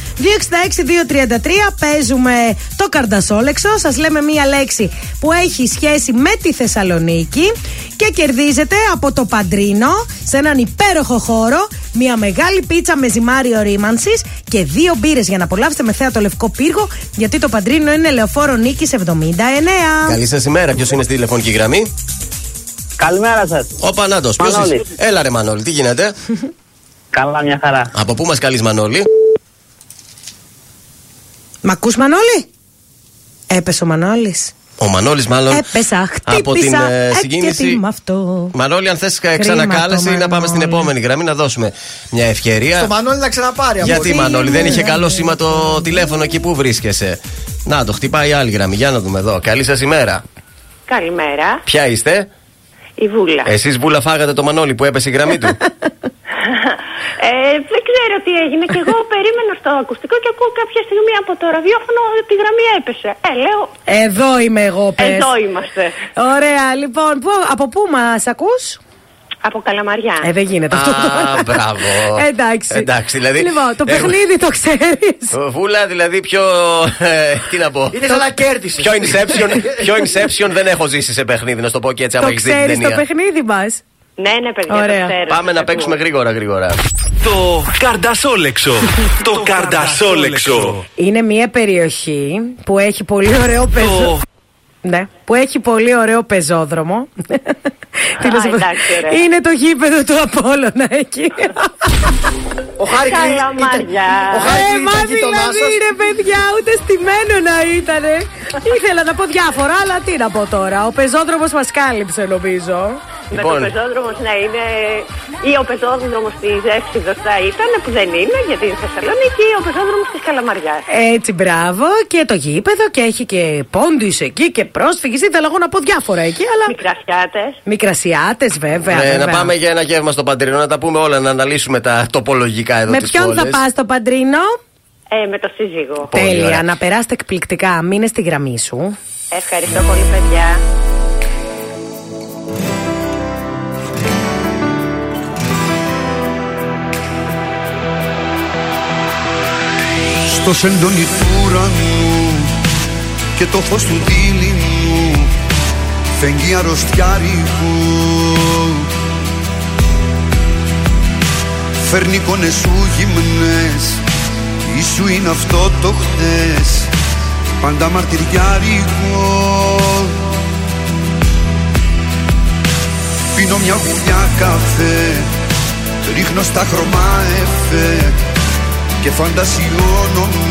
266-233 παίζουμε το καρδασόλεξο. Σας λέμε μία λέξη που έχει σχέση με τη Θεσσαλονίκη και κερδίζετε από το Παντρίνο σε έναν υπέροχο χώρο μια μεγάλη πίτσα με ζυμάρι ορίμανση και δύο μπύρες για να απολαύσετε με θέα το λευκό πύργο. Γιατί το Παντρίνο είναι λεωφόρο νίκης 79. Καλή σας ημέρα. Ποιος είναι στη τηλεφωνική γραμμή; Καλημέρα σας. Ο Πανάτος. Ποιος Μανώλης. είσαι; Έλα ρε Μανώλη, τι γίνεται; <laughs> Καλά, μια χαρά. Από πού μας καλείς Μανώλη; Μ' ακούς Μανώλη; Έπεσε ο Μανώλης. Ο Μανώλης, μάλλον. Έπεσα, χτύπησα. από την ε, ε, συγκίνηση. και τι με αυτό. Μανώλη, αν θες Κρίμα ξανακάλεση, το να πάμε στην Μανώλη. επόμενη γραμμή να δώσουμε μια ευκαιρία. Στο Μανώλη να ξαναπάρει από Γιατί εκεί. Μανώλη, δεν είχε καλό σήμα το τηλέφωνο εκεί που βρίσκεσαι; Να το χτυπάει η άλλη γραμμή. Για να δούμε εδώ. Καλή σας ημέρα. Καλημέρα. Ποια είστε, Η Βούλα. Εσείς βούλα φάγατε το Μανώλη που έπεσε η γραμμή του; <laughs> <laughs> Ε, δεν ξέρω τι έγινε και εγώ περίμενα στο ακουστικό και ακούω κάποια στιγμή από το ραδιόφωνο ότι η γραμμή έπεσε. Ε, λέω, Εδώ είμαι εγώ, πες. εδώ είμαστε. Ωραία, λοιπόν, πού, από πού μας ακούς; Από Καλαμαριά. Ε, δεν γίνεται αυτό. Α, μπράβο. <laughs> Εντάξει. Εντάξει, δηλαδή. Λοιπόν, το έχουμε- παιχνίδι το ξέρεις. Βούλα, δηλαδή πιο. ε, τι να πω. Είναι σαν να κέρδισες. Πιο inception, πιο inception δεν έχω ζήσει σε παιχνίδι, να σου το πω και έτσι, άμα Το έχεις δει την ξέρεις το ταινία. παιχνίδι μας. Ναι, ναι, παιδιά, Ωραία. το ξέρω. Πάμε να παίξουμε γρήγορα, γρήγορα. Το καρδασόλεξο. <laughs> Το καρδασόλεξο. Είναι μια περιοχή που έχει πολύ ωραίο πεζό. Ναι, που έχει πολύ ωραίο πεζόδρομο. <laughs> Τι να σου πω. εντάξει, ωραία. Είναι το γήπεδο του Απόλλωνα εκεί. Ο Χάρη Κλίν Καλαμαριά. Ο Χάρη Ε, Κλίν μα ήταν γείτονά δηλαδή σας. ρε παιδιά, ούτε στημένο να ήτανε. Ήθελα να πω διάφορα, αλλά τι να πω τώρα. Ο πεζόδρομος μας κάλυψε νομίζω. Με Λοιπόν. το πεζόδρομος να είναι. ή ο πεζόδρομος της Εύσηδο θα ήταν, που δεν είναι, γιατί είναι Θεσσαλονίκη, ή ο πεζόδρομος της Καλαμαριάς. Έτσι, μπράβο. Και το γήπεδο και έχει και πόντους εκεί και πρόσφυγες. Ήθελα εγώ να πω διάφορα εκεί, αλλά. Μικρασιάτες. Μικρασιάτες βέβαια. Ναι, να βέβαια. πάμε για ένα γεύμα στο Παντρίνο, να τα πούμε όλα, να αναλύσουμε τα τοπολογικά εδώ Με της ποιον θα πόλης. πας στο Παντρίνο; Ε, με το σύζυγο. Πολύ Τέλεια, ωραία. να περάσετε εκπληκτικά. Μείνε στη γραμμή σου. Ευχαριστώ πολύ, παιδιά. Στο σεντόνι του ουρανού και το φως του δίλημου φεγγεί αρρωστιάρικου. Φέρνει εικόνες σου γυμνές. Ίσου είναι αυτό το χτες. Πάντα μαρτυριάρικο Πίνω Πίνω μια γουλιά καφέ. Ρίχνω στα χρώμα εφέ. Και φαντασιώνομαι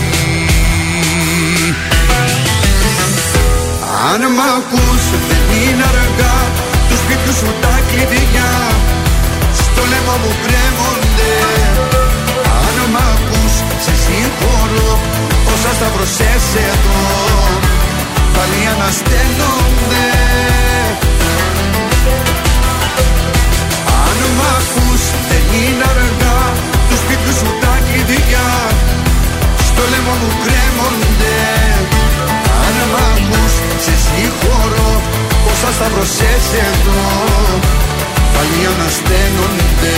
Αν μ' ακούς δεν είναι αργά. Τους σπίτιου σου τα κλειδιά Στο λαιμό μου κρέμονται. Αν μ' ακούς σε συγχωρώ Όσα σταυρωσές εδώ. Πάλι ανασταίνονται. Αν μ' ακούς δεν είναι αργά. Τους σπίτιου σου τα κλειδιά Στο λαιμό μου κρέμονται. Αν μ' ακούς σε συγχωρώ Όσα σταυρωσές εδώ. Πάλι ανασταίνονται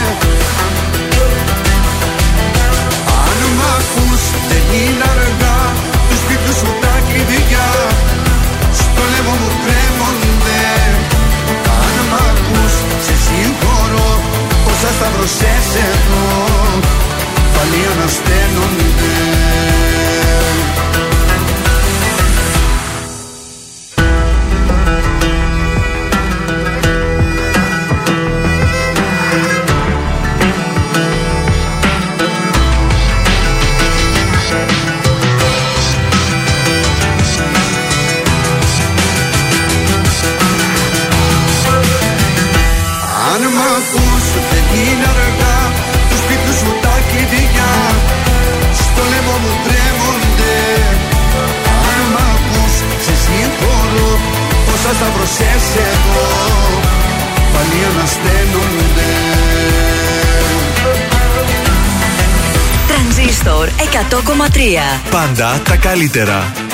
είναι αργά Τους σπίτου σου τα κλειδιά. Στο λαιμό μου κρέμονται. Αν μ' ακούς σε συγχωρώ Όσα σταυρωσές εδώ Πάλι ανασταίνονται 100,3 Πάντα τα καλύτερα.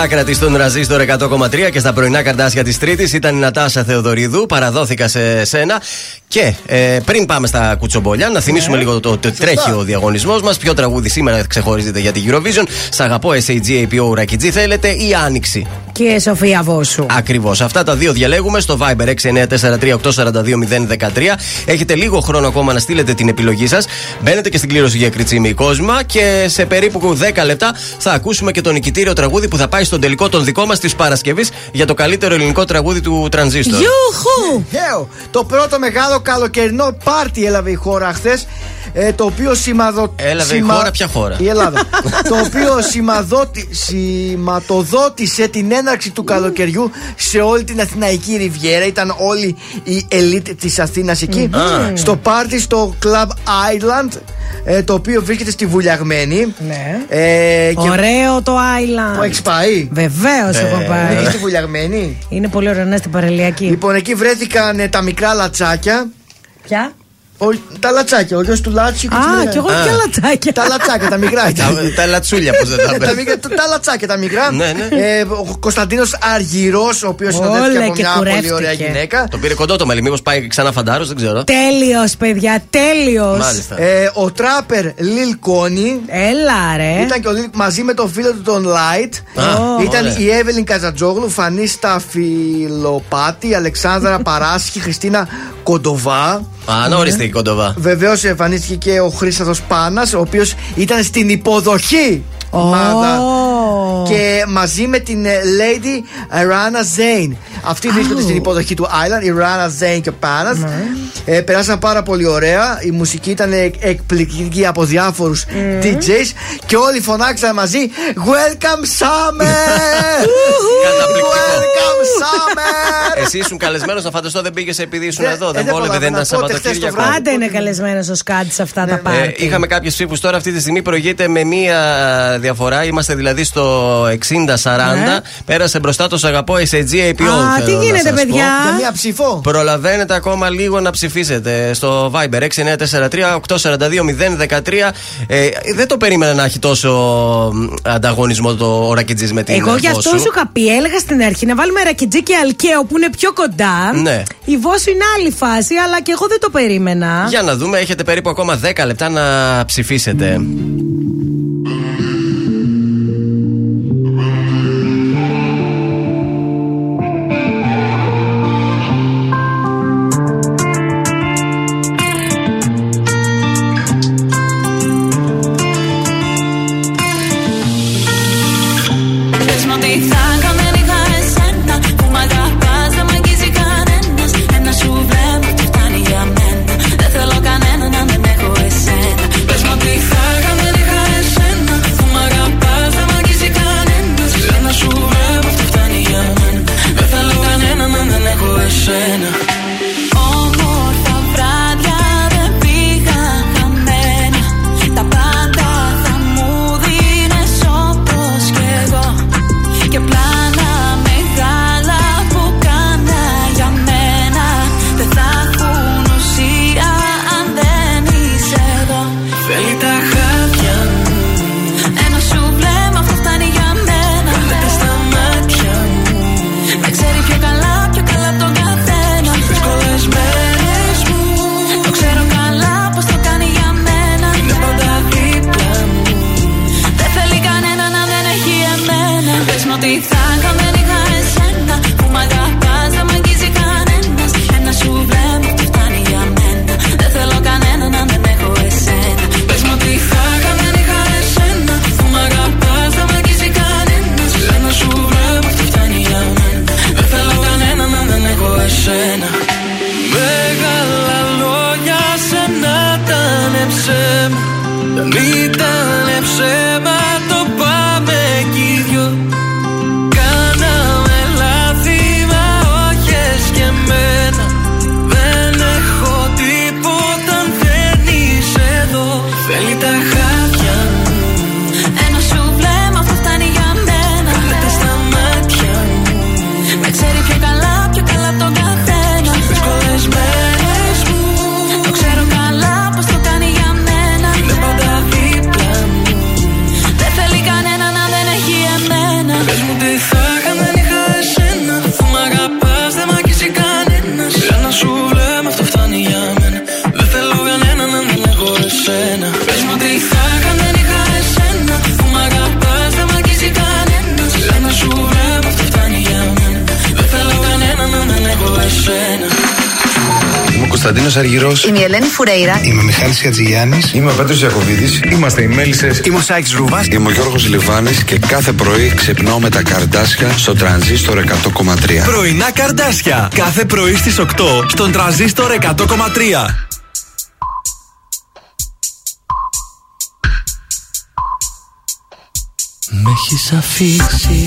Το πάρτι καλά κρατή στον ραζίστορ 100,3 και στα πρωινά καρτάσια της Τρίτης ήταν η Νατάσα Θεοδωρίδου. Παραδόθηκα σε σένα. Και ε, πριν πάμε στα κουτσομπολιά, να θυμίσουμε Ναι. λίγο το ότι τρέχει ο διαγωνισμός μας. Ποιο τραγούδι σήμερα ξεχωρίζεται για την Eurovision. Σ' αγαπώ, SAG, APO, Ρακιτζή θέλετε ή Άνοιξη. Και Σοφία Βόσου. Ακριβώς. Αυτά τα δύο διαλέγουμε στο Viber 6943842013. Έχετε λίγο χρόνο ακόμα να στείλετε την επιλογή σας. Μπαίνετε και στην κλήρωση για κριτσίμι κόσμημα και σε περίπου 10 λεπτά θα ακούσουμε και το νικητήριο τραγούδι που θα πάει στον τελικό των δικό μας της Παρασκευής για το καλύτερο ελληνικό τραγούδι του Τρανζίστορ. Γιούχου! Χαίω. Το πρώτο μεγάλο καλοκαιρινό πάρτι έλαβε η χώρα χθες. Το οποίο σημαδο... Έλαβε η χώρα, ποια χώρα; Η Ελλάδα. το οποίο σημαδότη... σηματοδότησε την έναρξη του καλοκαιριού σε όλη την Αθηναϊκή Ριβιέρα. Ήταν όλη η ελίτ της Αθήνας εκεί. Μμμ. Στο πάρτι στο Club Island. ε, το οποίο βρίσκεται στη Βουλιαγμένη. Ναι. Ε, και- Ωραίο το Island. Που έχεις πάει; Βεβαίως έχω πάει. Είναι στη Βουλιαγμένη; Είναι πολύ ωραίο να στην παραλιακή. Λοιπόν, εκεί βρέθηκαν ε, τα μικρά λατσάκια. Ποια; Ο, τα λατσάκια, ο γιος του Λάτσι. και Α, της Μιρέλα. κι εγώ ποια λατσάκια. Τα λατσάκια, τα μικρά. Τα, τα λατσούλια, πώ δεν τα τα, πες. μικρά- τα λατσάκια, τα μικρά. Ναι, ναι. Ε, ο Κωνσταντίνος Αργυρός, ο οποίος συνοδεύτηκε Όλα από και μια πολύ κουρεύτηκε. ωραία γυναίκα. Το πήρε κοντό το μέλι, μήπως πάει ξανά φαντάρος, δεν ξέρω. Τέλειος, παιδιά, τέλειος. Μάλιστα. Ε, ο τράπερ Λιλ Κόνι. Έλα, ρε. Ήταν και ο Λιλ μαζί με τον φίλο του τον Λάιτ. Α, Ήταν ωραία. η Εύελιν Καζατζόγλου, Φανίστα Φιλοπάτη, Αλεξάνδρα Παράσχη, Χριστίνα Κοντοβά. Α, να ορίστε η κοντοβά. Βεβαίως εμφανίστηκε και ο Χρήσταθος Πάνας, ο οποίος ήταν στην υποδοχή ομάδα. Και μαζί με την ε, Lady Rana Zane. Αυτοί βρίσκονται στην υποδοχή του Island, η Rana Zane και ο Πάνα. Ε, περάσαν πάρα πολύ ωραία. Η μουσική ήταν εκ- εκπληκτική από διάφορους DJs και όλοι φωνάξαν μαζί Welcome Summer! <laughs> Welcome Summer! Εσύ ήσουν καλεσμένος να φανταστώ, δεν πήγες επειδή ήσουν Δεν- εδώ. ε, Δεν δεν βόλευε, δεν προλάβαινα, ήταν πότε χθες το Σαββατοκύριακο. βράδυ. Πάντα είναι καλεσμένος ο Σκάτι σε αυτά τα Ε, πάρτι. είχαμε κάποιες ψήφους τώρα. Αυτή τη στιγμή προηγείται με μία διαφορά. Είμαστε δηλαδή στο 60-40. Ναι. Πέρασε μπροστά το Σ' αγαπώ SAG APO. Α, θέλω τι να γίνεται, σας παιδιά; πω. Για μία ψήφο. Προλαβαίνετε ακόμα λίγο να ψηφίσετε στο Viber 6943-842-013. Ε, δεν το περίμενα να έχει τόσο μ, ανταγωνισμό το ορακιτζή με την Εγώ γι' αυτό Βόσου. σου είχα πει, έλεγα στην αρχή να βάλουμε ρακιτζί και αλκαίο που είναι πιο κοντά. Ναι. Η Βόσου είναι άλλη φάση, αλλά και εγώ δεν το περίμενα. Για να δούμε, έχετε περίπου ακόμα 10 λεπτά να ψηφίσετε. Είμαι ο Μιχάλης Χατζηγιάννης. Είμαι ο Πέτρος Ιακοβίδης. Είμαστε οι Μέλισσες. Είμαι ο Σάιξ Ρούβας. Είμαι ο Γιώργος Λιβάνης και κάθε πρωί ξυπνάω με τα καρδάσια στο τρανζίστορ 100,3. Πρωινά καρδάσια. Κάθε πρωί στις 8 στον τραζίστορ 100,3. Με έχεις αφήσει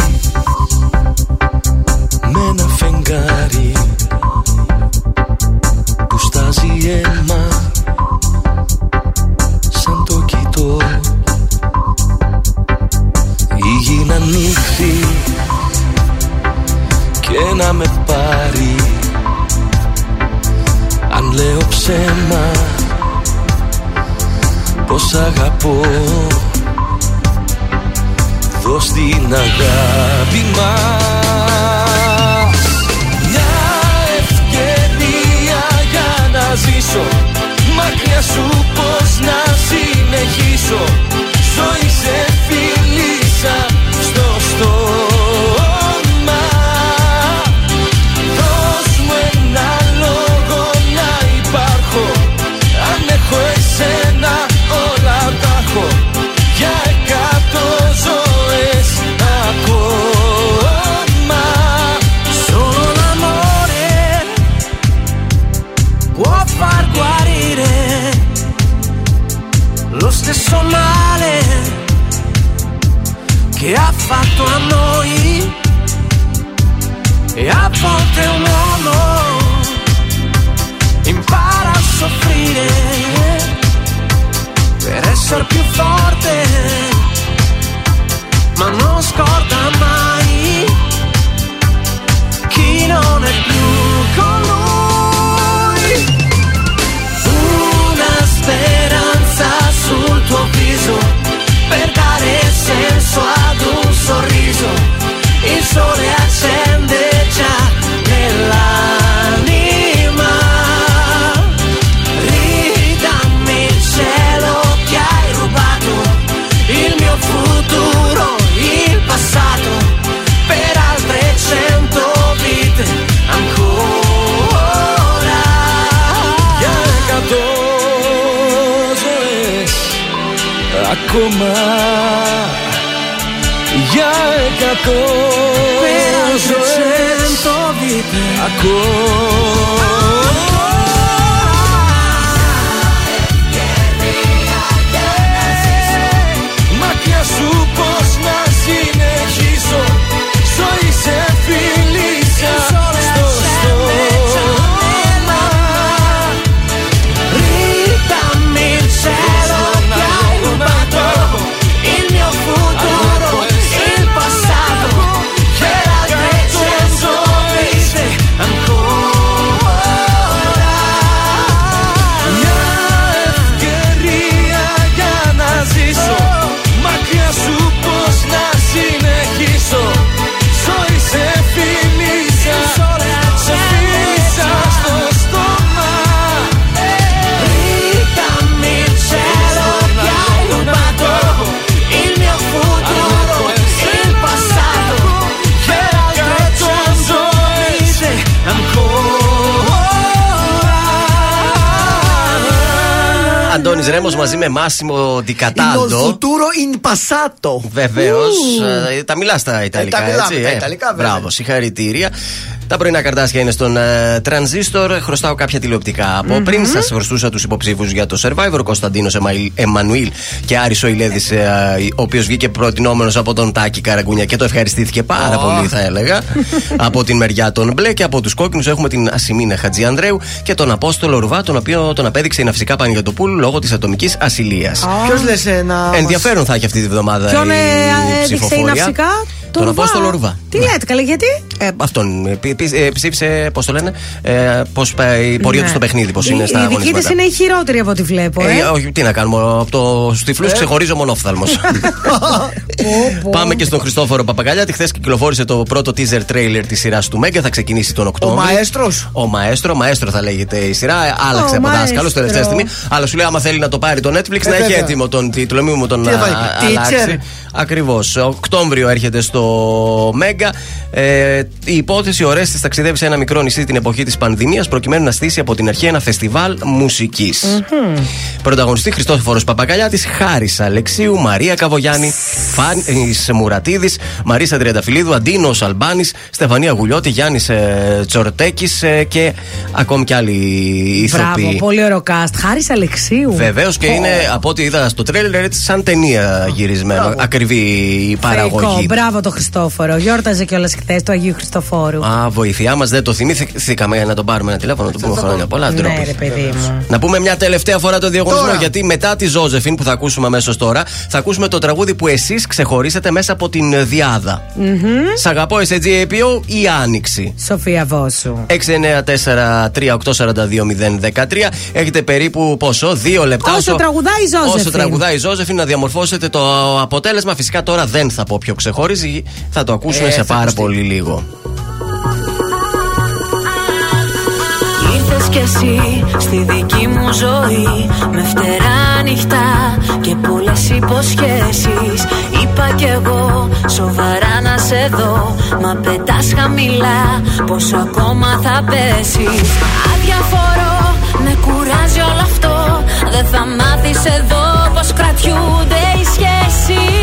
μαζί με Μάσιμο Il Ντικατάλντο. futuro in passato. Βεβαίως. Ου. τα μιλάς στα Ιταλικά, τα μιλάμε έτσι. τα ε. Ιταλικά, βέβαια. Μπράβο, συγχαρητήρια. Τα πρωινά καρτάσια είναι στον ε, τρανζίστορ. Χρωστάω κάποια τηλεοπτικά από Μμμ. πριν. Σας χρωστούσα τους υποψήφους για το survivor. Κωνσταντίνος Εμμανουήλ και Άρης Οηλέδης, ο οποίος βγήκε προτινόμενος από τον Τάκη Καραγκούνια και το ευχαριστήθηκε πάρα Ω. πολύ, θα έλεγα. <laughs> από την μεριά των μπλε και από τους κόκκινους έχουμε την Ασημίνα Χατζιανδρέου και τον Απόστολο Ρουβά, τον οποίο τον απέδειξε η Ναυσικά Παναγιοτοπούλου λόγω της ατομικής ασυλίας. Ποιος λες να. Ενδιαφέρον θα έχει αυτή τη βδομάδα Ποιον η ε, έδειξε η ψηφοφορία. ναυσικά, Τον Απόστολο Ρουβά. Τι λέτε, καλέ, γιατί; Ε, αυτόν ε, πι- πι- ε, ψήφισε, πώς το λένε, ε, πώς πάει η πορεία Ναι. του στο παιχνίδι, πώς Η- είναι στα Η δική αγωνίσματα. της είναι η χειρότερη από ό,τι βλέπω. Ε, Ε. όχι, τι να κάνουμε. Από το τυφλούς Ε. ξεχωρίζω μονόφθαλμο. <laughs> Πάμε και στον Χριστόφορο Παπαγκαλιάτη. Χθες κυκλοφόρησε το πρώτο teaser trailer της σειράς του Μέγκα. Θα ξεκινήσει τον Ο Οκτώβριο. μαέστρος. Ο Μαέστρο, Μαέστρο θα λέγεται η σειρά. Ε, Άλλαξε Ο από Μαέστρο. δάσκαλο τελευταία στιγμή. Αλλά σου λέει, άμα θέλει να το πάρει το Netflix, Ε, να έχει βέβαια. έτοιμο τον τίτλο. Μην μου τον Τι α, θα βάλει, αλλάξει. teacher. Ακριβώς. Οκτώβριο έρχεται στο Μέγκα. Ε, η υπόθεση ο Ρέστη ταξιδεύει σε ένα μικρό νησί την εποχή της πανδημίας προκειμένου να στήσει από την αρχή ένα φεστιβάλ μουσικής. Πρωταγωνιστή Χριστόφορος Παπακαλιάτης, Χάρης Αλεξίου, Μαρία Καβογιάννη, Φάνης Μουρατίδης, Μαρίσα Τριανταφυλλίδου, Αντίνος Αλμπάνης, Στεφανία Γουλιώτη, Γιάννης ε, Τσορτέκης ε, και ακόμη κι άλλοι ηθοποιοί. Μπράβο, πολύ ωραίο cast. Χάρης Αλεξίου. Βεβαίως και είναι από ό,τι είδα στο τρέλερ έτσι σαν ταινία γυρισμένο. Ακριβή η παραγωγή. Θεϊκό. Μπράβο το Χριστόφορο. Γιόρταζε κιόλας χθες του Αγίου Χριστοφόρου. Α, βοηθειά μας, δεν το θυμήθηκαμε να τον πάρουμε ένα τηλέφωνο, να του πούμε χρόνια πολλά. Ναι, ντροπή. ρε παιδί μου. Να πούμε μια τελευταία φορά το διαγωνισμό, Τώρα. γιατί μετά τη Ζώζεφιν που θα ακούσουμε αμέσως τώρα, θα ακούσουμε το τραγούδι που εσείς ξεχωρίσετε μέσα από την Διάδα. Μμμ. Σ' αγαπώ SGAPO ή Άνοιξη; Σοφία Βόσου. 694-380-2013. Έχετε περίπου πόσο, δύο λεπτά; Όσο τραγουδάει η Ζώζεφιν. Όσο τραγουδάει η Ζώζεφιν να διαμορφώσετε το αποτέλεσμα. Φυσικά τώρα δεν θα πω ποιο ξεχωρίζει, θα το ακούσουμε Ε, σε θα πάρα ακουστεί. πολύ λίγο. Ήρθες κι εσύ στη δική μου ζωή Με φτερά νυχτά και πολλές υποσχέσεις Είπα κι εγώ σοβαρά να σε δω Μα πετάς χαμηλά πόσο ακόμα θα πέσεις Αδιαφορώ, με κουράζει όλο αυτό Δεν θα μάθεις εδώ πως κρατιούνται οι σχέσεις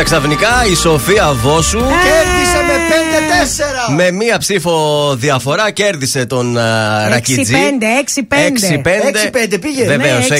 Και στα ξαφνικά η Σοφία Βόσου. Κέρδισε με 5-4. Με μία ψήφο διαφορά κέρδισε τον uh, Ρακιτζή. 6-5, 6-5 πήγε. Βεβαίως, Ναι,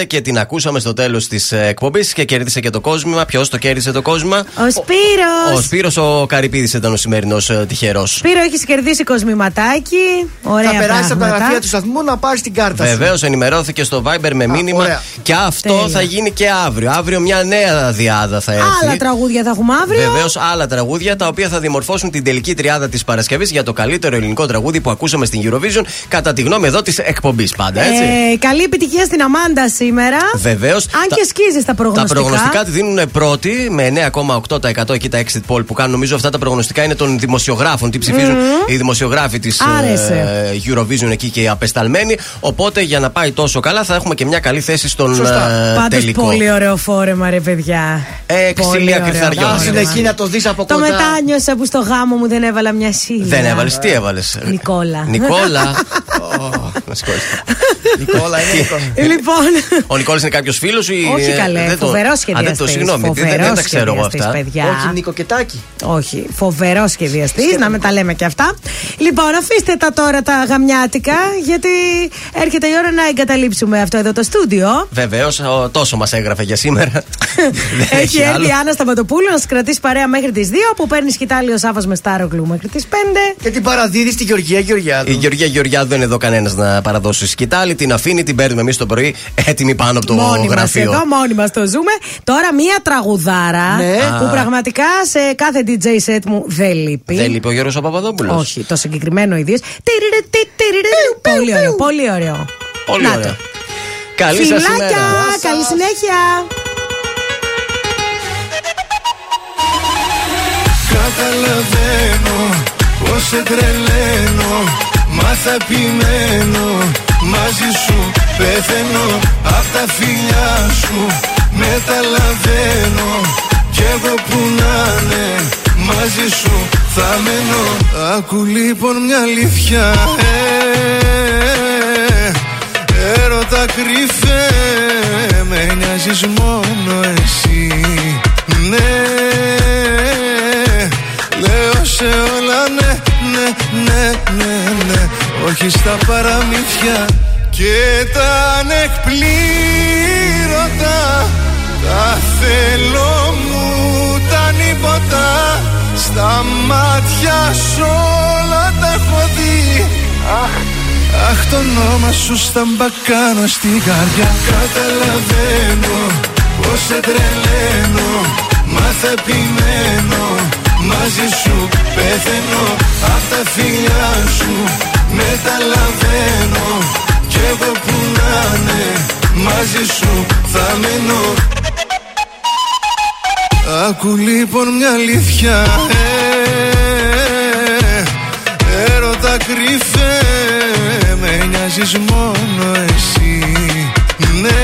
6-5 και την ακούσαμε στο τέλος της εκπομπής και κέρδισε και το κόσμημα. Ποιος το κέρδισε το κόσμημα, Ο Σπύρος Ο Σπύρος ο Καρυπίδης ήταν ο σημερινός τυχερός. Σπύρο έχεις κερδίσει κοσμηματάκι. Ωραία Θα περάσει από τα πράγματα. γραφεία του σταθμού να πάρεις την κάρτα σου. Βεβαίως, ενημερώθηκε στο Viber με μήνυμα. Ωραία. Και αυτό Τέλεια. θα γίνει και αύριο. Αύριο μια νέα διάδα θα έρθει. Άλλα τραγούδια θα έχουμε αύριο. Βεβαίως, άλλα τραγούδια τα οποία θα δημορφώσουν την τελική τριάδα της Παρασκευής για το καλύτερο ελληνικό τραγούδι που ακούσαμε στην Eurovision, κατά τη γνώμη εδώ της εκπομπής πάντα, έτσι. Ε, καλή επιτυχία στην Αμάντα σήμερα. Βεβαίως. Αν και σκίζεις τα προγνωστικά. Τα προγνωστικά τη δίνουν πρώτη με 9,8% εκεί τα exit poll που κάνουν. Νομίζω αυτά τα προγνωστικά είναι των δημοσιογράφων. Τι ψηφίζουν οι δημοσιογράφοι της Άρεσε. Eurovision εκεί και οι απεσταλμένοι. Οπότε για να πάει τόσο καλά θα έχουμε και μια καλή θέση στον Σωστά. ε, Πάντως τελικό. πολύ ωραίο φόρεμα, ρε παιδιά. Ε, Πολύ ξυλία ωραίο κρυθαριό. φόρεμα. Άσε εκεί να το δεις από Το κοντά. μετάνιωσα που στο γάμο μου δεν έβαλα μια σύλλα. Δεν έβαλες, τι έβαλες. Νικόλα. Νικόλα. <laughs> Ω, να σηκώσεις. Νικόλα είναι <laughs> Νικόλα. λοιπόν. Ο Νικόλας είναι κάποιος φίλος ή. Όχι ε, καλέ, δεν το- φοβερό Α, δεν σχεδιαστής. το συγγνώμη, δεν, δεν τα ξέρω εγώ αυτά. Παιδιά. Όχι, Νικοκετάκι. Όχι, φοβερό σχεδιαστής, να με τα λέμε και αυτά. Λοιπόν, αφήστε τα τώρα τα γαμιάτικα, γιατί έρχεται η ώρα να εγκαταλείψουμε αυτό εδώ το στούντιο. Βεβαίως, τόσο μας έγραφε για σήμερα. <laughs> Δεν Έχει έρθει άλλο. η Άννα Σταματοπούλου να σας κρατήσει παρέα μέχρι τις 2, που παίρνει σκητάλιο Σάβα με Στάρογλου μέχρι τις 5. Και την παραδίδεις στη Γεωργία Γεωργιάδου. Η Γεωργία Γεωργιάδου δεν είναι εδώ κανένας να παραδώσει σκητάλη. Την αφήνει, την παίρνουμε εμείς το πρωί έτοιμη πάνω από το Μόνοι μας γραφείο. εδώ, μόνοι μας το ζούμε. Τώρα μία τραγουδάρα Ναι. που Α. πραγματικά σε κάθε DJ set μου δεν λείπει. Δεν λείπει ο Γιώργος ο Παπαδόπουλος. Όχι, το συγκεκριμένο ιδίως. Πολύ ωραίο, πολύ ωραίο. Πολύ Να ωραία. το. Καλή σας Φιλάκια, ημέρα. καλή συνέχεια. Καταλαβαίνω πως σε τρελαίνω Μα θα επιμένω Μαζί σου πεθαίνω Απ' τα φιλιά σου Μεταλαβαίνω. Κι εγώ που να είναι Μαζί σου θα μένω. Άκου λοιπόν μια αλήθεια ε, Έρωτα κρυφέ Με νοιάζεις μόνο εσύ. Ναι Λέω σε Όχι στα παραμύθια και τα ανεκπλήρωτα. Τα θέλω μου τα νύποτα Στα μάτια σου όλα τα έχω δει. Αχ, αχ το όνομα σου στα μπακάνω στην καρδιά. Καταλαβαίνω πως σε τρελαίνω Μα θα επιμένω. Μαζί σου πεθαίνω Απ' τα φιλιά σου Μεταλαβαίνω Κι εγώ που να είναι Μαζί σου θα μένω Άκου λοιπόν μια αλήθεια ε, Έρωτα κρυφέ Με νοιάζεις μόνο εσύ. Ναι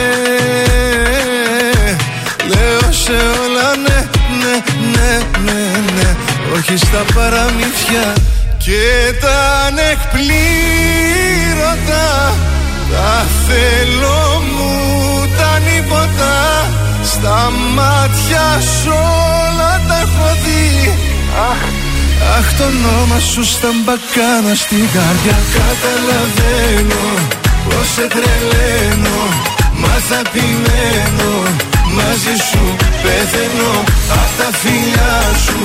Λέω σε όλα ναι, ναι, ναι, ναι, ναι Όχι στα παραμύθια και τα ανεκπλήρωτα Τα θέλω μου τα νύποτα Στα μάτια σου όλα τα έχω δει. Αχ, αχ το όνομα σου στα μπακάνα στην καρδιά. Καταλαβαίνω πως σε τρελαίνω. Μα θα πειναίνω Μαζί σου πεθαίνω. Απ' τα φιλιά σου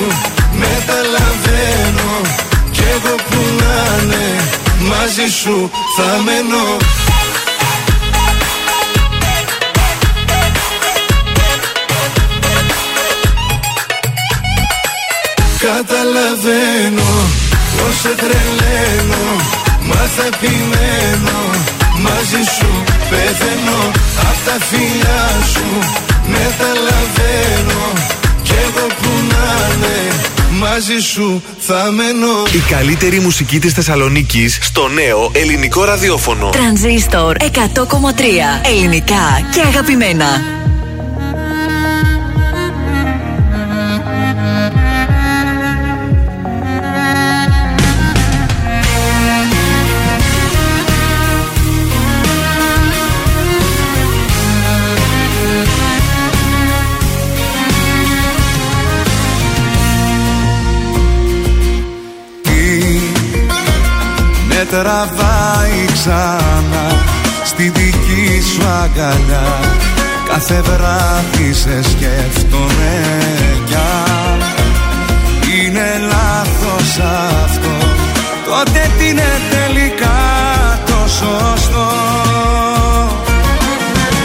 μεταλαβαίνω. Κι εγώ που να είναι Μαζί σου θα μένω. Καταλαβαίνω πως σε τρελαίνω Μα θα επιμένω Μαζί σου πεθαίνω. Απ' τα φιλιά σου μεταλαβαίνω Κι εγώ που να είναι Μαζί σου θα μένω Η καλύτερη μουσική της Θεσσαλονίκης στο νέο ελληνικό ραδιόφωνο. Τρανζίστορ 100,3 Ελληνικά και αγαπημένα. Τραβάει ξανά στη δική σου αγκαλιά. Κάθε βράδυ σε σκέφτομαι κι αν είναι λάθος αυτό. Τότε τι είναι τελικά το σωστό.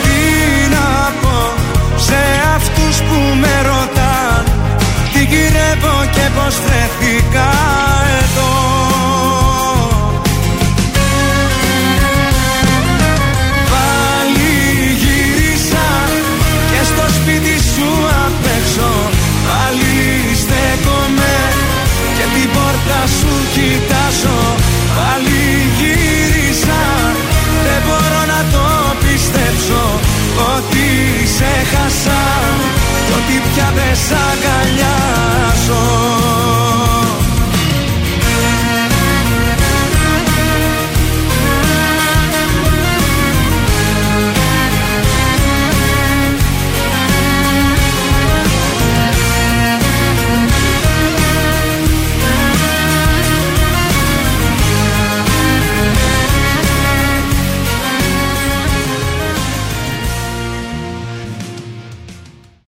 Τι να πω σε αυτούς που με ρωτάν τι γυρεύω και πως τρέχω σ' αγκαλιάσω.